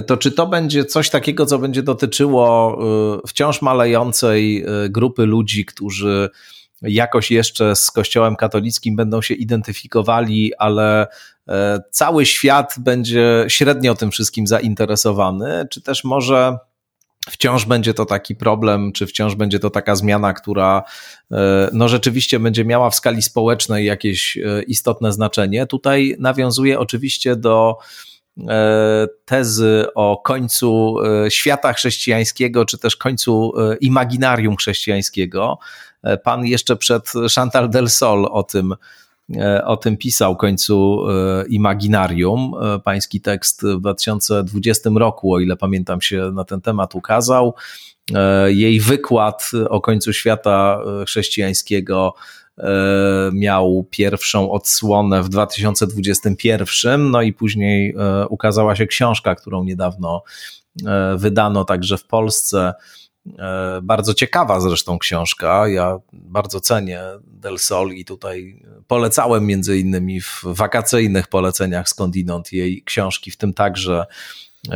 to czy to będzie coś takiego, co będzie dotyczyło y, wciąż malejącej y, grupy ludzi, którzy jakoś jeszcze z Kościołem katolickim będą się identyfikowali, ale e, cały świat będzie średnio tym wszystkim zainteresowany, czy też może wciąż będzie to taki problem, czy wciąż będzie to taka zmiana, która e, no rzeczywiście będzie miała w skali społecznej jakieś e, istotne znaczenie. Tutaj nawiązuje oczywiście do tezy o końcu świata chrześcijańskiego, czy też końcu imaginarium chrześcijańskiego. Pan jeszcze przed Chantal del Sol o tym E, o tym pisał końcu e, Imaginarium. E, pański tekst w 2020 roku, o ile pamiętam, się na ten temat ukazał. Jej wykład o końcu świata chrześcijańskiego miał pierwszą odsłonę w 2021, no i później ukazała się książka, którą niedawno wydano także w Polsce E, bardzo ciekawa zresztą książka. Ja bardzo cenię Del Sol i tutaj polecałem między innymi w wakacyjnych poleceniach skądinąd jej książki, w tym także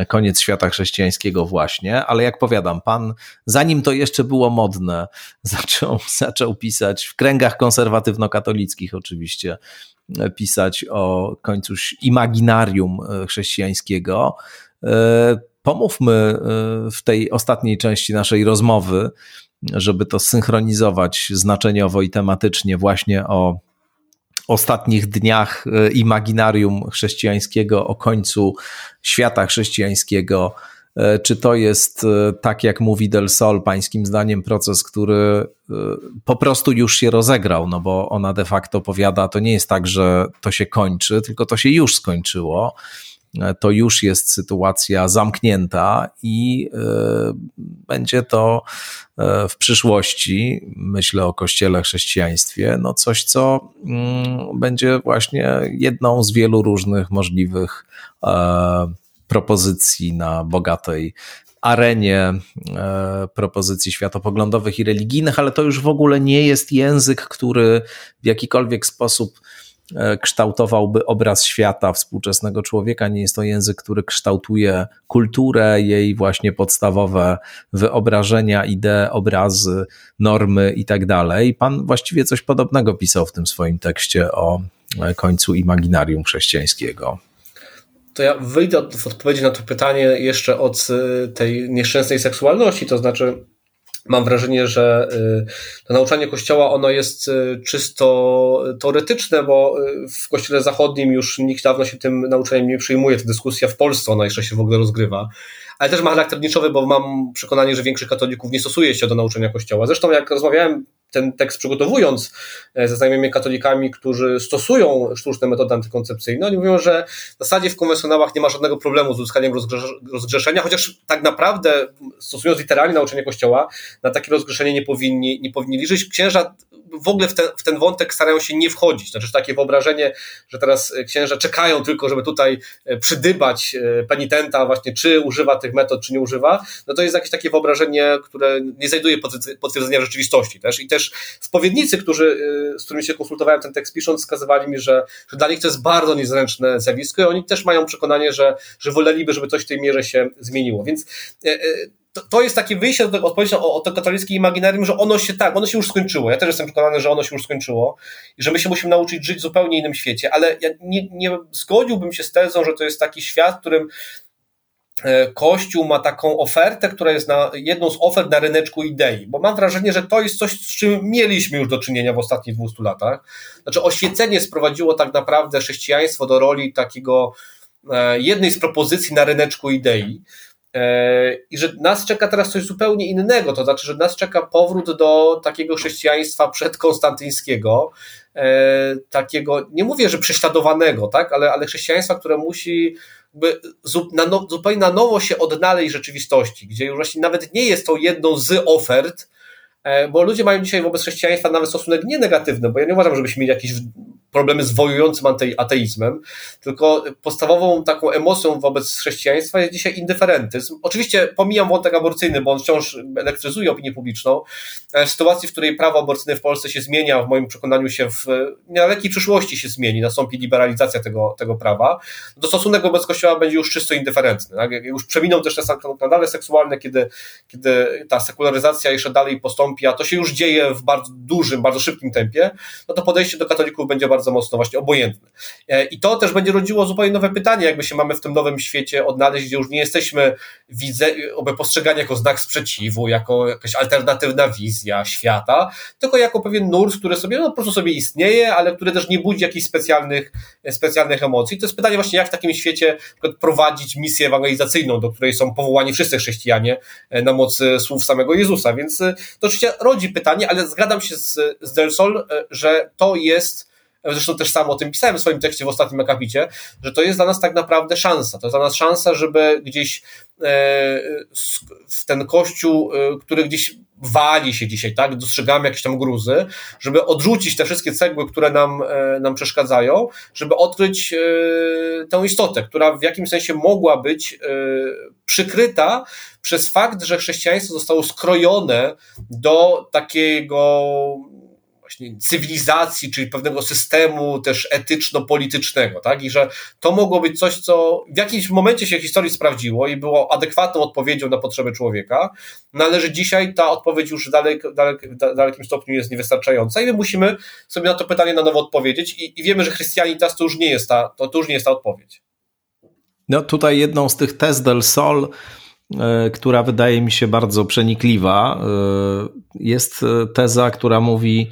Koniec świata chrześcijańskiego właśnie, ale jak powiadam, pan, zanim to jeszcze było modne, <laughs> zaczął, zaczął pisać w kręgach konserwatywno-katolickich oczywiście, pisać o końcu imaginarium chrześcijańskiego. E, pomówmy w tej ostatniej części naszej rozmowy, żeby to synchronizować znaczeniowo i tematycznie właśnie o ostatnich dniach y, imaginarium chrześcijańskiego, o końcu świata chrześcijańskiego. Y, czy to jest, tak jak mówi Del Sol, pańskim zdaniem, proces, który po prostu już się rozegrał? No bo ona de facto powiada, to nie jest tak, że to się kończy, tylko to się już skończyło to już jest sytuacja zamknięta i e, będzie to e, w przyszłości, myślę o Kościele chrześcijaństwie, no coś, co mm, będzie właśnie jedną z wielu różnych możliwych e, propozycji na bogatej arenie propozycji światopoglądowych i religijnych, ale to już w ogóle nie jest język, który w jakikolwiek sposób E, kształtowałby obraz świata współczesnego człowieka. Nie jest to język, który kształtuje kulturę, jej właśnie podstawowe wyobrażenia, idee, obrazy, normy i tak. Pan właściwie coś podobnego pisał w tym swoim tekście o e, końcu imaginarium chrześcijańskiego. To ja wyjdę od, w odpowiedzi na to pytanie jeszcze od e, tej nieszczęsnej seksualności, to znaczy mam wrażenie, że y, to nauczanie Kościoła ono jest y, czysto teoretyczne, bo y, w Kościele Zachodnim już nikt dawno się tym nauczaniem nie przyjmuje. Ta dyskusja w Polsce, ona jeszcze się w ogóle rozgrywa. Ale też ma charakter niczowy, bo mam przekonanie, że większość katolików nie stosuje się do nauczania Kościoła. Zresztą jak rozmawiałem ten tekst przygotowując e, ze znajomymi katolikami, którzy stosują sztuczne metody antykoncepcyjne, oni mówią, że w zasadzie w konwencjonałach nie ma żadnego problemu z uzyskaniem rozgrzeszenia, chociaż tak naprawdę stosując literalnie nauczenie Kościoła, na takie rozgrzeszenie nie powinni, nie powinni liczyć. Księża w ogóle w ten, w ten wątek starają się nie wchodzić. Znaczy takie wyobrażenie, że teraz księża czekają tylko, żeby tutaj e, przydybać e, penitenta właśnie, czy używa tych metod, czy nie używa, no to jest jakieś takie wyobrażenie, które nie znajduje potwierdzenia rzeczywistości też. I też spowiednicy, którzy, z którymi się konsultowałem ten tekst pisząc, wskazywali mi, że, że dla nich to jest bardzo niezręczne zjawisko i oni też mają przekonanie, że, że woleliby, żeby coś w tej mierze się zmieniło. Więc e, e, to, to jest takie wyjście do tego odpowiedzi o, o to katolickie imaginarium, że ono się tak, ono się już skończyło. Ja też jestem przekonany, że ono się już skończyło i że my się musimy nauczyć żyć w zupełnie innym świecie, ale ja nie, nie zgodziłbym się z tezą, że to jest taki świat, w którym e, Kościół ma taką ofertę, która jest na, jedną z ofert na ryneczku idei, bo mam wrażenie, że to jest coś, z czym mieliśmy już do czynienia w ostatnich 200 latach. Znaczy, oświecenie sprowadziło tak naprawdę chrześcijaństwo do roli takiego e, jednej z propozycji na ryneczku idei. E, I że nas czeka teraz coś zupełnie innego, to znaczy, że nas czeka powrót do takiego chrześcijaństwa przedkonstantyńskiego, e, takiego, nie mówię, że prześladowanego, tak, ale, ale chrześcijaństwa, które musi zupełnie na nowo się odnaleźć rzeczywistości, gdzie już właśnie nawet nie jest to jedną z ofert, e, bo ludzie mają dzisiaj wobec chrześcijaństwa nawet stosunek nie negatywny, bo ja nie uważam, żebyśmy mieli jakieś problemy z wojującym ateizmem, tylko podstawową taką emocją wobec chrześcijaństwa jest dzisiaj indyferentyzm. Oczywiście pomijam wątek aborcyjny, bo on wciąż elektryzuje opinię publiczną. E, w sytuacji, w której prawo aborcyjne w Polsce się zmienia, w moim przekonaniu się w niedalekiej przyszłości się zmieni, nastąpi liberalizacja tego, tego prawa, to stosunek wobec Kościoła będzie już czysto indyferentny. Tak? Już przeminą też te skandale seksualne, kiedy, kiedy ta sekularyzacja jeszcze dalej postąpi, a to się już dzieje w bardzo dużym, bardzo szybkim tempie, no to podejście do katolików będzie bardzo bardzo mocno właśnie obojętny. E, I to też będzie rodziło zupełnie nowe pytanie, jakby się mamy w tym nowym świecie odnaleźć, gdzie już nie jesteśmy widzę, postrzegani jako znak sprzeciwu, jako jakaś alternatywna wizja świata, tylko jako pewien nurt, który sobie no, po prostu sobie istnieje, ale który też nie budzi jakichś specjalnych, specjalnych emocji. To jest pytanie właśnie, jak w takim świecie prowadzić misję ewangelizacyjną, do której są powołani wszyscy chrześcijanie e, na mocy słów samego Jezusa. Więc e, to oczywiście rodzi pytanie, ale zgadzam się z, z Del Sol, że to jest zresztą też sam o tym pisałem w swoim tekście w ostatnim akapicie, że to jest dla nas tak naprawdę szansa. To jest dla nas szansa, żeby gdzieś e, w ten kościół, e, który gdzieś wali się dzisiaj, tak, dostrzegamy jakieś tam gruzy, żeby odrzucić te wszystkie cegły, które nam, e, nam przeszkadzają, żeby odkryć tę istotę, która w jakimś sensie mogła być przykryta przez fakt, że chrześcijaństwo zostało skrojone do takiego właśnie cywilizacji, czyli pewnego systemu też etyczno-politycznego, tak? I że to mogło być coś, co w jakimś momencie się historii sprawdziło i było adekwatną odpowiedzią na potrzeby człowieka, no ale że dzisiaj ta odpowiedź już w dalek, dalek, dalekim stopniu jest niewystarczająca i my musimy sobie na to pytanie na nowo odpowiedzieć i, i wiemy, że chrystianitas to już nie jest ta, to, to już nie jest ta odpowiedź. No tutaj jedną z tych tez del Sol e, która wydaje mi się bardzo przenikliwa. E, jest teza, która mówi,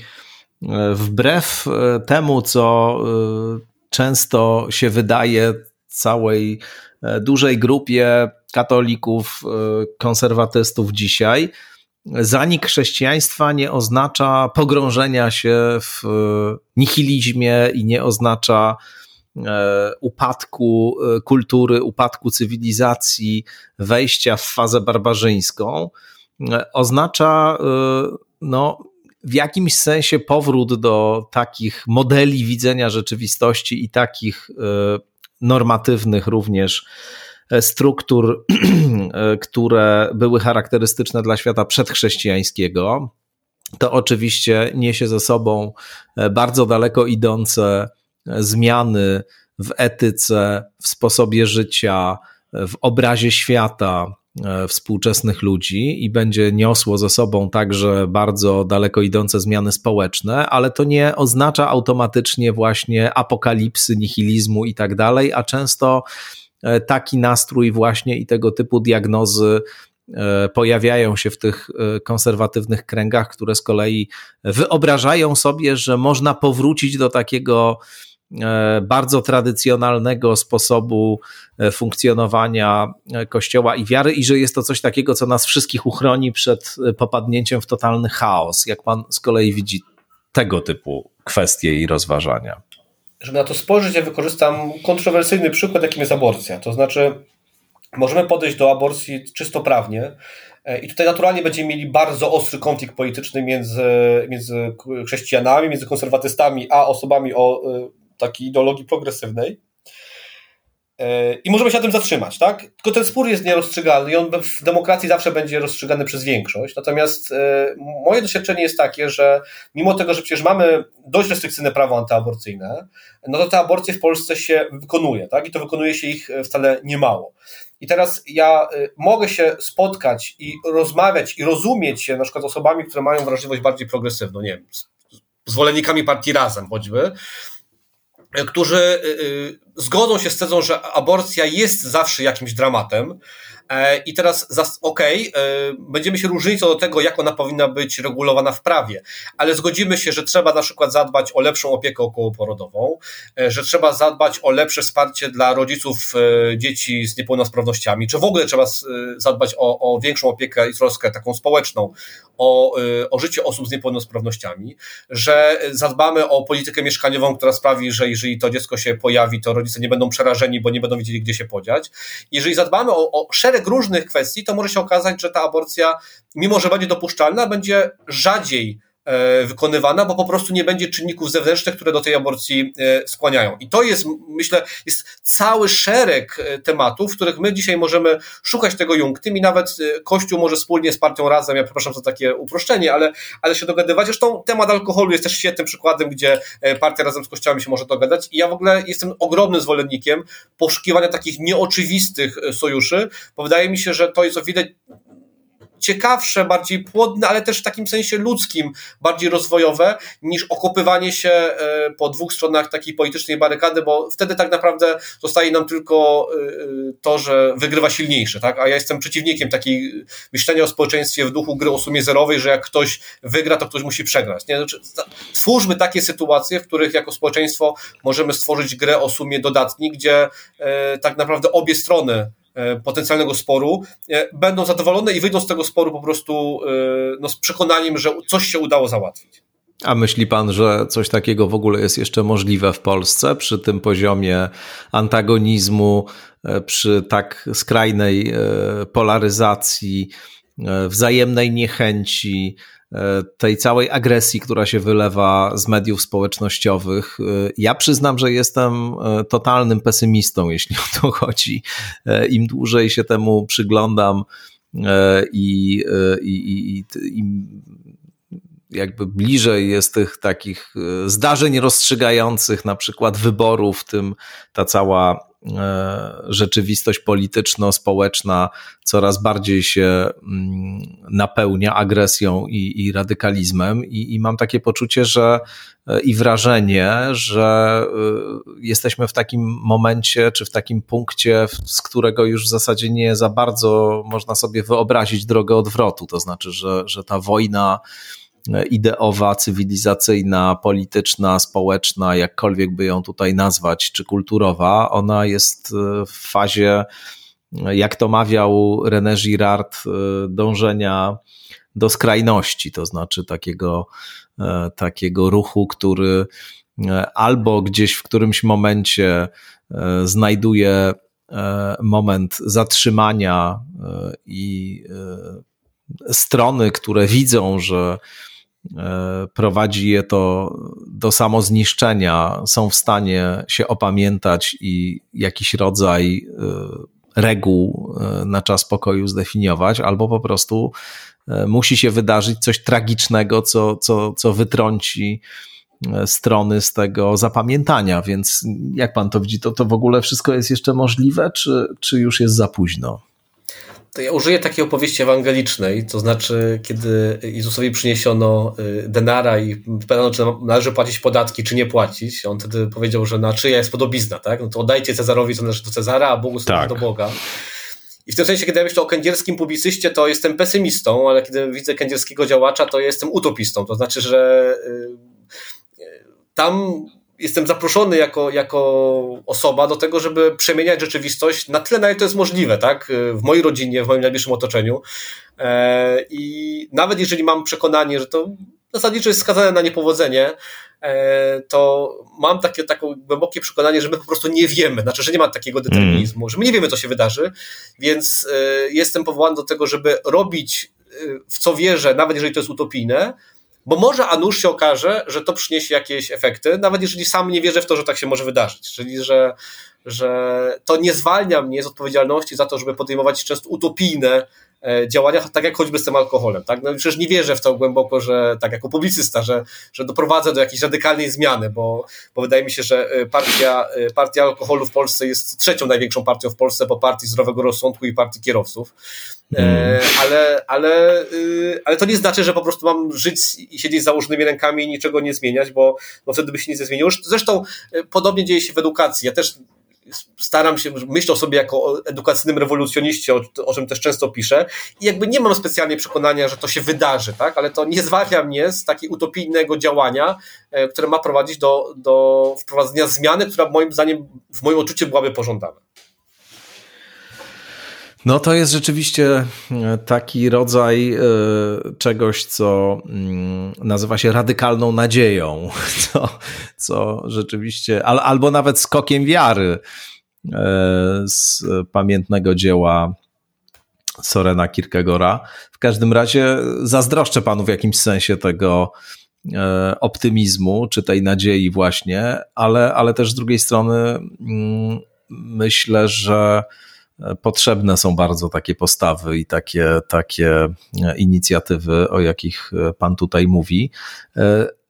Wbrew e, temu, co e, często się wydaje całej e, dużej grupie katolików, konserwatystów dzisiaj, zanik chrześcijaństwa nie oznacza pogrążenia się w nihilizmie i nie oznacza upadku kultury, upadku cywilizacji, wejścia w fazę barbarzyńską. Oznacza no, w jakimś sensie powrót do takich modeli widzenia rzeczywistości i takich e, normatywnych również e, struktur, <clears throat> e, które były charakterystyczne dla świata przedchrześcijańskiego. To oczywiście niesie ze sobą bardzo daleko idące zmiany w etyce, w sposobie życia, w obrazie świata, współczesnych ludzi i będzie niosło ze sobą także bardzo daleko idące zmiany społeczne, ale to nie oznacza automatycznie właśnie apokalipsy, nihilizmu i tak dalej, a często e, taki nastrój właśnie i tego typu diagnozy e, pojawiają się w tych konserwatywnych kręgach, które z kolei wyobrażają sobie, że można powrócić do takiego E, bardzo tradycjonalnego sposobu e, funkcjonowania e, Kościoła i wiary, i że jest to coś takiego, co nas wszystkich uchroni przed popadnięciem w totalny chaos. Jak pan z kolei widzi tego typu kwestie i rozważania? Żeby na to spojrzeć, ja wykorzystam kontrowersyjny przykład, jakim jest aborcja. To znaczy, możemy podejść do aborcji czysto prawnie, i tutaj naturalnie będziemy mieli bardzo ostry konflikt polityczny między, między chrześcijanami, między konserwatystami, a osobami o takiej ideologii progresywnej. E, I możemy się na tym zatrzymać, tak? Tylko ten spór jest nierozstrzygalny i on w demokracji zawsze będzie rozstrzygany przez większość. Natomiast e, moje doświadczenie jest takie, że mimo tego, że przecież mamy dość restrykcyjne prawo antyaborcyjne, no to te aborcje w Polsce się wykonuje, tak? I to wykonuje się ich wcale niemało. I teraz ja e, mogę się spotkać i rozmawiać i rozumieć się na przykład osobami, które mają wrażliwość bardziej progresywną, nie wiem, zwolennikami partii Razem choćby, którzy zgodzą się z tezą, że aborcja jest zawsze jakimś dramatem, I teraz, okej, e, będziemy się różnić co do tego, jak ona powinna być regulowana w prawie, ale zgodzimy się, że trzeba na przykład zadbać o lepszą opiekę okołoporodową, e, że trzeba zadbać o lepsze wsparcie dla rodziców dzieci z niepełnosprawnościami, czy w ogóle trzeba zadbać o, o większą opiekę i troskę taką społeczną o, o życie osób z niepełnosprawnościami, że zadbamy o politykę mieszkaniową, która sprawi, że jeżeli to dziecko się pojawi, to rodzice nie będą przerażeni, bo nie będą wiedzieli, gdzie się podziać. Jeżeli zadbamy o, o szereg szereg różnych kwestii, to może się okazać, że ta aborcja, mimo że będzie dopuszczalna, będzie rzadziej wykonywana, bo po prostu nie będzie czynników zewnętrznych, które do tej aborcji e, skłaniają. I to jest, myślę, jest cały szereg e, tematów, w których my dzisiaj możemy szukać tego junktim i nawet Kościół może wspólnie z partią Razem, ja przepraszam za takie uproszczenie, ale, ale się dogadywać. Zresztą temat alkoholu jest też świetnym przykładem, gdzie partia Razem z Kościołami się może dogadać i ja w ogóle jestem ogromnym zwolennikiem poszukiwania takich nieoczywistych sojuszy, bo wydaje mi się, że to jest o wiele ciekawsze, bardziej płodne, ale też w takim sensie ludzkim, bardziej rozwojowe, niż okopywanie się e, po dwóch stronach takiej politycznej barykady, bo wtedy tak naprawdę zostaje nam tylko e, e, to, że wygrywa silniejszy, tak? A ja jestem przeciwnikiem takiej myślenia o społeczeństwie w duchu gry o sumie zerowej, że jak ktoś wygra, to ktoś musi przegrać. Nie? Znaczy, twórzmy takie sytuacje, w których jako społeczeństwo możemy stworzyć grę o sumie dodatni, gdzie tak naprawdę obie strony potencjalnego sporu, e, będą zadowolone i wyjdą z tego sporu po prostu e, no, z przekonaniem, że coś się udało załatwić. A myśli pan, że coś takiego w ogóle jest jeszcze możliwe w Polsce przy tym poziomie antagonizmu, przy tak skrajnej polaryzacji, wzajemnej niechęci, E, tej całej agresji, która się wylewa z mediów społecznościowych. E, ja przyznam, że jestem e, totalnym pesymistą, jeśli <laughs> o to chodzi. Im dłużej się temu przyglądam i, i, i, i jakby bliżej jest tych takich zdarzeń rozstrzygających, na przykład wyborów, tym ta cała E, rzeczywistość polityczno-społeczna coraz bardziej się mm, napełnia agresją i, i radykalizmem, I, i, mam takie poczucie, że e, i wrażenie, że e, jesteśmy w takim momencie, czy w takim punkcie, z którego już w zasadzie nie za bardzo można sobie wyobrazić drogę odwrotu. To znaczy, że, że ta wojna ideowa, cywilizacyjna, polityczna, społeczna, jakkolwiek by ją tutaj nazwać, czy kulturowa, ona jest e, w fazie, jak to mawiał René Girard, e, dążenia do skrajności, to znaczy takiego, e, takiego ruchu, który albo gdzieś w którymś momencie znajduje moment zatrzymania i strony, które widzą, że E, prowadzi je to do samozniszczenia, są w stanie się opamiętać i jakiś rodzaj e, reguł e, na czas pokoju zdefiniować, albo po prostu musi się wydarzyć coś tragicznego, co, co, co wytrąci strony z tego zapamiętania. Więc jak pan to widzi, to, to w ogóle wszystko jest jeszcze możliwe, czy, czy już jest za późno? To ja użyję takiej opowieści ewangelicznej, to znaczy, kiedy Jezusowi przyniesiono y, denara i pytano, czy należy płacić podatki, czy nie płacić. On wtedy powiedział, że na czyja jest podobizna, tak? No to oddajcie Cezarowi, co należy do Cezara, a Bogu tak. do Boga. I w tym sensie, kiedy ja myślę o kędzierskim publicyście, to jestem pesymistą, ale kiedy widzę kędzierskiego działacza, to jestem utopistą. To znaczy, że y, y, tam jestem zaproszony jako, jako osoba do tego, żeby przemieniać rzeczywistość na tyle, na ile to jest możliwe, tak? W mojej rodzinie, w moim najbliższym otoczeniu. E, I nawet jeżeli mam przekonanie, że to zasadniczo jest skazane na niepowodzenie, e, to mam takie, takie głębokie przekonanie, że my po prostu nie wiemy, znaczy, że nie ma takiego determinizmu, mm. że my nie wiemy, co się wydarzy, więc e, jestem powołany do tego, żeby robić w co wierzę, nawet jeżeli to jest utopijne, bo może a nuż się okaże, że to przyniesie jakieś efekty, nawet jeżeli sam nie wierzę w to, że tak się może wydarzyć. Czyli, że że to nie zwalnia mnie z odpowiedzialności za to, żeby podejmować często utopijne E, działaniach, tak jak choćby z tym alkoholem. Tak? No przecież nie wierzę w to głęboko, że tak jako publicysta, że, że doprowadzę do jakiejś radykalnej zmiany, bo, bo wydaje mi się, że e, partia, e, partia alkoholu w Polsce jest trzecią największą partią w Polsce po partii zdrowego rozsądku i partii kierowców. Mm. Ale, ale, ale to nie znaczy, że po prostu mam żyć i siedzieć z założonymi rękami i niczego nie zmieniać, bo, bo wtedy by się nic nie zmieniło. Zresztą podobnie dzieje się w edukacji. Ja też staram się, myślę o sobie jako o edukacyjnym rewolucjoniście, o, o, czym też często piszę i jakby nie mam specjalnie przekonania, że to się wydarzy, tak? ale to nie zwalnia mnie z takiego utopijnego działania, e, które ma prowadzić do, do wprowadzenia zmiany, która moim zdaniem, w moim odczuciu byłaby pożądana. No to jest rzeczywiście e, taki rodzaj e, czegoś, co mm, nazywa się radykalną nadzieją, <laughs> co, co rzeczywiście, albo nawet skokiem wiary e, z pamiętnego dzieła Sorena Kierkegaarda. W każdym razie zazdroszczę panu w jakimś sensie tego optymizmu, czy tej nadziei właśnie, ale, ale też z drugiej strony mm, myślę, że potrzebne są bardzo takie postawy i takie, takie inicjatywy, o jakich Pan tutaj mówi.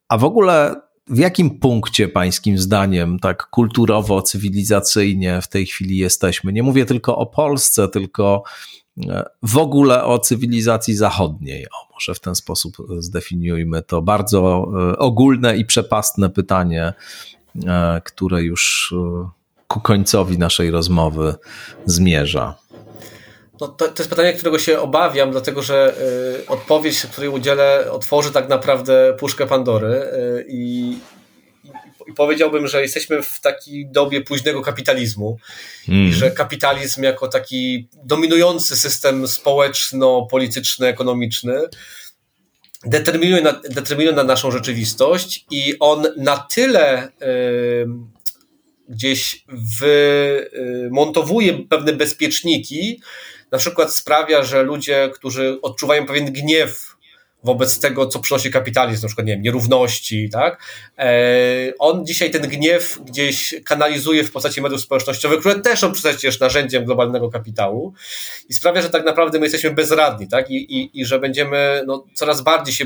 A w ogóle w jakim punkcie pańskim zdaniem, tak kulturowo, cywilizacyjnie w tej chwili jesteśmy? Nie mówię tylko o Polsce, tylko w ogóle o cywilizacji zachodniej. O, może w ten sposób zdefiniujmy to bardzo ogólne i przepastne pytanie, które już ku końcowi naszej rozmowy zmierza? No to, to jest pytanie, którego się obawiam, dlatego że y, odpowiedź, której udzielę, otworzy tak naprawdę puszkę Pandory y, i, i powiedziałbym, że jesteśmy w takiej dobie późnego kapitalizmu mm. i że kapitalizm jako taki dominujący system społeczno-polityczny, ekonomiczny determinuje na, determinuje na naszą rzeczywistość i on na tyle y, gdzieś wymontowuje pewne bezpieczniki, na przykład sprawia, że ludzie, którzy odczuwają pewien gniew wobec tego, co przynosi kapitalizm, na przykład, nie wiem, nierówności, tak? E, on dzisiaj ten gniew gdzieś kanalizuje w postaci mediów społecznościowych, które też są przecież narzędziem globalnego kapitału i sprawia, że tak naprawdę my jesteśmy bezradni, tak? I, i, i że będziemy no, coraz bardziej się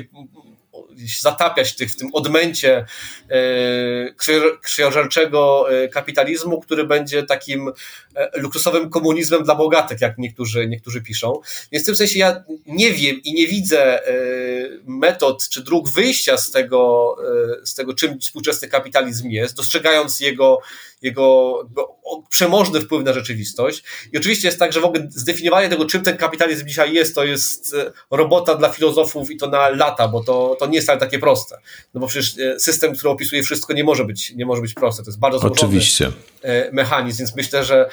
zatapiać tych, w tym odmęcie e, krwiożerczego e, kapitalizmu, który będzie takim e, luksusowym komunizmem dla bogatych, jak niektórzy, niektórzy piszą. Więc w tym sensie ja nie wiem i nie widzę metod czy dróg wyjścia z tego, z tego czym współczesny kapitalizm jest, dostrzegając jego jego przemożny wpływ na rzeczywistość. I oczywiście jest tak, że w ogóle zdefiniowanie tego, czym ten kapitalizm dzisiaj jest, to jest e, robota dla filozofów i to na lata, bo to, to nie jest wcale takie proste. No bo przecież e, system, który opisuje wszystko, nie może być, nie może być prosty. To jest bardzo złożony oczywiście. E, mechanizm, więc myślę, że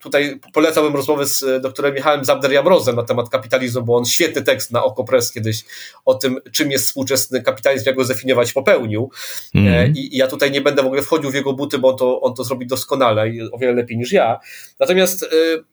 tutaj polecałbym rozmowę z doktorem Michałem Zabder-Jamrozem na temat kapitalizmu, bo on świetny tekst na Oko Press kiedyś o tym, czym jest współczesny kapitalizm, jak go zdefiniować, popełnił. Mm. I, I ja tutaj nie będę w ogóle wchodził w jego buty, bo to on to zrobi doskonale i o wiele lepiej niż ja. Natomiast y,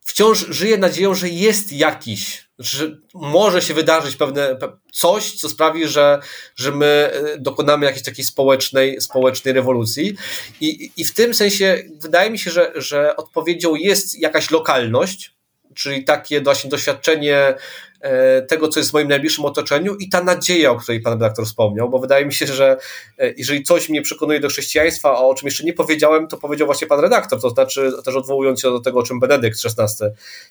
wciąż żyję nadzieją, że jest jakiś, że może się wydarzyć pewne coś, co sprawi, że, że my y, dokonamy jakiejś takiej społecznej, społecznej rewolucji. I, I w tym sensie wydaje mi się, że, że odpowiedzią jest jakaś lokalność, czyli takie właśnie doświadczenie tego, co jest w moim najbliższym otoczeniu i ta nadzieja, o której pan redaktor wspomniał, bo wydaje mi się, że e, jeżeli coś mnie przekonuje do chrześcijaństwa, a o czym jeszcze nie powiedziałem, to powiedział właśnie pan redaktor, to znaczy też odwołując się do tego, o czym Benedykt XVI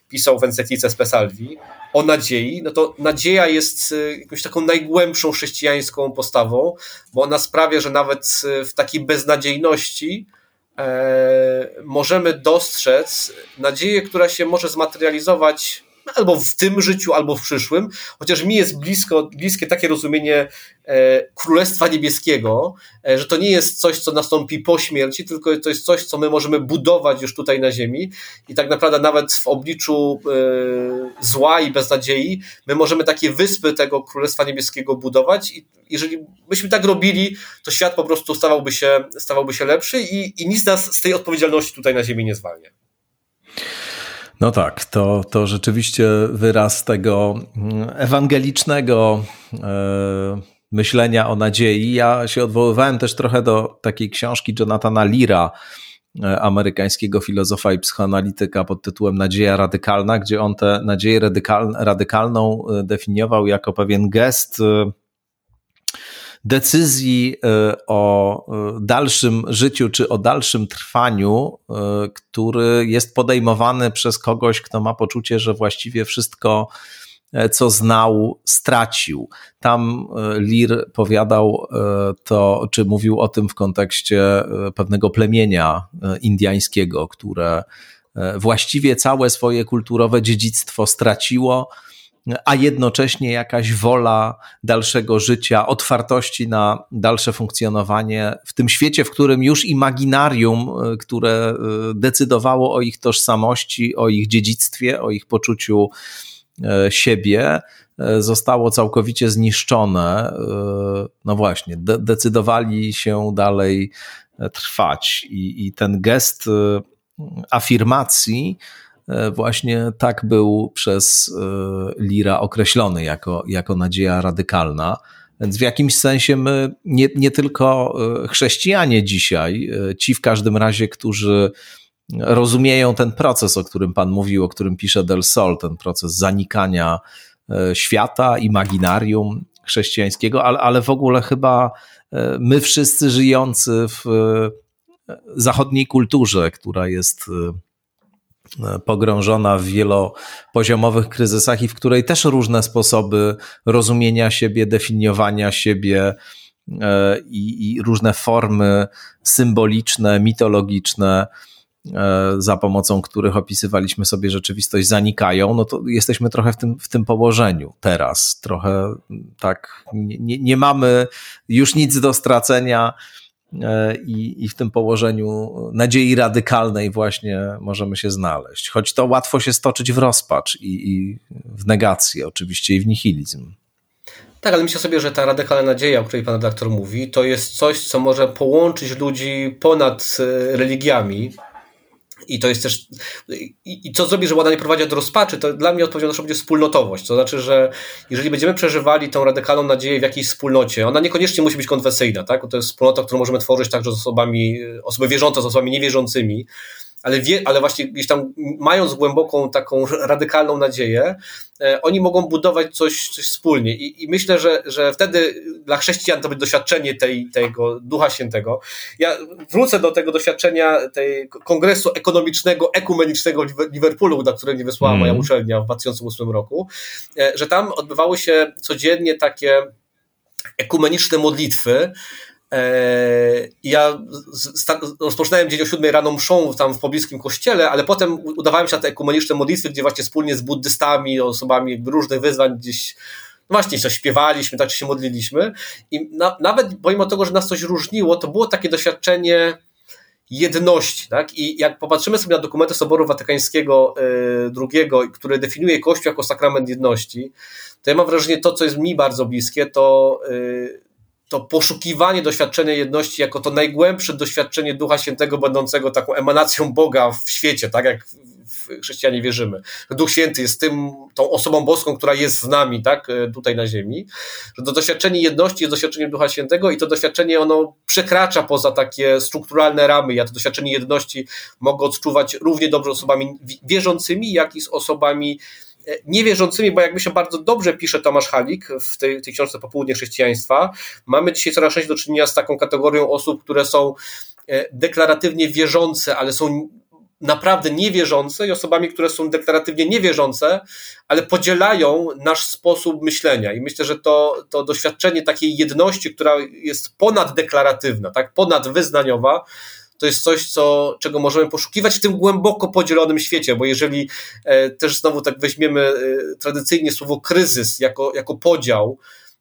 pisał w encyklice Spesalvi, o nadziei, no to nadzieja jest e, jakąś taką najgłębszą chrześcijańską postawą, bo ona sprawia, że nawet w takiej beznadziejności możemy dostrzec nadzieję, która się może zmaterializować albo w tym życiu, albo w przyszłym, chociaż mi jest blisko, bliskie takie rozumienie e, Królestwa Niebieskiego, e, że to nie jest coś, co nastąpi po śmierci, tylko to jest coś, co my możemy budować już tutaj na ziemi. I tak naprawdę nawet w obliczu e, zła i beznadziei, my możemy takie wyspy tego Królestwa Niebieskiego budować. I jeżeli byśmy tak robili, to świat po prostu stawałby się, stawałby się lepszy i, i nic nas z tej odpowiedzialności tutaj na ziemi nie zwalnia. No tak, to, to rzeczywiście wyraz tego mm, ewangelicznego e, myślenia o nadziei. Ja się odwoływałem też trochę do takiej książki Jonathana Lira, e, amerykańskiego filozofa i psychoanalityka pod tytułem Nadzieja radykalna, gdzie on tę nadzieję radykal, radykalną e, definiował jako pewien gest decyzji o dalszym życiu czy o dalszym trwaniu, który jest podejmowany przez kogoś, kto ma poczucie, że właściwie wszystko E, co znał, stracił. Tam e, Lir powiadał e, to, czy mówił o tym w kontekście pewnego plemienia indiańskiego, które właściwie całe swoje kulturowe dziedzictwo straciło, a jednocześnie jakaś wola dalszego życia, otwartości na dalsze funkcjonowanie w tym świecie, w którym już imaginarium, które decydowało o ich tożsamości, o ich dziedzictwie, o ich poczuciu E, siebie zostało całkowicie zniszczone. No właśnie, de decydowali się dalej trwać i, i ten gest afirmacji właśnie tak był przez Lira określony jako, jako nadzieja radykalna. Więc w jakimś sensie my, nie, nie tylko chrześcijanie dzisiaj, ci w każdym razie, którzy rozumieją ten proces, o którym Pan mówił, o którym pisze Del Sol, ten proces zanikania e, świata, imaginarium chrześcijańskiego, ale, ale w ogóle chyba e, my wszyscy żyjący w e, zachodniej kulturze, która jest pogrążona w wielopoziomowych kryzysach i w której też różne sposoby rozumienia siebie, definiowania siebie i, i różne formy symboliczne, mitologiczne, E, za pomocą których opisywaliśmy sobie rzeczywistość, zanikają, no to jesteśmy trochę w tym, w tym położeniu teraz. Trochę tak, nie, nie mamy już nic do stracenia. E, I, I w tym położeniu nadziei radykalnej właśnie możemy się znaleźć. Choć to łatwo się stoczyć w rozpacz i, i w negację, oczywiście, i w nihilizm. Tak, ale myślę sobie, że ta radykalna nadzieja, o której pan redaktor mówi, to jest coś, co może połączyć ludzi ponad e, religiami, i to jest też. I, I, co zrobi, że ona nie prowadzi do rozpaczy, to dla mnie odpowiedzią na będzie wspólnotowość. To znaczy, że jeżeli będziemy przeżywali tą radykalną nadzieję w jakiejś wspólnocie, ona niekoniecznie musi być konfesyjna, tak? To jest wspólnota, którą możemy tworzyć także z osobami, osoby wierzące, z osobami niewierzącymi ale, wie, ale właśnie gdzieś tam mając głęboką taką radykalną nadzieję, e, oni mogą budować coś, coś wspólnie. I, I, myślę, że, że wtedy dla chrześcijan to będzie doświadczenie tej, tego Ducha Świętego. Ja wrócę do tego doświadczenia tej kongresu ekonomicznego, ekumenicznego w Liverpoolu, na który mnie wysłała mm. moja uczelnia w 2008 roku, e, że tam odbywały się codziennie takie ekumeniczne modlitwy, E, ja rozpoczynałem dzień o 7 rano mszą tam w pobliskim kościele, ale potem udawałem się na te ekumeniczne modlitwy, gdzie właśnie wspólnie z buddystami, osobami różnych wyzwań gdzieś no właśnie coś śpiewaliśmy, tak się modliliśmy i na, nawet pomimo tego, że nas coś różniło, to było takie doświadczenie jedności, tak? I jak popatrzymy sobie na dokumenty Soboru Watykańskiego II, e, który definiuje Kościół jako sakrament jedności, to ja mam wrażenie, to co jest mi bardzo bliskie, to e, to poszukiwanie doświadczenia jedności jako to najgłębsze doświadczenie Ducha Świętego, będącego taką emanacją Boga w świecie, tak jak chrześcijanie wierzymy. Duch Święty jest tym, tą osobą boską, która jest z nami, tak, e, tutaj na ziemi. Że to doświadczenie jedności jest doświadczeniem Ducha Świętego i to doświadczenie ono przekracza poza takie strukturalne ramy. Ja to doświadczenie jedności mogę odczuwać równie dobrze osobami wierzącymi, jak i z osobami niewierzącymi, bo jakby się bardzo dobrze pisze Tomasz Halik w tej, tej książce Popołudnie Chrześcijaństwa, mamy dzisiaj coraz częściej do czynienia z taką kategorią osób, które są e, deklaratywnie wierzące, ale są naprawdę niewierzące i osobami, które są deklaratywnie niewierzące, ale podzielają nasz sposób myślenia. I myślę, że to, to doświadczenie takiej jedności, która jest ponaddeklaratywna, tak, ponadwyznaniowa, to jest coś, co, czego możemy poszukiwać w tym głęboko podzielonym świecie, bo jeżeli e, też znowu tak weźmiemy e, tradycyjnie słowo kryzys jako, jako podział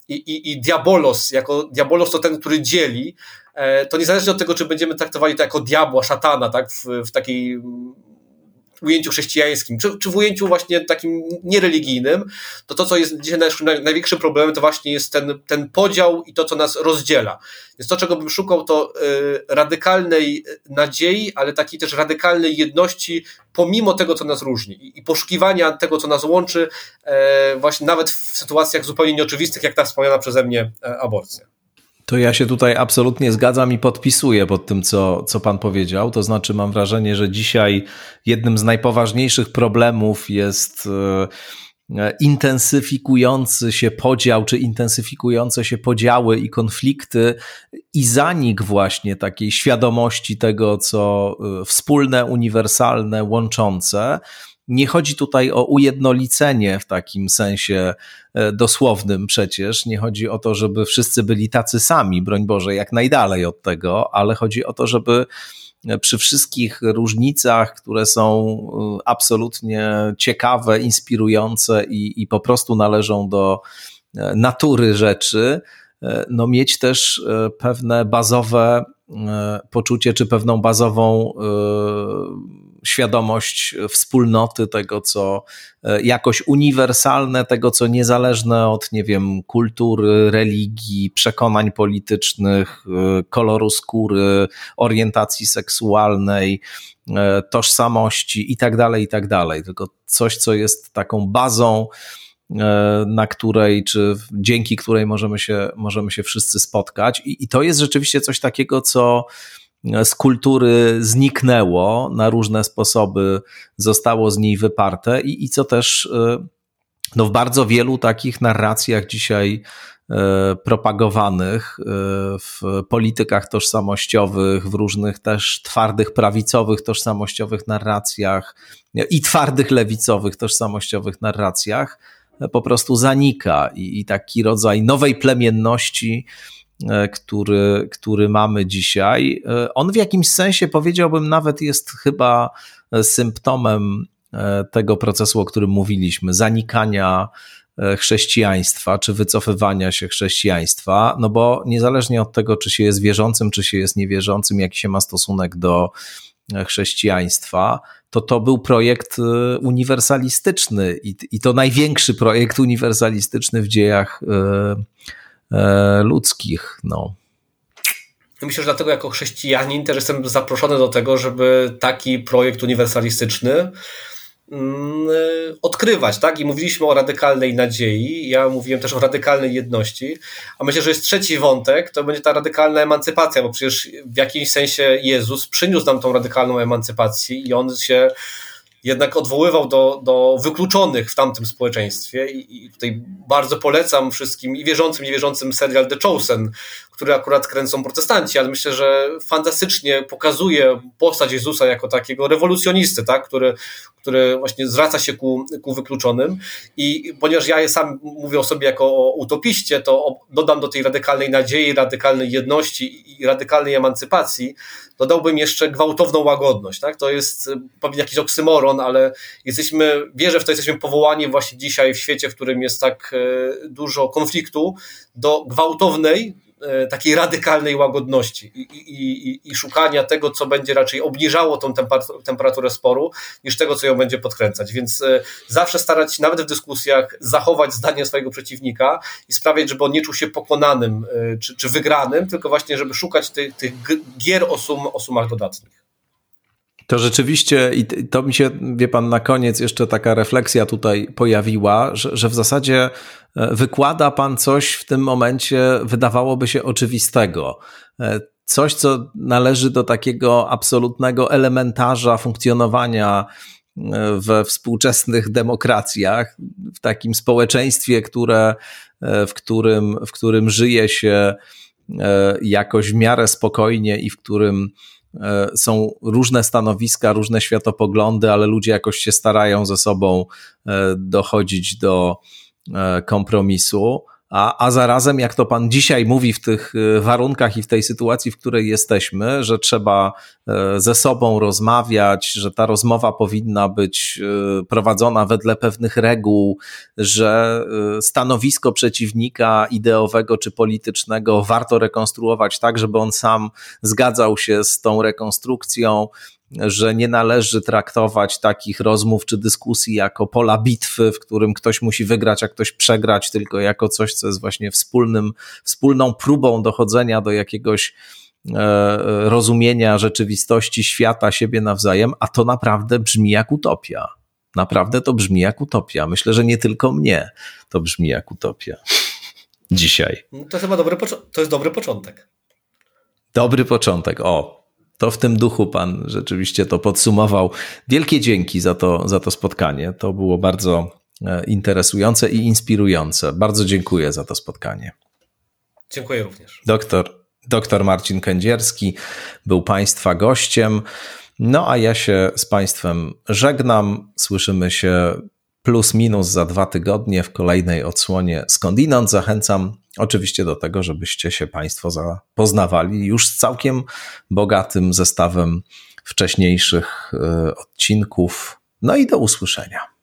i, i, i diabolos, jako diabolos to ten, który dzieli, e, to niezależnie od tego, czy będziemy traktowali to jako diabła, szatana, tak, w, w takiej ujęciu chrześcijańskim, czy, czy w ujęciu właśnie takim niereligijnym, to to, co jest dzisiaj największym problemem, to właśnie jest ten, ten podział i to, co nas rozdziela. Więc to, czego bym szukał, to y, radykalnej nadziei, ale takiej też radykalnej jedności, pomimo tego, co nas różni i, i poszukiwania tego, co nas łączy, e, właśnie nawet w sytuacjach zupełnie nieoczywistych, jak ta wspomniana przeze mnie e, aborcja. To ja się tutaj absolutnie zgadzam i podpisuję pod tym, co, co Pan powiedział. To znaczy, mam wrażenie, że dzisiaj jednym z najpoważniejszych problemów jest e, intensyfikujący się podział, czy intensyfikujące się podziały i konflikty, i zanik właśnie takiej świadomości tego, co e, wspólne, uniwersalne, łączące. Nie chodzi tutaj o ujednolicenie w takim sensie e, dosłownym przecież. Nie chodzi o to, żeby wszyscy byli tacy sami, broń Boże, jak najdalej od tego, ale chodzi o to, żeby e, przy wszystkich różnicach, które są e, absolutnie ciekawe, inspirujące i, i po prostu należą do natury rzeczy, no mieć też pewne bazowe poczucie, czy pewną bazową świadomość wspólnoty, tego co e, jakoś uniwersalne, tego co niezależne od, nie wiem, kultury, religii, przekonań politycznych, e, koloru skóry, orientacji seksualnej, e, tożsamości i tak dalej, i tak. Tylko coś, co jest taką bazą, na której, czy dzięki której możemy się, możemy się wszyscy spotkać. I, I to jest rzeczywiście coś takiego, co z kultury zniknęło, na różne sposoby zostało z niej wyparte i, i co też y, no w bardzo wielu takich narracjach dzisiaj y, propagowanych y, w politykach tożsamościowych, w różnych też twardych prawicowych tożsamościowych narracjach i twardych lewicowych tożsamościowych narracjach po prostu zanika i, i taki rodzaj nowej plemienności który, który mamy dzisiaj, e, on w jakimś sensie powiedziałbym nawet jest chyba symptomem e, tego procesu, o którym mówiliśmy, zanikania chrześcijaństwa, czy wycofywania się chrześcijaństwa, no bo niezależnie od tego, czy się jest wierzącym, czy się jest niewierzącym, jaki się ma stosunek do chrześcijaństwa, to to był projekt uniwersalistyczny i, i to największy projekt uniwersalistyczny w dziejach E, ludzkich. No. Myślę, że dlatego jako chrześcijanin też jestem zaproszony do tego, żeby taki projekt uniwersalistyczny mm, odkrywać, tak? I mówiliśmy o radykalnej nadziei, ja mówiłem też o radykalnej jedności, a myślę, że jest trzeci wątek, to będzie ta radykalna emancypacja, bo przecież w jakimś sensie Jezus przyniósł nam tą radykalną emancypację i on się jednak odwoływał do, do wykluczonych w tamtym społeczeństwie I, i tutaj bardzo polecam wszystkim i wierzącym, i niewierzącym serial The Chosen, który akurat kręcą protestanci, ale myślę, że fantastycznie pokazuje postać Jezusa jako takiego rewolucjonisty, tak? który, który właśnie zwraca się ku, ku wykluczonym i ponieważ ja sam mówię o sobie jako o utopiście, to dodam do tej radykalnej nadziei, radykalnej jedności i radykalnej emancypacji, dodałbym jeszcze gwałtowną łagodność. Tak? To jest pewnie jakiś oksymoron, ale jesteśmy, wierzę w to, jesteśmy powołani właśnie dzisiaj w świecie, w którym jest tak e, dużo konfliktu, do gwałtownej, takiej radykalnej łagodności i, i, i, szukania tego, co będzie raczej obniżało tą temperaturę sporu, niż tego, co ją będzie podkręcać. Więc e, zawsze starać się, nawet w dyskusjach, zachować zdanie swojego przeciwnika i sprawiać, żeby on nie czuł się pokonanym e, czy, czy wygranym, tylko właśnie, żeby szukać tych, tych gier o, sum, o sumach dodatnich. To rzeczywiście, i to mi się, wie pan, na koniec jeszcze taka refleksja tutaj pojawiła, że, że w zasadzie e, wykłada pan coś w tym momencie, wydawałoby się oczywistego. E, coś, co należy do takiego absolutnego elementarza funkcjonowania e, we współczesnych demokracjach, w takim społeczeństwie, które, w, którym, w którym żyje się jakoś w miarę spokojnie i w którym są różne stanowiska, różne światopoglądy, ale ludzie jakoś się starają ze sobą e, dochodzić do e, kompromisu. A, a zarazem, jak to pan dzisiaj mówi w tych y, warunkach i w tej sytuacji, w której jesteśmy, że trzeba y, ze sobą rozmawiać, że ta rozmowa powinna być y, prowadzona wedle pewnych reguł, że stanowisko przeciwnika ideowego czy politycznego warto rekonstruować tak, żeby on sam zgadzał się z tą rekonstrukcją, że nie należy traktować takich rozmów czy dyskusji jako pola bitwy, w którym ktoś musi wygrać, a ktoś przegrać, tylko jako coś, co jest właśnie wspólnym, wspólną próbą dochodzenia do jakiegoś e, rozumienia rzeczywistości, świata, siebie nawzajem, a to naprawdę brzmi jak utopia. Naprawdę to brzmi jak utopia. Myślę, że nie tylko mnie to brzmi jak utopia. Dzisiaj. To chyba dobry, to jest dobry początek. Dobry początek. O, to w tym duchu pan rzeczywiście to podsumował. Wielkie dzięki za to, za to spotkanie. To było bardzo e, interesujące i inspirujące. Bardzo dziękuję za to spotkanie. Dziękuję również. Doktor, doktor Marcin Kędzierski był Państwa gościem. No a ja się z Państwem żegnam. Słyszymy się plus minus za dwa tygodnie w kolejnej odsłonie skądinąd. Zachęcam oczywiście do tego, żebyście się Państwo zapoznawali już z całkiem bogatym zestawem wcześniejszych e, odcinków. No i do usłyszenia.